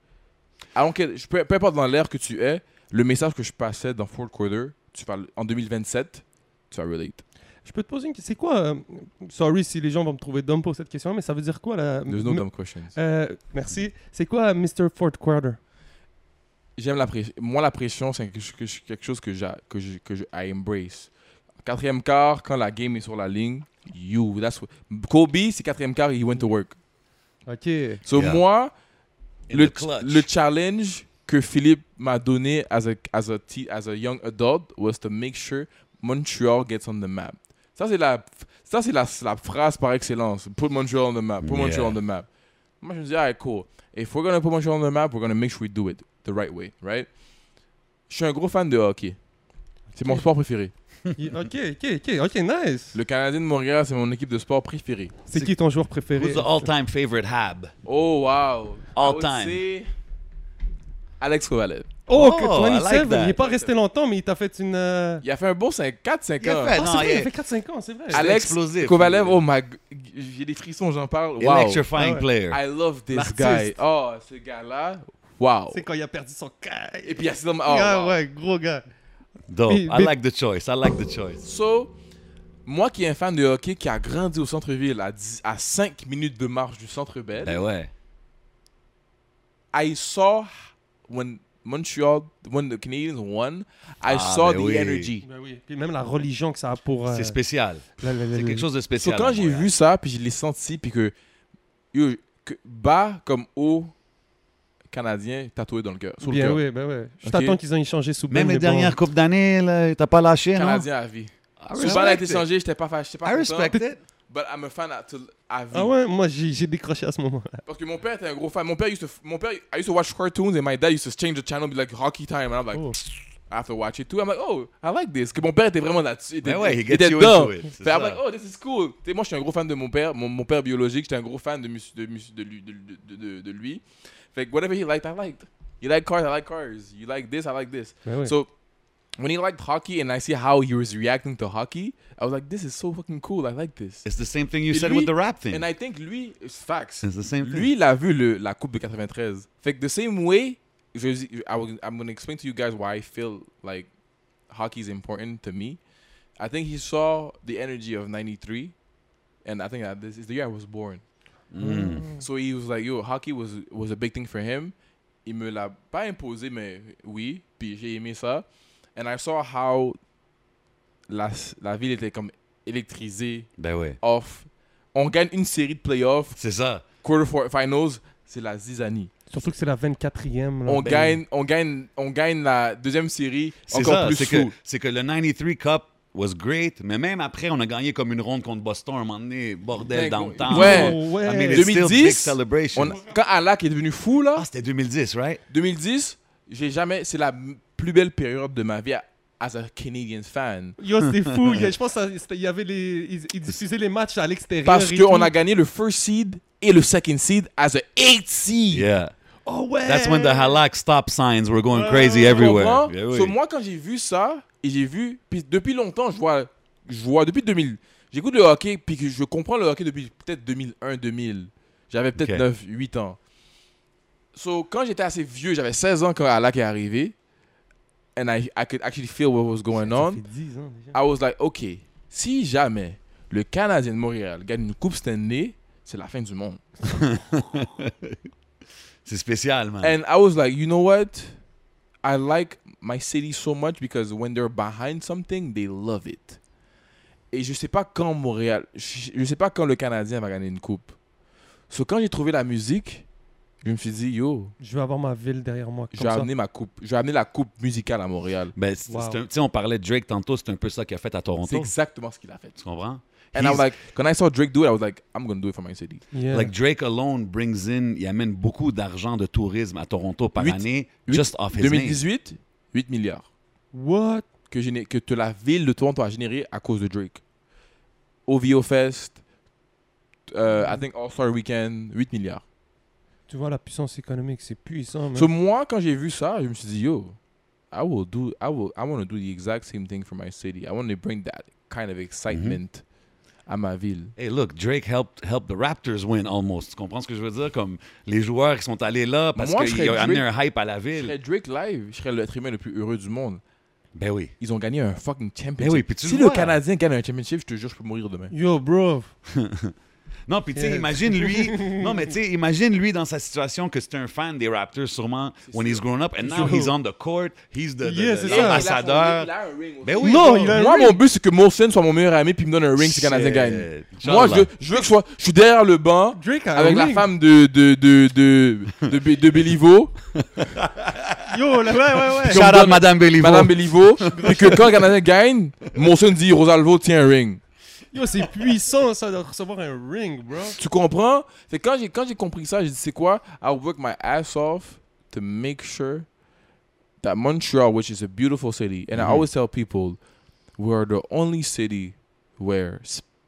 I don't care, je- peu, peu importe dans l'ère que tu es, le message que je passais dans Fourth Quarter, tu parles en 2027, tu vas relate. Je peux te poser une question. C'est quoi... euh, Sorry si les gens vont me trouver dumb pour cette question, mais ça veut dire quoi, la... There's no dumb questions. Euh, merci. C'est quoi Mr. Fort Quarter? J'aime la pression. Moi, la pression, c'est quelque chose que, que, j'a- que, je, que je I embrace. Quatrième quart, quand la game est sur la ligne, you. That's what, Kobe, c'est quatrième quart, he went to work. Ok. So, Yeah. moi, In le, le challenge que Philippe m'a donné as a, as, a as a young adult was to make sure Montreal gets on the map. Ça, c'est la, ça, c'est la, la phrase par excellence. Put Montreal on the map. Put Yeah. Montreal on the map. Moi, je me dis, alright, cool. If we're going to put Montreal on the map, we're going to make sure we do it the right way, right? Je suis un gros fan de hockey. C'est mon sport préféré. Ok, ok, ok, ok, nice. Le Canadien de Montréal, c'est mon équipe de sport préférée. C'est qui ton joueur préféré? Who's the all-time favorite Hab? Oh, wow. All I would time. say Alex Kovalev. Oh, Oh, que I 27, like il n'est pas resté longtemps, mais il t'a fait une... euh, Il a fait un bon 4-5 Il a ans. fait- Ah, non, c'est vrai, il- il a fait 4-5 ans, c'est vrai. Alex explosif. Kovalev, oh my... J'ai des frissons, j'en parle. Wow. Electrifying Ah player. I love this guy. Oh, ce gars-là. Wow. C'est quand il a perdu son caille. Et puis, il y a oh, Ah wow. ouais, gros gars. Mais- I mais- like the choice. I like the choice. So, moi qui est un fan de hockey, qui a grandi au centre-ville à, 10 à 5 minutes de marche du centre Bell, Ben ouais. I saw when Montreal, when the Canadians won, I Ah, saw ben the oui. energy. Ben oui. Puis même la religion que ça a pour... euh, C'est spécial. C'est quelque chose de So, spécial. quand à j'ai vu ça, puis je l'ai senti, puis que bas comme haut, Canadien, tatoué dans le cœur. le Bien cœur. oui, ben ouais. Je t'attends qu'ils ont échangé sous Même les bon. dernières coupes d'année, là, t'as pas lâché, non? Canadien à vie. I Subban a été respect it. changé, j'étais pas fâché. j'étais pas I respect it. but I'm a fan at, to, à vie. Ah ouais, moi j'ai décroché à ce moment-là. Parce que mon père était un gros fan. Mon père used to, mon père, I used to watch cartoons and my dad used to change the channel, be like hockey time, and I'm like, Oh. I have to watch it too. I'm like, oh, I like this. Que mon père était vraiment là-dessus. Il était, Ben ouais, he il gets était you dedans. into it, Fait, I'm like, oh, this is cool. Moi, je suis un gros fan de mon père, mon, mon père biologique. J'étais un gros fan de, mus- de, mus- de, lui, de, de, de, de lui. Fait que whatever he liked, I liked. You like cars, I like cars. You like this, I like this. Ben ouais. So when he liked hockey and I see how he was reacting to hockey, I was like, this is so fucking cool. I like this. It's the same thing you Et said lui- with the rap thing. And I think lui, it's facts. It's the same thing. Lui, il a vu le, la coupe de 93. Fait que the same way, je, I will, I'm going to explain to you guys why I feel like hockey is important to me. I think he saw the energy of 93. And I think that this is the year I was born. Mm. So he was like, yo, hockey was, was a big thing for him. Il me l'a pas imposé, mais oui. Puis j'ai aimé ça. And I saw how la, la ville était comme électrisée, Ben ouais. off. On gagne une série de playoffs, C'est ça. quarter for- finals, c'est la zizanie. Surtout que c'est la 24e. là. On Ben, gagne, on gagne, on gagne la deuxième série C'est encore ça. plus C'est que, que le 93 Cup was great, mais même après, on a gagné comme une ronde contre Boston un moment donné, bordel, Ben, downtown. ouais. Oh, ouais. I mean, it's still 2010, big celebration. On- quand Alak est devenu fou là, Ah, c'était 2010, right? 2010, j'ai jamais, c'est la plus belle période de ma vie as a Canadian fan. Yo, c'était fou. Je pense qu'il y avait les. Ils, ils diffusaient les matchs à l'extérieur. Parce qu'on a gagné le first seed et le second seed as a 8 seed. Yeah. Oh ouais. That's when the halak stop signs were going crazy Tu everywhere. Yeah, oui. So, moi, quand j'ai vu ça, et j'ai vu, puis depuis longtemps, je vois, je vois depuis 2000, j'écoute le hockey, puis je comprends le hockey depuis peut-être 2001-2000. J'avais peut-être Ok. 9, 8 ans. So, quand j'étais assez vieux, j'avais 16 ans quand Alak est arrivé, and I, I could actually feel what was going Ça on. fait 10 ans déjà. I was like, OK, si jamais le Canadien de Montréal gagne une Coupe Stanley, c'est la fin du monde. C'est spécial, man. And I was like, you know what? I like my city so much because when they're behind something, they love it. Et je sais pas quand Montréal, je, sais pas quand le Canadien va gagner une coupe. So quand j'ai trouvé la musique, je me suis dit, yo, Je vais avoir ma ville derrière moi. je vais ça. amener ma coupe, je vais amener la coupe musicale à Montréal. Ben, c'est- Wow. c'est un- tu sais, on parlait de Drake tantôt, c'est un peu ça qu'il a fait à C'est Toronto. exactement ce qu'il a fait. Tu comprends? And I was He's- like, when I saw Drake do it, I was like, I'm gonna do it for my city. Yeah. Like Drake alone brings in, il amène beaucoup d'argent de tourisme à Toronto par année, huit- just off his name. 2018, 8 milliards What? que, que te- la ville de Toronto a généré à cause de Drake. OVO Fest, euh, I think All-Star Weekend, 8 milliards. Tu vois la puissance économique, c'est puissant. man. So moi, quand j'ai vu ça, je me suis dit, yo, I will do, I will, I want to do the exact same thing for my city. I want to bring that kind of excitement à ma ville. Hey, look, Drake helped, helped the Raptors win almost. Tu comprends ce que je veux dire? Comme les joueurs qui sont allés là parce Moi, je qu'il serais a amené un hype à la Je ville. serais Drake live, je serais l'être humain le plus heureux du monde. Ben oui. Ils ont gagné un fucking championship. Ben oui, puis tu si le le. Canadien gagne un championship, je te jure, je peux mourir demain. Yo, bro. Non, puis tu sais, imagine lui. non, mais tu sais, imagine lui dans sa situation que c'était un fan des Raptors sûrement when he's grown up and now he's on the court, he's the, the- Yeah, the- c'est ça. l'ambassadeur. Ben oui. Non, bro. il a un Moi, ring. mon but, c'est que Molson soit mon meilleur ami puis me donne un ring si le Canadien gagne. Moi, je veux, je veux que je sois. Je suis derrière le banc avec la ring. femme de de de de de, de Béliveau, Yo, là, ouais, ouais, ouais. Shout out Madame Béliveau. Madame Béliveau, puis que quand le Canadien gagne, Molson dit Rosalvo tient un ring. Yo, c'est puissant ça de recevoir un ring, bro. Tu comprends? Fait que quand j'ai quand j'ai compris ça, j'ai dit c'est quoi? I'll work my ass off to make sure that Montreal, which is a beautiful city, and I Mhm. always tell people, we're the only city where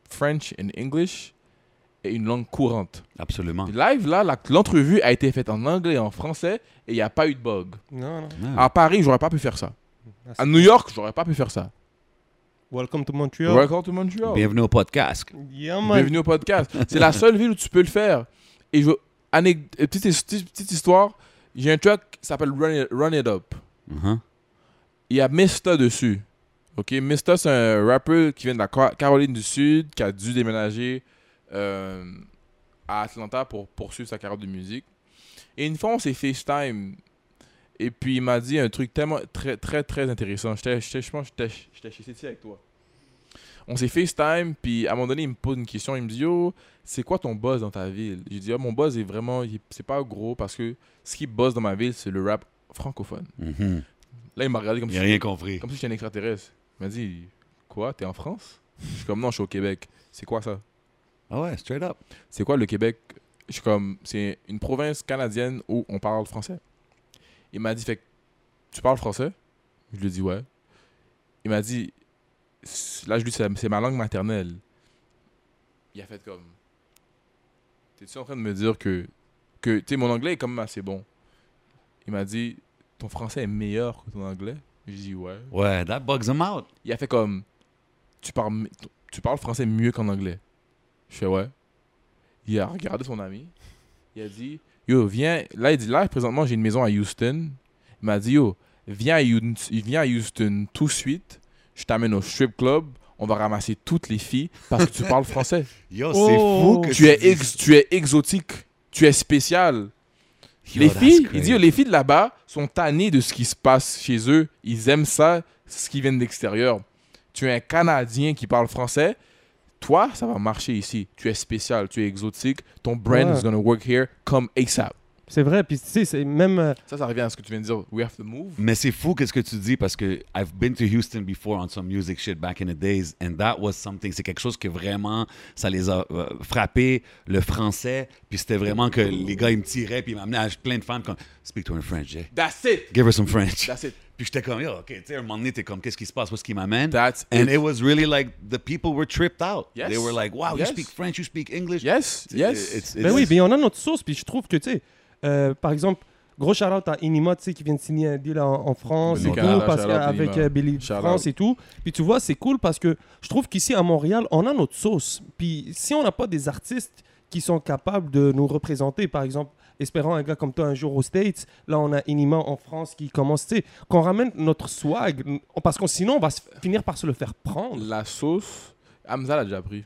French and English est une langue courante. Absolument. Live, là, l'entrevue a été faite en anglais et en français et il n'y a pas eu de bug. Non, non. Ah. À Paris, j'aurais pas pu faire ça. Ah, À New York, j'aurais pas pu faire ça. Welcome to Montreal. Welcome to Montreal. Bienvenue au podcast. Yeah, man. Bienvenue au podcast. C'est la seule ville où tu peux le faire. Et je, euh, petite, petite, petite histoire, j'ai un track qui s'appelle Run It, Run It Up. Uh-huh. Il y a Mista dessus. Ok, Mista, c'est un rappeur qui vient de la Ca- Caroline du Sud, qui a dû déménager euh, à Atlanta pour poursuivre sa carrière de musique. Et une fois, on s'est FaceTime. Et puis, il m'a dit un truc tellement très, très, très intéressant. J'étais, je pense que j'étais chez City avec toi. On s'est FaceTime, puis à un moment donné, il me pose une question. Il me dit Yo, c'est quoi ton buzz dans ta ville? J'ai dit Ah, Mon buzz est vraiment. C'est pas gros parce que ce qui buzz dans ma ville, c'est le rap francophone. Mhm. Là, il m'a regardé comme Il si rien compris. comme si j'étais un extraterrestre. Il m'a dit Quoi? T'es en France? Je suis comme Non, je suis au Québec. C'est quoi ça? Ah ouais, straight up. C'est quoi le Québec? Je suis comme, c'est une province canadienne où on parle français. Il m'a dit, fait que tu parles français? Je lui ai dit, ouais. Il m'a dit, là, je lui ai dit, c'est ma langue maternelle. Il a fait comme, t'es-tu en train de me dire que, que tu sais, mon anglais est quand même assez bon Il m'a dit, ton français est meilleur que ton anglais? J'ai dit, ouais. Ouais, that bugs him out. Il a fait comme, tu parles, tu parles français mieux qu'en anglais. Je fais, ouais. Il a regardé son ami. Il a dit, yo, viens. Là, il dit, là, présentement, j'ai une maison à Houston. Il m'a dit, yo, viens à, viens à Houston tout de suite. Je t'amène au strip club. On va ramasser toutes les filles parce que tu parles français. Yo, Oh. c'est fou que tu, es ex- tu es exotique. Tu es spécial. Yo, les filles, il dit, les filles de là-bas sont tannées de ce qui se passe chez eux. Ils aiment ça, ce qui vient de l'extérieur. Tu es un Canadien qui parle français. Toi, ça va marcher ici. Tu es spécial, tu es exotique. Ton brand Ouais. is gonna work here comme ASAP. C'est vrai, puis tu sais, c'est même. euh, Ça, ça revient à ce que tu viens de dire. We have to move. Mais c'est fou qu'est-ce que tu dis parce que I've been to Houston before on some music shit back in the days and that was something c'est quelque chose que vraiment ça les a euh, frappés le français puis c'était vraiment que les gars ils me tiraient puis ils m'amenaient à plein de femmes comme speak to her in French Jay. That's it. give her some French That's it. Puis j'étais comme yo ok tu sais un moment donné t'es comme qu'est-ce qui se passe? Où est-ce qu'il m'amène? That's and it. it was really like the people were tripped out Yes. they were like wow Yes. you speak French you speak English Yes, yes. It's- Ben it's- oui, mais on a notre sauce, puis je trouve que, tu sais, euh, par exemple, gros shout-out à Inima, tu sais, qui vient de signer un deal en, en France Billy et tout, parce qu'avec euh, Billy Shout-out. France et tout. Puis tu vois, c'est cool parce que je trouve qu'ici à Montréal, on a notre sauce. Puis si on n'a pas des artistes qui sont capables de nous représenter, par exemple, espérant un gars comme toi un jour aux States, là on a Inima en France qui commence, tu sais, qu'on ramène notre swag, parce que sinon on va finir par se le faire prendre. La sauce, Hamza l'a déjà pris.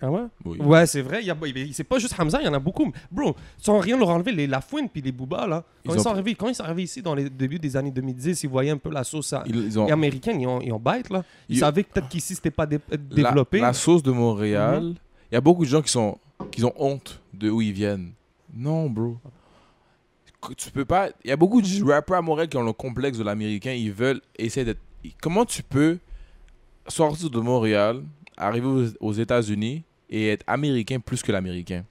Ah ouais? Oui. Ouais, c'est vrai. y a- C'est pas juste Hamza, il y en a beaucoup. Bro, sans rien leur enlever, les Lafouine puis les Booba, là, quand Ils ils, ont- sont arrivés, quand ils sont arrivés ici dans les débuts des années 2010, ils voyaient un peu la sauce à- Ils, ils ont, américaine, ils ont, ils ont bite, là. Ils savaient peut-être qu'ici, c'était pas dé- développé. la sauce de Montréal, Mhm. il y a beaucoup de gens qui, sont, qui ont honte de où ils viennent. Non, bro. Tu peux pas. Il y a beaucoup de rappers à Montréal qui ont le complexe de l'américain. Ils veulent essayer d'être. Comment tu peux sortir de Montréal, arriver aux, États-Unis et être américain plus que l'américain?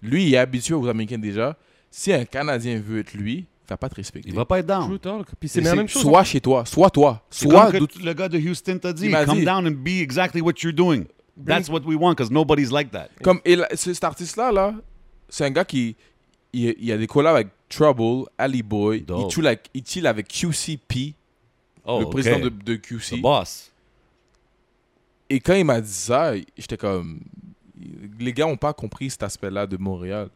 Lui, il est habitué aux Américains déjà. Si un Canadien veut être lui, il va pas te respecter. il va pas être down True talk. Puis c'est C'est- la même chose. Soit chez toi, soit toi, C'est soit comme que d'où- le gars de Houston t'a dit come dit- down and be exactly what you're doing that's what we want because nobody's like that Comme, et là, cet artiste-là, là, c'est un gars qui il, il a des collabs avec Trouble, Ali Boy. Il Dope. chill, avec, il chill avec QCP, oh le président de, de QC. the boss Et quand il m'a dit ça, j'étais comme. Les gars n'ont pas compris cet aspect-là de Montréal.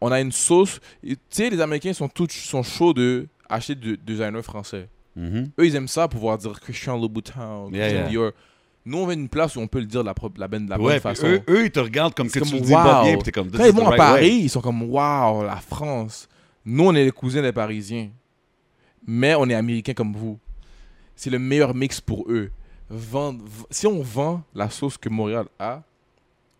On a une sauce. Tu sais, les Américains sont, tous, sont chauds de acheter de, de designers français. Mhm. Eux, ils aiment ça, pouvoir dire Christian Louboutin, Yeah, Christian yeah. Dior. Nous, on veut une place où on peut le dire de la, pro- la, bonne- de la bonne ouais, puis façon. eux, eux, ils te regardent comme que tu le dis pas bien, puis t'es comme, Quand ils vont à Paris, ils sont comme Waouh, la France. Nous, on est les cousins des Parisiens. Mais on est américains comme vous. C'est le meilleur mix pour eux. Vendre- v- si on vend la sauce que Montréal a,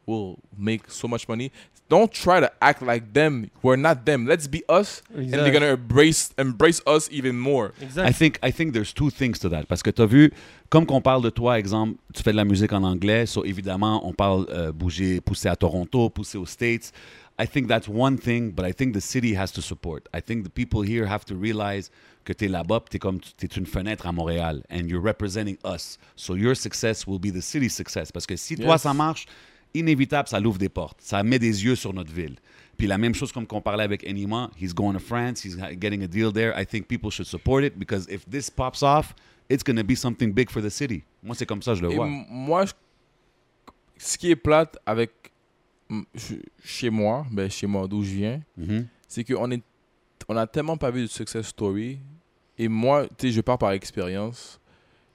we'll make so much money. Don't try to act like them. We're not them. Let's be us. And they're gonna embrace, embrace us even more. Exact. I think I think there's two things to that parce que tu as vu comme qu'on parle de toi exemple tu fais de la musique en anglais so évidemment on parle euh, bouger pousser à Toronto pousser aux States I think that's one thing but I think the city has to support I think the people here have to realize que tu es là-bas tu es comme tu es une fenêtre à Montréal and you're representing us so your success will be the city's success parce que si toi Yes. ça marche inévitable ça l'ouvre des portes ça met des yeux sur notre ville puis la même chose comme qu'on parlait avec Enima, he's going to France, he's getting a deal there. I think people should support it because if this pops off, it's going to be something big for the city. Moi, c'est comme ça je le Et vois. moi, je- ce qui est plate avec chez moi, ben chez moi d'où je viens, Mhm. c'est qu'on est, on a tellement pas vu de success story. Et moi, tu sais, je pars par expérience.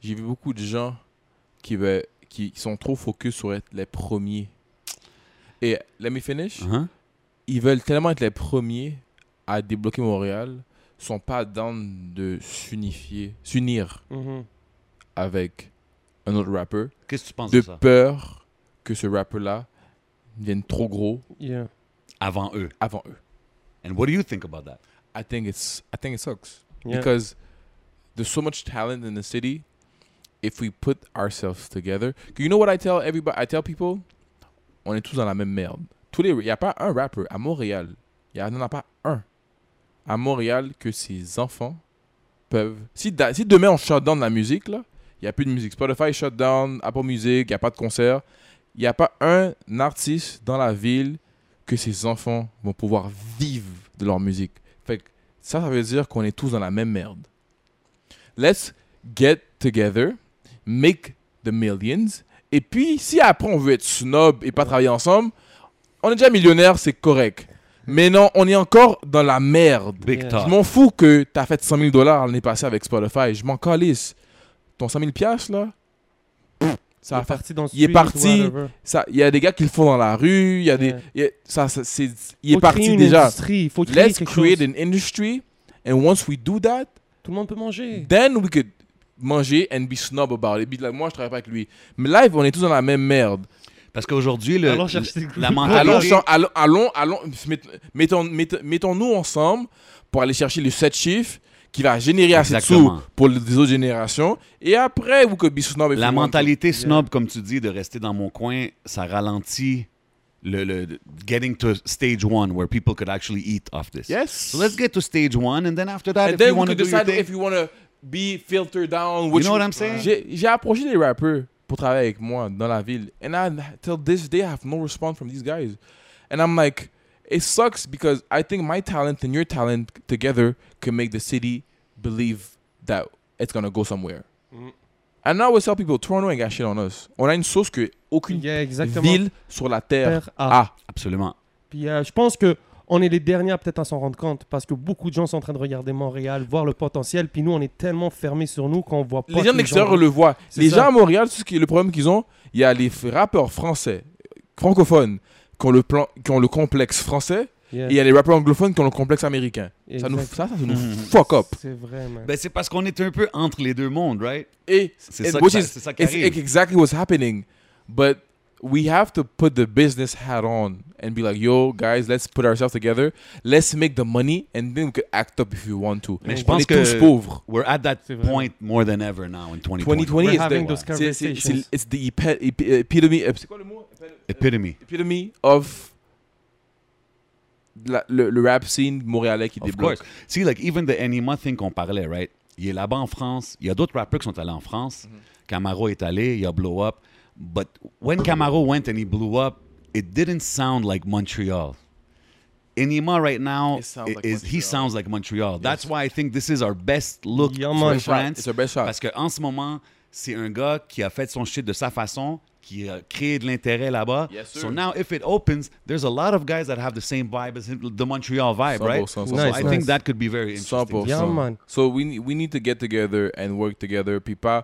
J'ai vu beaucoup de gens qui, veulent, qui sont trop focus sur être les premiers. Et let me finish. Uh-huh. Ils veulent tellement être les premiers à débloquer Montréal, sont pas down de s'unifier, s'unir Mhm. avec un autre rapper, Qu'est-ce que tu penses de de ça? peur que ce rapper-là devienne trop gros Yeah. Avant eux. avant eux. And what do you think about that? I think it's I think it sucks Yeah. because there's so much talent in the city. If we put ourselves together, you know what I tell everybody? I tell people, on est tous dans la même merde. Il n'y a pas un rapper à Montréal, il n'y en a pas un à Montréal que ses enfants peuvent. Si, demain on shut down la musique, il n'y a plus de musique. Spotify shut down, Apple Music, il n'y a pas de concert. Il n'y a pas un artiste dans la ville que ses enfants vont pouvoir vivre de leur musique. Ça, ça veut dire qu'on est tous dans la même merde. Let's get together, make the millions. Et puis, si après on veut être snob et pas travailler ensemble, on est déjà millionnaire, c'est correct. Mais non, on est encore dans la merde. Big Yeah. talk. Je m'en fous que t'as fait 100 000 dollars l'année passée avec Spotify. Je m'en calisse. Ton 100 000 piastres, là, ça il va est faire parti dans il est street, parti. ça, il y a des gars qui le font dans la rue, il y a des, Ouais. il y a- ça, ça, c'est, il est Faut créer parti une déjà. industrie, il faut créer Let's create chose. an industry, and once we do that, Tout le monde peut manger. then we could manger and be snob about it. Be like, moi, je travaille pas avec lui. Mais live, on est tous dans la même merde. Parce qu'aujourd'hui, le- Allons chercher la mentalité... allons, allons, allons, mett- mettons, mett- mettons-nous ensemble pour aller chercher le 7 chiffres qui va générer assez de sous Exactement. pour les autres générations. Et après, vous be snob La you want to. mentalité snob, comme tu dis, de rester dans mon coin, ça ralentit le, le getting to stage one where people could actually eat off this. Yes. So let's get to stage one, and then after that, And if then you we want to could do your decide thing, if you want to be filtered down. which- know what I'm saying? J'ai approché des rappeurs pour travailler avec moi dans la ville. And I, till this day, I have no response from these guys. And I'm like, it sucks because I think my talent and your talent together can make the city believe that it's going to go somewhere. Mm. And I always tell people, Toronto ain't got shit on us. On a une sauce que aucune Yeah, ville sur la terre Terre A. a. absolument. Puis euh, je pense que on est les derniers à peut-être à s'en rendre compte parce que beaucoup de gens sont en train de regarder Montréal, voir le potentiel, puis nous on est tellement fermés sur nous qu'on voit pas. Les gens de l'extérieur le voient. Les ça. gens à Montréal, ce qui est le problème qu'ils ont, il y a les rappeurs français, francophones, qui ont le, plan, qui ont le complexe français, Yeah, et il y a les rappeurs anglophones qui ont le complexe américain. Ça, nous, ça, ça nous fuck up. C'est vrai, man. Ben, c'est parce qu'on est un peu entre les deux mondes, right? Et C'est ça, ça- qui it's arrive. exactly what's happening. But we have to put the business hat on and be like, yo, guys, let's put ourselves together. Let's make the money, and then we could act up if we want to. Mais je pense que tous pauvres. we're at that point more than ever now in 2020. 2020 We're is having the, those c'est- c'est- c'est- conversations. it's the epi- epi- epitome. C'est quoi le mot? Epitome. epitome of la- le, le rap scene montréalais qui Of débloque. course. See, like, even the Anima thing qu'on parlait, right? Il est là-bas en France. Il y a d'autres rappeurs qui sont allés en France. Mm-hmm. Camaro est allé, il a blow up. But when Camaro went and he blew up, it didn't sound like Montreal. Enima right now It like is he sounds like Montreal. That's why I think this is our best look Yeah, for man. Best shot. France. It's our best shot. Parce qu'en ce moment, c'est un gars qui a fait son shit de sa façon, qui a créé de l'intérêt là-bas. Yes, sir. so now, if it opens, there's a lot of guys that have the same vibe as him, the Montreal vibe, 100%, right? 100%. So Nice, I nice. think that could be very interesting. 100%. Yeah, man. So we need, we need to get together and work together. Puis pas,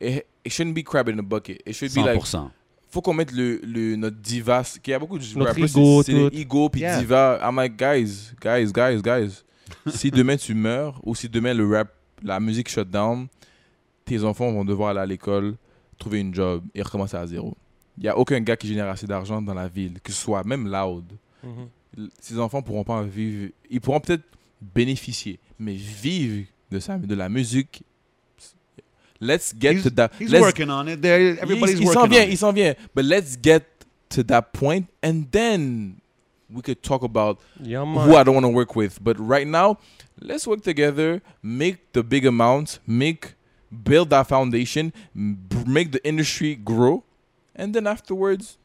it, it shouldn't be crab in a bucket. It should be like 100%. faut qu'on mette le, le, notre diva. qu'il y a beaucoup de Notre rappers, ego, c'est ego puis Yeah. diva. I'm like, guys, guys, guys, guys. si demain tu meurs ou si demain le rap, la musique shut down, tes enfants vont devoir aller à l'école, trouver une job et recommencer à zéro. Il n'y a aucun gars qui génère assez d'argent dans la ville, que ce soit même loud. Mhm. Ces enfants pourront pas en vivre. Ils pourront peut-être bénéficier, mais vivre de ça, de la musique. Let's get He's, to that. he's let's working on it. There, everybody's il, il s'en working vient, on il it. s'en vient. But let's get to that point and then we could talk about Yeah, who I don't want to work with. But right now, let's work together, make the big amounts, make build that foundation, m- make the industry grow, and then afterwards,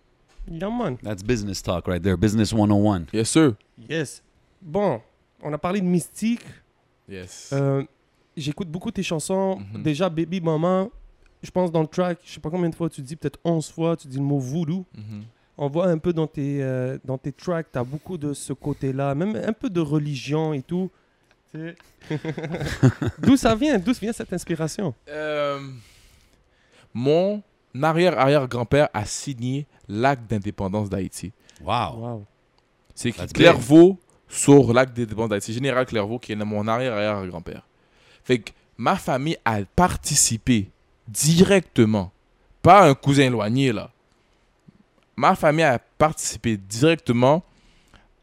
Yeah, man. That's business talk right there. Business 101. yes sir. Yes. Bon, on a parlé de mystique. Yes. Euh, J'écoute beaucoup tes chansons. Mhm. Déjà, Baby Maman, je pense dans le track, je sais pas combien de fois tu dis, peut-être 11 fois, tu dis le mot voodoo. Mhm. On voit un peu dans tes, euh, dans tes tracks, tu as beaucoup de ce côté-là, même un peu de religion et tout. D'où ça vient? D'où vient cette inspiration? Euh, mon arrière-arrière-grand-père a signé l'acte d'indépendance d'Haïti. Wow. Wow. C'est Clairvaux sur l'acte d'indépendance d'Haïti. Général Clairvaux, qui est mon arrière-arrière-grand-père. Fait que ma famille a participé directement, pas un cousin éloigné là. Ma famille a participé directement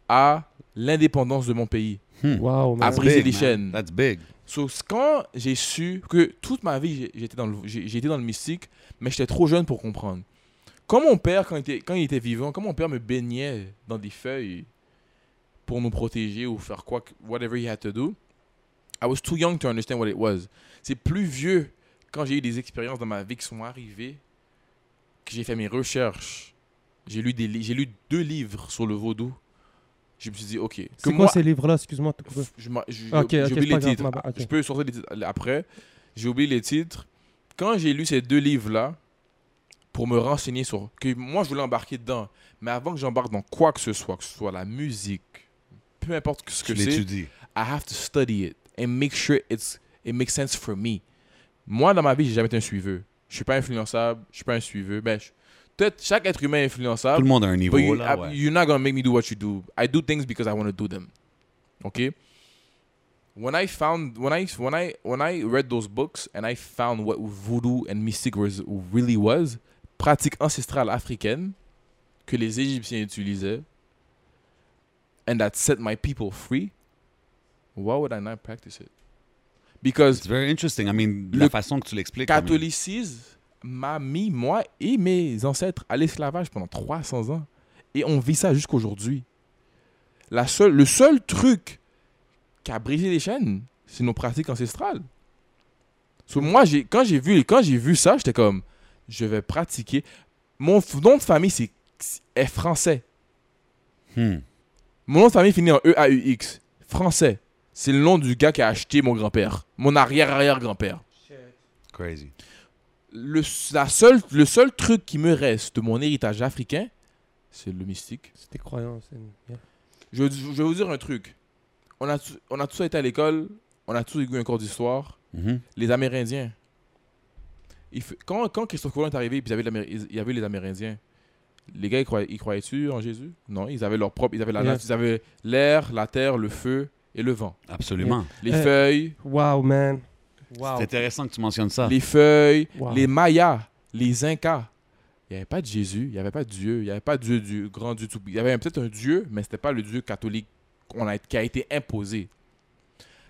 à l'indépendance de mon pays. Hmm. Wow, man. À briser Big, les man. chaînes. That's big. So, quand j'ai su que toute ma vie, j'étais dans, le- dans mystique, mais j'étais trop jeune pour comprendre. Quand mon père, quand il, était, quand il était vivant, quand mon père me baignait dans des feuilles pour nous protéger ou faire quoi, que- whatever he had to do, I was too young to understand what it was. C'est plus vieux quand j'ai eu des expériences dans ma vie qui sont arrivées, que j'ai fait mes recherches. J'ai lu, des li- j'ai lu deux livres sur le vaudou. Je me suis dit, ok. que C'est quoi moi- ces livres-là? Excuse-moi. je j'ai oublié c'est les titres. ma. Je peux sortir les titres après. J'ai oublié les titres. Quand j'ai lu ces deux livres-là, pour me renseigner sur... que Moi, je voulais embarquer dedans. Mais avant que j'embarque dans quoi que ce soit, que ce soit la musique, peu importe ce Tu que c'est, l'étudies. I have to study it and make sure it's, it makes sense for me. Moi, dans ma vie, j'ai jamais été un suiveux. Je suis pas influençable, je suis pas un suiveux. Ben, je- peut-être chaque être humain est influençable. Tout le monde a un niveau, But you, là, ouais. You're not gonna make me do what you do. I do things because I want to do them. Okay. When I found when I when I when I read those books and I found what voodoo and mystic was really was, pratique ancestrale africaine que les Égyptiens utilisaient, and that set my people free. Why would I not practice it? Because It's very interesting. I mean, la façon que tu l'expliques. Catholicisme m'a mis, moi et mes ancêtres, à l'esclavage pendant 300 ans. Et on vit ça jusqu'aujourd'hui. La seule, le seul truc qui a brisé les chaînes, c'est nos pratiques ancestrales. So, moi, quand, j'ai vu, quand vu ça, j'étais comme, je vais pratiquer. Mon nom de famille c'est, est français. hmm. Mon nom de famille finit en E-A-U-X. Français. C'est le nom du gars qui a acheté mon grand-père. Mon arrière-arrière-grand-père. Crazy. le, la seule, le seul truc qui me reste de mon héritage africain, c'est le mystique. C'est tes croyances. c'est- yeah. Je, je vais vous dire un truc. On a, tous- on a tous été à l'école, on a tous eu un cours d'histoire. Mhm. Les Amérindiens. Il fait- quand, quand Christophe Colomb est arrivé, puis il y avait, il y avait les Amérindiens, les gars, ils, croyaient, ils croyaient-tu en Jésus? Non, ils avaient leur propre. Ils avaient la Yeah. ils avaient l'air, la terre, le feu et le vent. Absolument. Les Euh, feuilles, Wow, man. Wow. C'est intéressant que tu mentionnes ça. les feuilles, Wow. les Mayas, les Incas. Il n'y avait pas de Jésus, il n'y avait pas de Dieu, il n'y avait pas de Dieu du grand Dieu tout. Il y avait peut-être un Dieu, mais ce n'était pas le Dieu catholique a, qui a été imposé.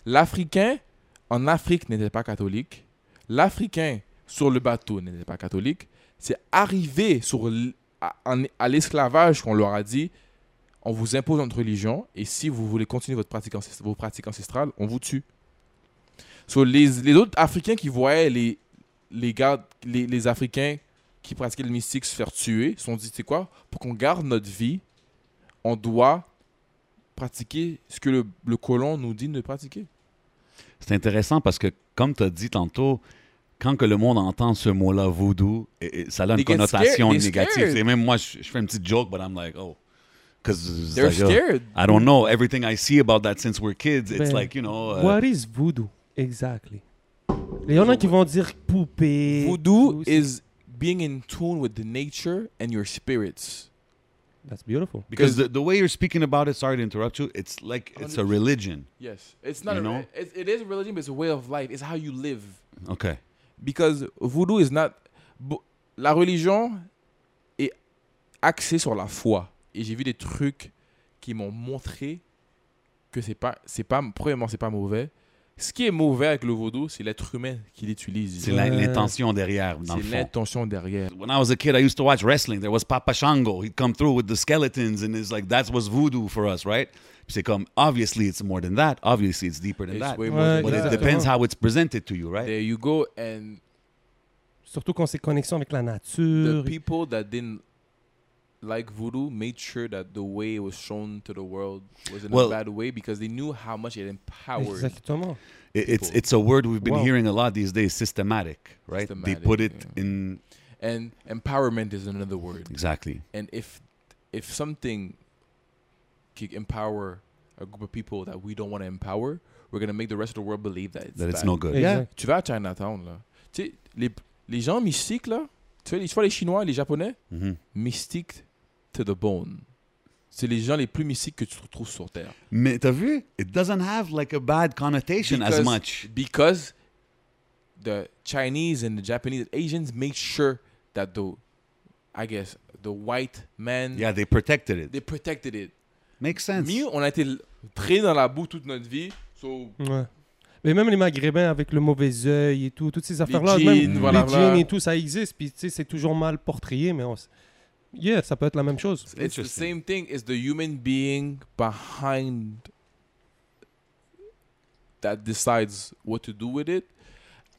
L'Africain en Afrique n'était pas catholique. L'Africain sur le bateau n'était pas catholique. C'est arrivé sur à, à l'esclavage qu'on leur a dit on vous impose notre religion et si vous voulez continuer votre pratique vos pratiques ancestrales, on vous tue. So, les, les autres Africains qui voyaient les, les, gars, les, les Africains qui pratiquaient le mystique se faire tuer se sont dit c'est quoi? Pour qu'on garde notre vie, on doit pratiquer ce que le, le colon nous dit de pratiquer. C'est intéressant parce que, comme tu as dit tantôt, quand que le monde entend ce mot-là, voodoo, et- et ça a une They connotation scared, négative. Et même moi, je, je fais une petite joke, but I'm like, oh. Because They're scared. I don't know. Everything I see about that since we're kids, it's Ben, like, you know. uh, What is voodoo? Exactly. Il y en a qui vont dire poupée. Voodoo is being in tune with the nature and your spirits. That's beautiful. because the, the way you're speaking about it, sorry to interrupt you, it's like it's a religion. Yes, it's not. You a, know? It, it is a religion, but it's a way of life. It's how you live. Okay. Because voodoo is not. La religion est axée sur la foi. Et j'ai vu des trucs qui m'ont montré que c'est pas, c'est pas, premièrement, c'est pas mauvais. Ce qui est mauvais avec le vaudou, c'est l'être humain qui l'utilise. C'est l'intention derrière, dans le C'est fond. l'intention derrière. When I was a kid, I used to watch wrestling. There was Papa Shango. He'd come through with the skeletons, and it's like that was voodoo for us, right? Puis c'est comme, obviously it's more than that. Obviously it's deeper than It's that. way Ouais, than But it that. depends how it's presented to you, right? There you go, and Surtout quand c'est connexion avec la the nature. people that didn't like voodoo made sure that the way it was shown to the world was in Well- a bad way because they knew how much it empowered. Exactement. It- it's it's a word we've been Wow. hearing a lot these days. Systematic, right? they put it yeah. in And empowerment is another word. exactly. And if if something can empower a group of people that we don't want to empower, we're gonna make the rest of the world believe that it's That it's no good. Yeah. Tu vas à Chinatown là. Tu sais, les, les gens mystiques là, tu vois, les, tu vois les Chinois, les Japonais, Mhm. mystiques to the bone. C'est les gens les plus mystiques que tu retrouves sur Terre. Mais t'as vu? It doesn't have like a bad connotation as Because- much. Because the Chinese and the Japanese Asians made sure that the, I guess, the white man, Yeah, they protected it. they protected it. Makes sense. Mieux, on a été traînés dans la boue toute notre vie. So, Ouais. Mais même les Maghrébins avec le mauvais œil et tout, toutes ces affaires-là, jeans, même voilà, les voilà. jeans et tout, ça existe. Puis tu sais, c'est toujours mal portrayé, mais on Yeah, ça peut être la même chose. It's the same thing. It's the human being behind that decides what to do with it.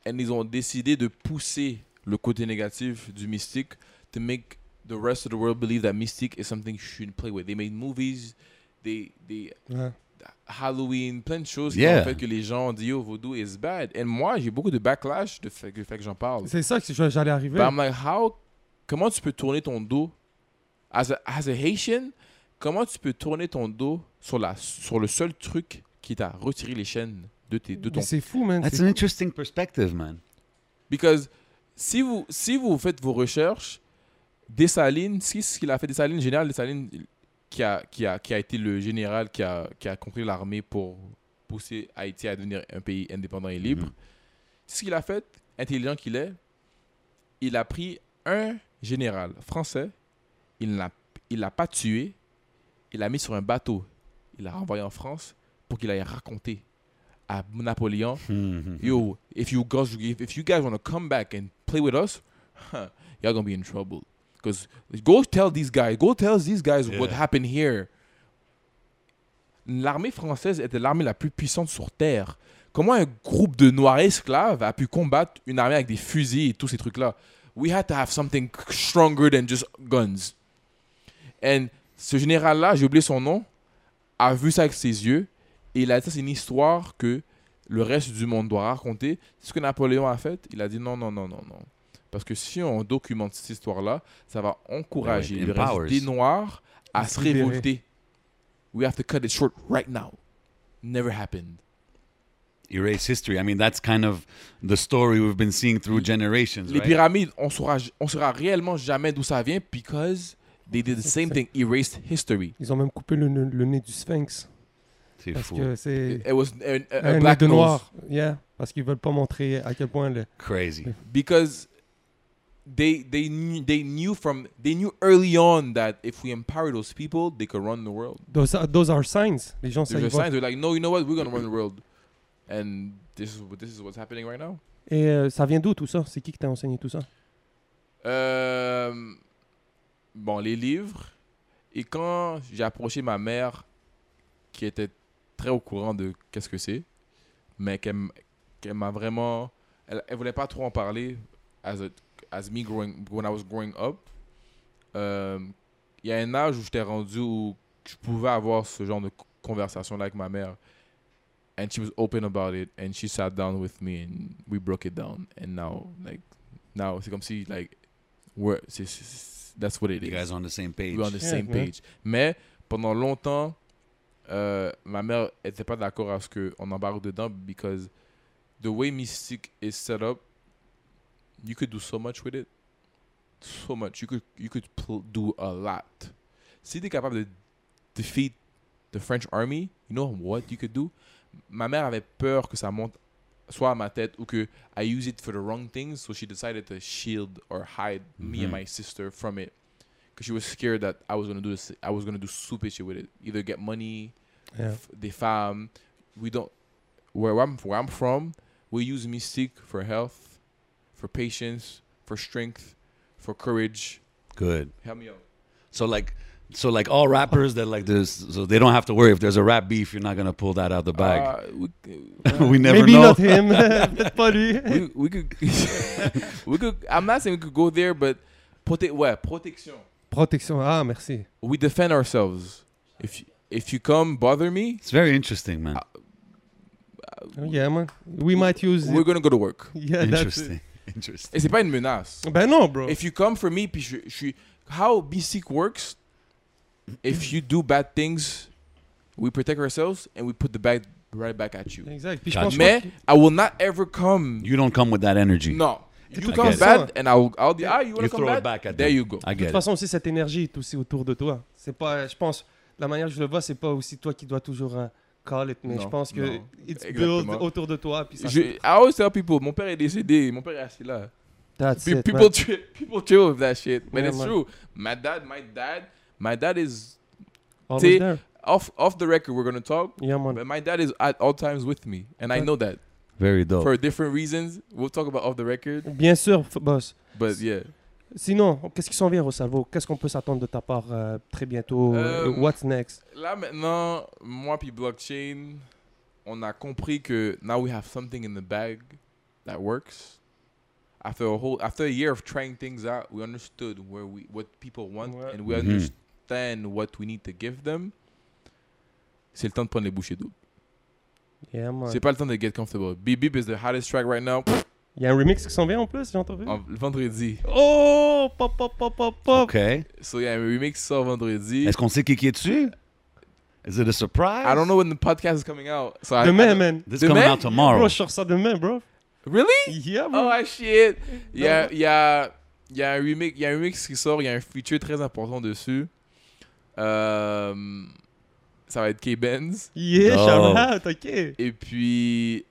And ils ont décidé de pousser le côté négatif du mystique to make the rest of the world believe that mystique is something you shouldn't play with. They made movies, they, they Ouais. Halloween, plein de choses qui Yeah. ont fait que les gens ont dit yo, vaudou is bad. Et moi, j'ai beaucoup de backlash de fait, du fait que j'en parle. C'est ça que j'allais arriver. But I'm like, how, comment tu peux tourner ton dos, as a, as a Haitian, comment tu peux tourner ton dos sur, la, sur le seul truc qui t'a retiré les chaînes de, tes, de ton... C'est fou, man. That's c'est an fou. interesting perspective, man. Because si vous, si vous faites vos recherches, Dessalines, si ce qu'il a fait, Dessalines, général Dessalines, qui a, qui, a, qui a été le général qui a, qui a compris l'armée pour pousser Haïti à devenir un pays indépendant et libre, Mhm. ce qu'il a fait, intelligent qu'il est, il a pris un général français, il ne l'a il l'a pas tué, il l'a mis sur un bateau, il l'a renvoyé en France pour qu'il aille raconter à Napoléon Mhm. yo, if you guys if, if you guys want to come back and play with us, huh, y'all gonna be in trouble. Because go tell these guys, go tell these guys what happened here. L'armée française était l'armée la plus puissante sur terre. Comment un groupe de noirs esclaves a pu combattre une armée avec des fusils et tous ces trucs-là? We had to have something stronger than just guns. And ce général-là, j'ai oublié son nom, a vu ça avec ses yeux et il a dit ça, c'est une histoire que le reste du monde doit raconter. C'est ce que Napoléon a fait. Il a dit non, non, non, non, non. Parce que si on documente cette histoire-là, ça va encourager le reste des Noirs à se révolter. We have to cut it short right now. Never happened. Erase history. I mean, that's kind of the story we've been seeing through generations, Les right? pyramides, on saura, on saura réellement jamais d'où ça vient because they did the same thing, erased history. Ils ont même coupé le, nez- le nez du sphinx. C'est Parce fou. que c'est It was a, a- a un nez black de nose. noir. Yeah. Parce qu'ils veulent pas montrer à quel point le. Crazy. because they they knew, they knew from they knew early on that if we empower those people, they could run the world. Those, are- those are signs. Les gens, ça There's y a va. sign. They're like, no, you know what? We're gonna run the world, and this is what this is what's happening right now. Et euh, ça vient d'où tout ça? C'est qui qui t'a enseigné tout ça? Euh, bon, les livres. Et quand j'ai approché ma mère, qui était très au courant de qu'est-ce que c'est, mais qu'elle qu'elle m'a vraiment, elle, elle voulait pas trop en parler as a, as me growing when I was growing up. Euh, Il y a un âge où j'étais rendu où je pouvais avoir ce genre de conversation là avec ma mère. And she was open about it, and she sat down with me, and we broke it down. And now, like, now c'est comme si like that's what it You is. guys are on the same page. We're on the Yeah, same yeah. page. Mais pendant longtemps, euh, ma mère était pas d'accord à ce qu'on embarque dedans because the way Mystique is set up, you could do so much with it. So much. You could you could pl- do a lot. Si tu es capable de defeat the French army, you know what you could do? Ma mère avait peur que ça monte soit à ma tête ou que I use it for the wrong things, so she decided to shield or hide me and Mhm. my sister from it because she was scared that I was gonna do this. I was gonna do stupid shit with it, either get money, Yeah. f- des femmes. We don't. Where I'm where I'm from, we use mystique for health, for patience, for strength, for courage. Good. Help me out. So like, so like all rappers that like this, so they don't have to worry if there's a rap beef. You're not gonna pull that out of the bag. Uh, we, we never Maybe know. not him. Peut-être we, we could we could. I'm not saying we could go there, but prote- ouais, protection. Protection. Ah, merci. We defend ourselves. If you, if you come bother me, It's very interesting, man. Oh, yeah, man. We might use we're it. gonna go to work. Yeah, that's it. Interesting. Interesting. Et c'est pas une menace. Ben non, bro. If you come for me, puis je, je suis. How BSeek works, if you do bad things, we protect ourselves and we put the bad right back at you. Exact. Puis je Gotcha. pense Mais que- I will not ever come. You don't come with that energy. No. Et You come bad and I'll, I'll be, ah, you wanna You come throw bad? it back at There them. you go. I de get toute it. façon aussi cette énergie est aussi autour de toi. C'est pas, je pense, la manière que je le vois, c'est pas aussi toi qui dois toujours euh, call it, mais Non, je pense que non. it's Exactement. built autour de toi. Puis ça, Je, I always tell people, mon père est décédé, mon père est assis là. that's Pe- it, people, people chill with that shit. But Yeah, it's man. true. My dad, my dad, my dad is Always T'sais, there. off off the record. We're gonna talk. Yeah, man. But my dad is at all times with me, and I know that Very dope. for different reasons. We'll talk about off the record. Bien sûr, boss. But yeah, Sinon, qu'est-ce qui s'en vient, Rosalvo Qu'est-ce qu'on peut s'attendre de ta part euh, très bientôt? Euh, What's next? Là maintenant, moi puis blockchain, on a compris que now we have something in the bag that works. After a whole, after a year of trying things out, we understood where we what people want Ouais. and we Mhm. Understand what we need to give them. C'est le temps de prendre les bouchées doubles. Yeah, man. C'est pas le temps de get comfortable. Beep Beep is the hottest track right now. Il y a un remix qui s'en vient en plus, j'ai entendu. En- le vendredi. Oh Pop, pop, pop, pop, pop OK. Est-ce So il y a un remix qui sort vendredi. qu'on sait qui qui est dessus? Is it a surprise? I don't know when the podcast is coming out. So I- I Demain, don't- man. This Demain? coming out tomorrow. Bro, je sors ça demain, bro. Really? Yeah, bro. Oh shit! Il y a, il y, a, il y, a un remix, il y a un remix qui sort, il y a un feature très important dessus. Euh, ça va être K-Benz. Yeah, Oh. shout out, ok. Et puis,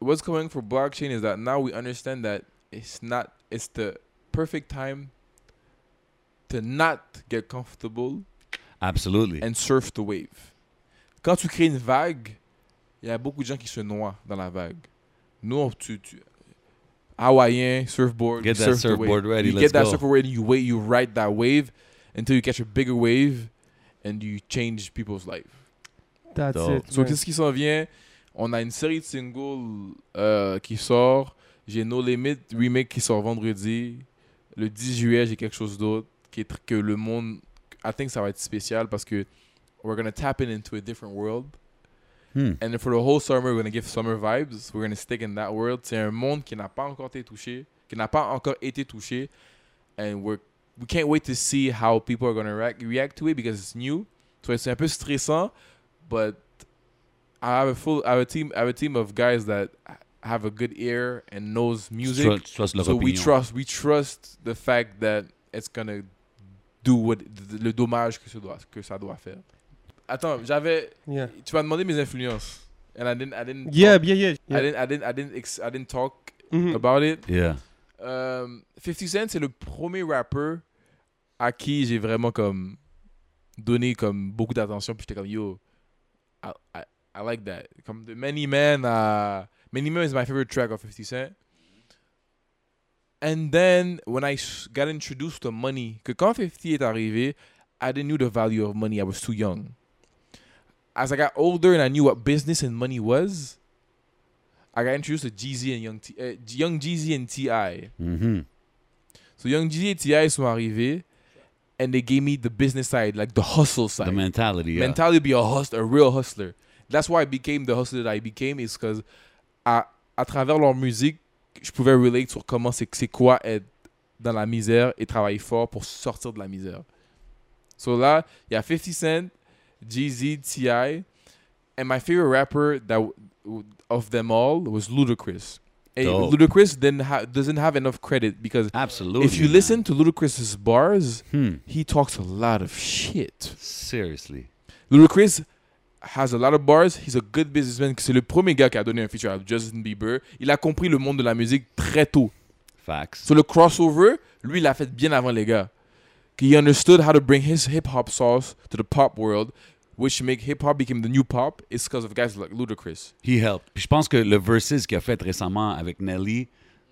what's coming for blockchain is that now we understand that it's not, it's the perfect time to not get comfortable Absolutely. and surf the wave. Quand tu crées une vague, il y a beaucoup de gens qui se noient dans la vague. Nous, on- tu, tu Hawaïen, surfboard, Get that surf the surfboard wave. ready, You let's get that go. surfboard ready, you wait, you ride that wave until you catch a bigger wave and you change people's life. That's Dope. it. So, qu'est-ce qui s'en vient? On a une série de singles euh, qui sort. J'ai No Limit remake qui sort vendredi. Le 10 juillet, j'ai quelque chose d'autre qui est que le monde. I think ça va être spécial parce que we're gonna tap in into a different world. Hmm. And for the whole summer, we're gonna give summer vibes. We're gonna stick in that world. C'est un monde qui n'a pas encore été touché, qui n'a pas encore été touché, and we're we can't wait to see how people are gonna react, react to it because it's new. So c'est un peu stressant, but I have a full, I have a team, I have a team of guys that have a good ear and knows music. Trust, trust so we trust, we trust the fact that it's gonna do what le dommage que ça doit, que ça doit faire. Attends, j'avais Yeah. tu m'as demandé mes influences. And I didn't, I didn't, Yeah, talk, yeah, yeah. I didn't, I didn't, I didn't, ex- I didn't talk Mhm. about it. Yeah. Um, 50 Cent, c'est le premier rapper à qui j'ai vraiment comme donné comme beaucoup d'attention. Puis j'étais comme, yo, I, I, I like that. Comme the Many Men, uh, Many Men is my favorite track of 50 Cent. And then when I got introduced to money, que quand 50 est arrivé, I didn't knew the value of money. I was too young. As I got older and I knew what business and money was, I got introduced to Jeezy and Young, T- uh, Young Jeezy and Ti. Mhm. So Young Jeezy et Ti sont arrivés, and they gave me the business side, like the hustle side. The mentality. Yeah. mentality be a hustler, a real hustler. That's why I became the hustler that I became, is because à, à travers leur musique, je pouvais relate sur comment c'est c'est quoi être dans la misère et travailler fort pour sortir de la misère. So là, il y a 50 Cent, Jeezy, T.I., and my favorite rapper that of them all was Ludacris. Dope. Ludacris didn't ha- doesn't have enough credit because Absolutely. if you man. listen to Ludacris's bars, Hmm. he talks a lot of shit. Seriously. Ludacris has a lot of bars. He's a good businessman. C'est le premier gars qui a donné un feature à Justin Bieber. Il a compris le monde de la musique très tôt. Facts. Sur le crossover, lui, il l'a fait bien avant les gars. He understood how to bring his hip hop sauce to the pop world, which make hip hop became the new pop. It's because of guys like Ludacris. He helped. Puis je pense que le versus qu'il a fait récemment avec Nelly,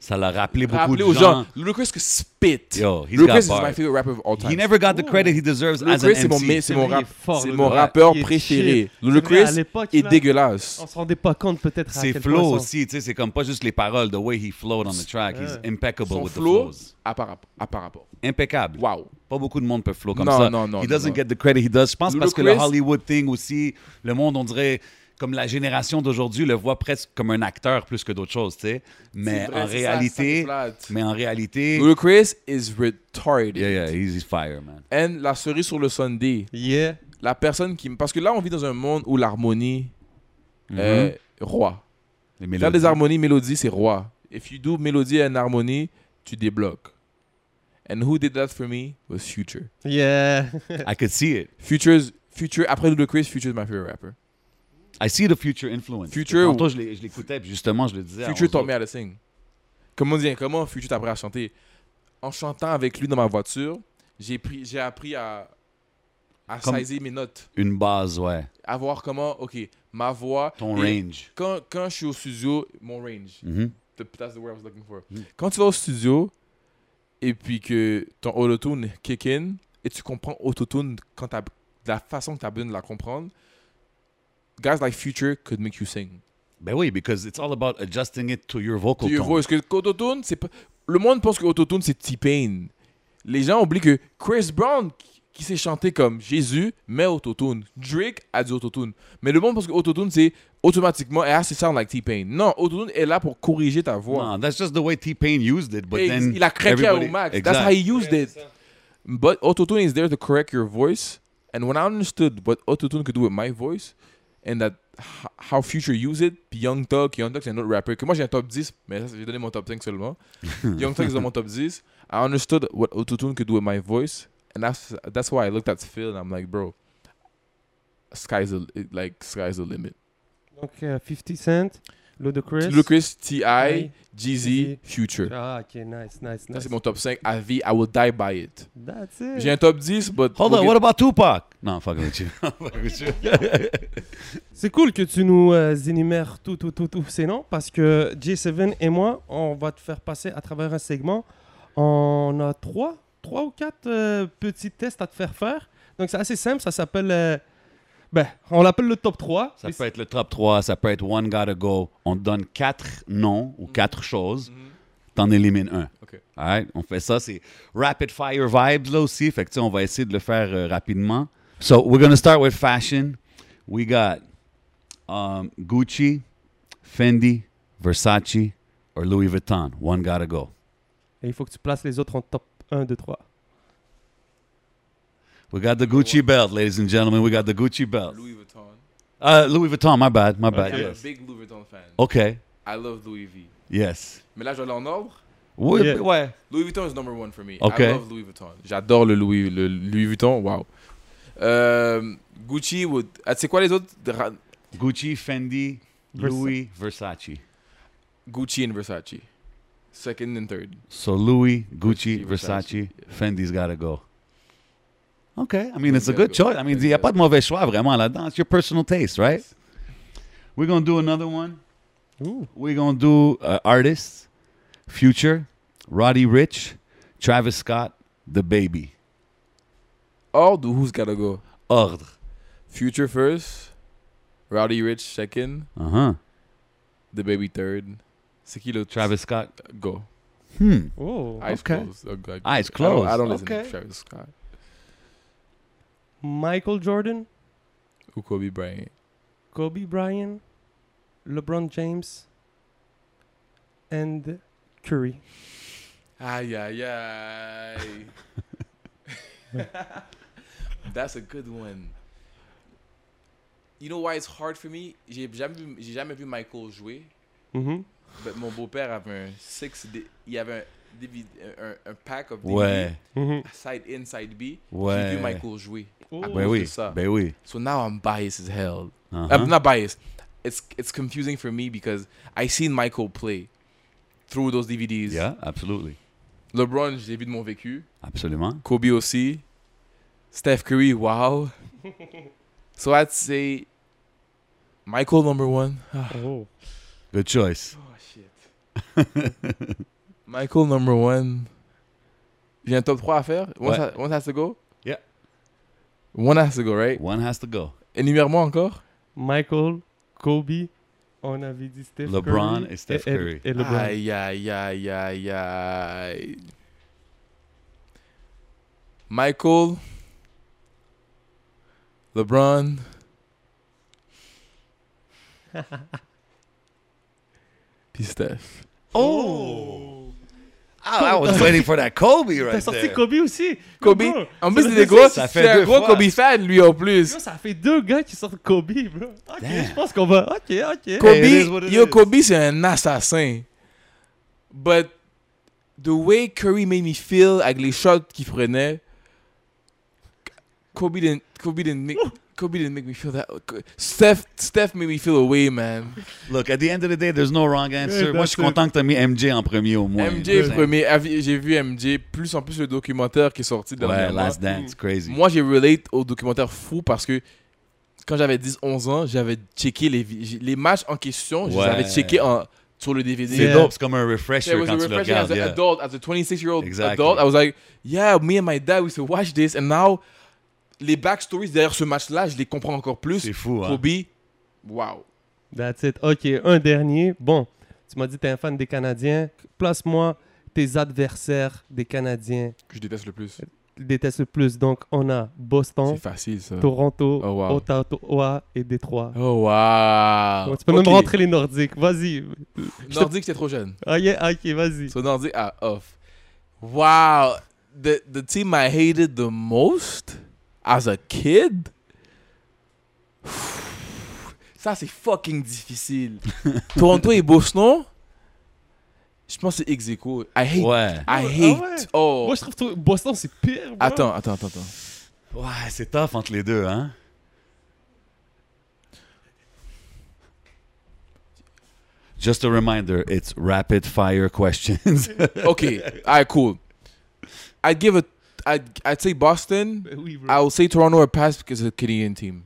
ça l'a rappelé beaucoup Rappelez de aux gens. gens, Ludacris que spit. Yo, he's Ludacris got is my favorite rapper of all time. He never got the credit he deserves as an mon, MC. mais- c'est mon, rap- fort, mon rappeur préféré. l'époque, est là, dégueulasse. On se rendait pas compte peut-être à Ses quel flows aussi, tu sais, c'est comme pas juste les paroles, the way he flowed on the track. He's impeccable Son with the flow, flows. à par, à par rapport. Impeccable. Wow. Pas beaucoup de monde peut flow comme Non, ça. non, non, He non, doesn't get the credit he does. Je pense parce que le Hollywood thing aussi, le monde, on dirait, comme la génération d'aujourd'hui, le voit presque comme un acteur plus que d'autres choses, tu sais. Mais vrai, en c'est ça, ça réalité, mais en réalité, Ludacris is retarded. yeah, yeah, he's, he's fire, man. And la cerise sur le Sunday, Yeah. la personne qui... Parce que là, on vit dans un monde où l'harmonie Mhm. est roi. Les Faire des harmonies, mélodies, c'est roi. If you do mélodie and harmonie, tu débloques. And who did that for me was Future. Yeah. I could see it. Future's... Future, après Ludacris, Future is my favorite rapper. I see the future influence. Future- Tantôt, je l'écoutais, puis justement, je le disais. Future taught me how to sing. Comment dire, comment Future t'a appris à chanter? En chantant avec lui dans ma voiture, j'ai pris, j'ai appris à, à Comme- saisir mes notes, Une base, ouais. à voir comment, ok, ma voix. Ton range. Quand, quand je suis au studio, mon range, Mhm. the- that's the word I was looking for. Mm. Quand tu vas au studio, et puis que ton autotune kick in et tu comprends autotune quand de la façon que tu as besoin de la comprendre, guys like Future could make you sing. Ben oui, because it's all about adjusting it to your vocal To your tone. voice. Que autotune, c'est pas. Le monde pense que autotune c'est T-Pain. Les gens oublient que Chris Brown, qui, sait chanter comme Jésus, met autotune. Drake a du autotune. Mais le monde pense que autotune c'est automatiquement, it has to sound like T-Pain. Non, autotune est là pour corriger ta voix. No, that's just the way T-Pain used it, but Et then il a craqué au max. Exact. That's how he used it. But autotune is there to correct your voice. And when I understood what autotune could do with my voice, and that how Future use it, puis Young Thug, Young Thug c'est un autre rapper, que moi j'ai un top 10, mais ça, j'ai donné mon top 5 seulement. Young Thug est dans mon top 10. I understood what autotune could do with my voice, and that's that's why I looked at Phil and I'm like, bro, sky's the it- like sky's the limit. Donc, euh, 50 Cent, Ludacris. Ludacris, T.I., Jeezy. Future. Ah, ok, nice, nice, Ça nice. c'est mon top 5 à vie. I will die by it. That's it. J'ai un top 10, but Hold we'll on, get- what about Tupac? No, I'm fucking with you. I'm fucking with you. C'est cool que tu nous euh, énumères tout, tout, tout, tout ces noms parce que J7 et moi, on va te faire passer à travers un segment. On a trois, trois ou quatre euh, petits tests à te faire faire. Donc c'est assez simple, ça s'appelle. euh, ben, on l'appelle le top 3. Ça peut être le top 3, ça peut être One Gotta Go. On te donne quatre noms ou quatre choses, Mhm. t'en élimines un. Ok. Alright? On fait ça, c'est rapid fire vibes là aussi. Fait que tu sais, on va essayer de le faire euh, rapidement. So, we're gonna start with fashion. We got um, Gucci, Fendi, Versace, or Louis Vuitton. One gotta go. Et il faut que tu places les autres en top 1, 2, 3. We got the Gucci belt, ladies and gentlemen. We got the Gucci belt. Louis Vuitton. Uh, Louis Vuitton, my bad, my bad. I'm Yes. a big Louis Vuitton fan. Okay. I love Louis V. Yes. Mais là, je vais aller en ordre. Oui, Yeah. ouais. Louis Vuitton is number one for me. Ok. I love Louis Vuitton. J'adore le Louis, le Louis Vuitton. Wow. Euh, Gucci would. Ah, tu sais quoi les autres Gucci, Fendi, Versa- Louis, Versace. Gucci and Versace. Second and third. So Louis, Gucci, Gucci, Versace, Versace, Fendi's gotta go. Okay, I mean it's a good choice. I mean, il Fendi n'y a gotta pas de mauvais choix vraiment là-dedans. It's your personal taste, right? We're gonna do another one. Ouh. We're gonna do uh, artists, Future, Roddy Rich, Travis Scott, The Baby. Ordre ou who's gotta go Ordre. Future first. Roddy Rich second. Uh huh. The Baby third. C'est qui l'autre Travis Scott. Go. Hmm. Oh. Eyes Okay. closed. Oh, God. Eyes I don't, I closed. don't listen Okay. to Travis Scott. Michael Jordan, Ou Kobe Bryant. Kobe Bryant, LeBron James, and Curry. Aïe, aïe, aïe. That's a good one. You know why it's hard for me? J'ai jamais, vu- jamais vu Michael jouer. Mhm. but mon beau-père avait un six, il avait un, DVD un, un pack of DVD, Ouais. Mhm. side in, side B. J'ai vu Michael jouer. Oh. À Ben cause oui. de ça. Ben oui. So now I'm biased as hell. Uh-huh. I'm not biased. It's it's confusing for me because I seen Michael play through those DVDs. Yeah, absolutely. LeBron, je l'ai vu de mon vécu. Absolument. Kobe aussi. Steph Curry, wow. so I'd say Michael number one. Oh. Good choice. Oh shit. Michael number one. J'ai un top 3 à faire. One, Ouais. ha- one has to go? Yeah. One has to go, right? One has to go. Énumère-moi encore? Michael, Kobe, on avait dit Steph LeBron Curry et Steph Curry. Et, LeBron. Aïe, aïe, aïe, aïe, aïe. Michael. LeBron. Puis Steph. Oh! I, I was waiting for that Kobe T'as right sorti there. Kobe aussi! Kobe. Bro, En plus, c'est des gros. ça C'est fait un gros fois. Kobe fan, lui, en plus. Yo, ça fait deux gars qui sortent Kobe, bro. Ok, Damn. je pense qu'on va. Ok, ok. Kobe, Hey, it is what it yo, is. Kobe, c'est un assassin. But the way Curry made me feel avec les shots qu'il prenait, Kobe didn't, Kobe didn't make, Kobe didn't make me feel that. Steph, Steph made me feel away, man. Look, at the end of the day, there's no wrong answer. Yeah, Moi, je suis content que tu as mis MJ en premier au moins. MJ I'm premier, j'ai vu MJ plus en plus le documentaire qui est sorti saying? Ouais, dernièrement. Last Dance, crazy. Moi, j'ai relate au documentaire fou parce que quand j'avais 10-11 ans, j'avais checké les, matchs en question, je les Ouais. avais checkés en sur le DVD. C'est Yeah. dope, c'est comme un refresher Yeah, it was quand a tu le as regardes. an yeah. adult, as a 26 year old Exactly. adult. I was like, yeah, me and my dad, we used to watch this, and now les backstories derrière ce match-là, je les comprends encore plus. C'est fou, hein? Kobe, wow. That's it. Ok, un dernier. Bon, tu m'as dit que tu es un fan des Canadiens. Place-moi tes adversaires des Canadiens Que je déteste le plus. qui détestent le plus. Donc, on a Boston, C'est facile, ça. Toronto, Oh, wow. Ottawa et Détroit. Oh, wow. Donc, tu peux même Ok. rentrer les Nordiques. Vas-y. Nordique, c'était trop jeune. Ah, yeah, ok, vas-y. So Nordique, ah, off. Wow. The, the team I hated the most? As a kid? Ça, c'est fucking difficile. Toronto et Boston, je pense que c'est ex aequo. I hate. Ouais. I Ah hate. ouais? Oh. Moi, je trouve que Boston, c'est pire. bro. Attends, attends, attends, attends. Ouais, c'est tough entre les deux, hein? Just a reminder, it's rapid fire questions. Okay. All right, cool. I'd give a. I'd, I'd say Boston. Oui. I would say Toronto or pass because it's a Canadian team.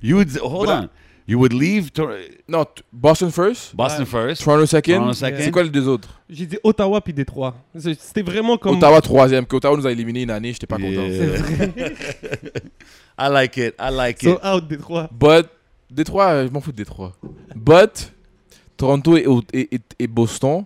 you would hold But I- on. You would leave Tor- No, t- Boston first. Boston Ouais. first. Toronto second. Toronto second. C'est quoi les deux autres? J'ai dit Ottawa puis Détroit. C'était vraiment comme. Ottawa troisième. Que Ottawa nous a éliminé une année, j'étais pas content. C'est vrai. I like it. I like So it. out Détroit. But Détroit, euh, je m'en fous de Détroit. But Toronto et, et, et- et Boston,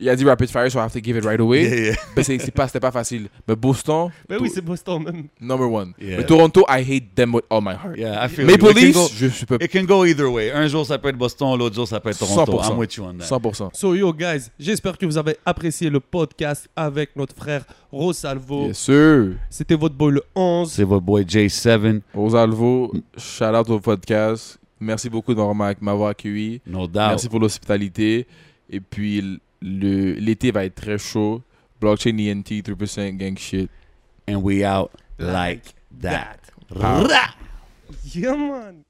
il a dit rapid fire, so I have to give it right away. Yeah, yeah. Mais c'est pas, c'était pas facile. Mais Boston, Ben oui, c'est Boston même. number one. Yeah. Mais Toronto, I hate them with all my heart. Yeah, I feel Maple Leafs, go- je suis pas It can go either way. Un jour, ça peut être Boston, l'autre jour, ça peut être Toronto. 100%. I'm with you on that. 100%. So yo guys, j'espère que vous avez apprécié le podcast avec notre frère Rosalvo. Yes, sir. C'était votre boy le 11. C'est votre boy J7, Rosalvo, shout out au podcast. Merci beaucoup de m'avoir accueilli. no doubt. Merci pour l'hospitalité. Et puis, l'été va être très chaud. Blockchain ENT, 3% gang shit. And we out like that. Yeah man.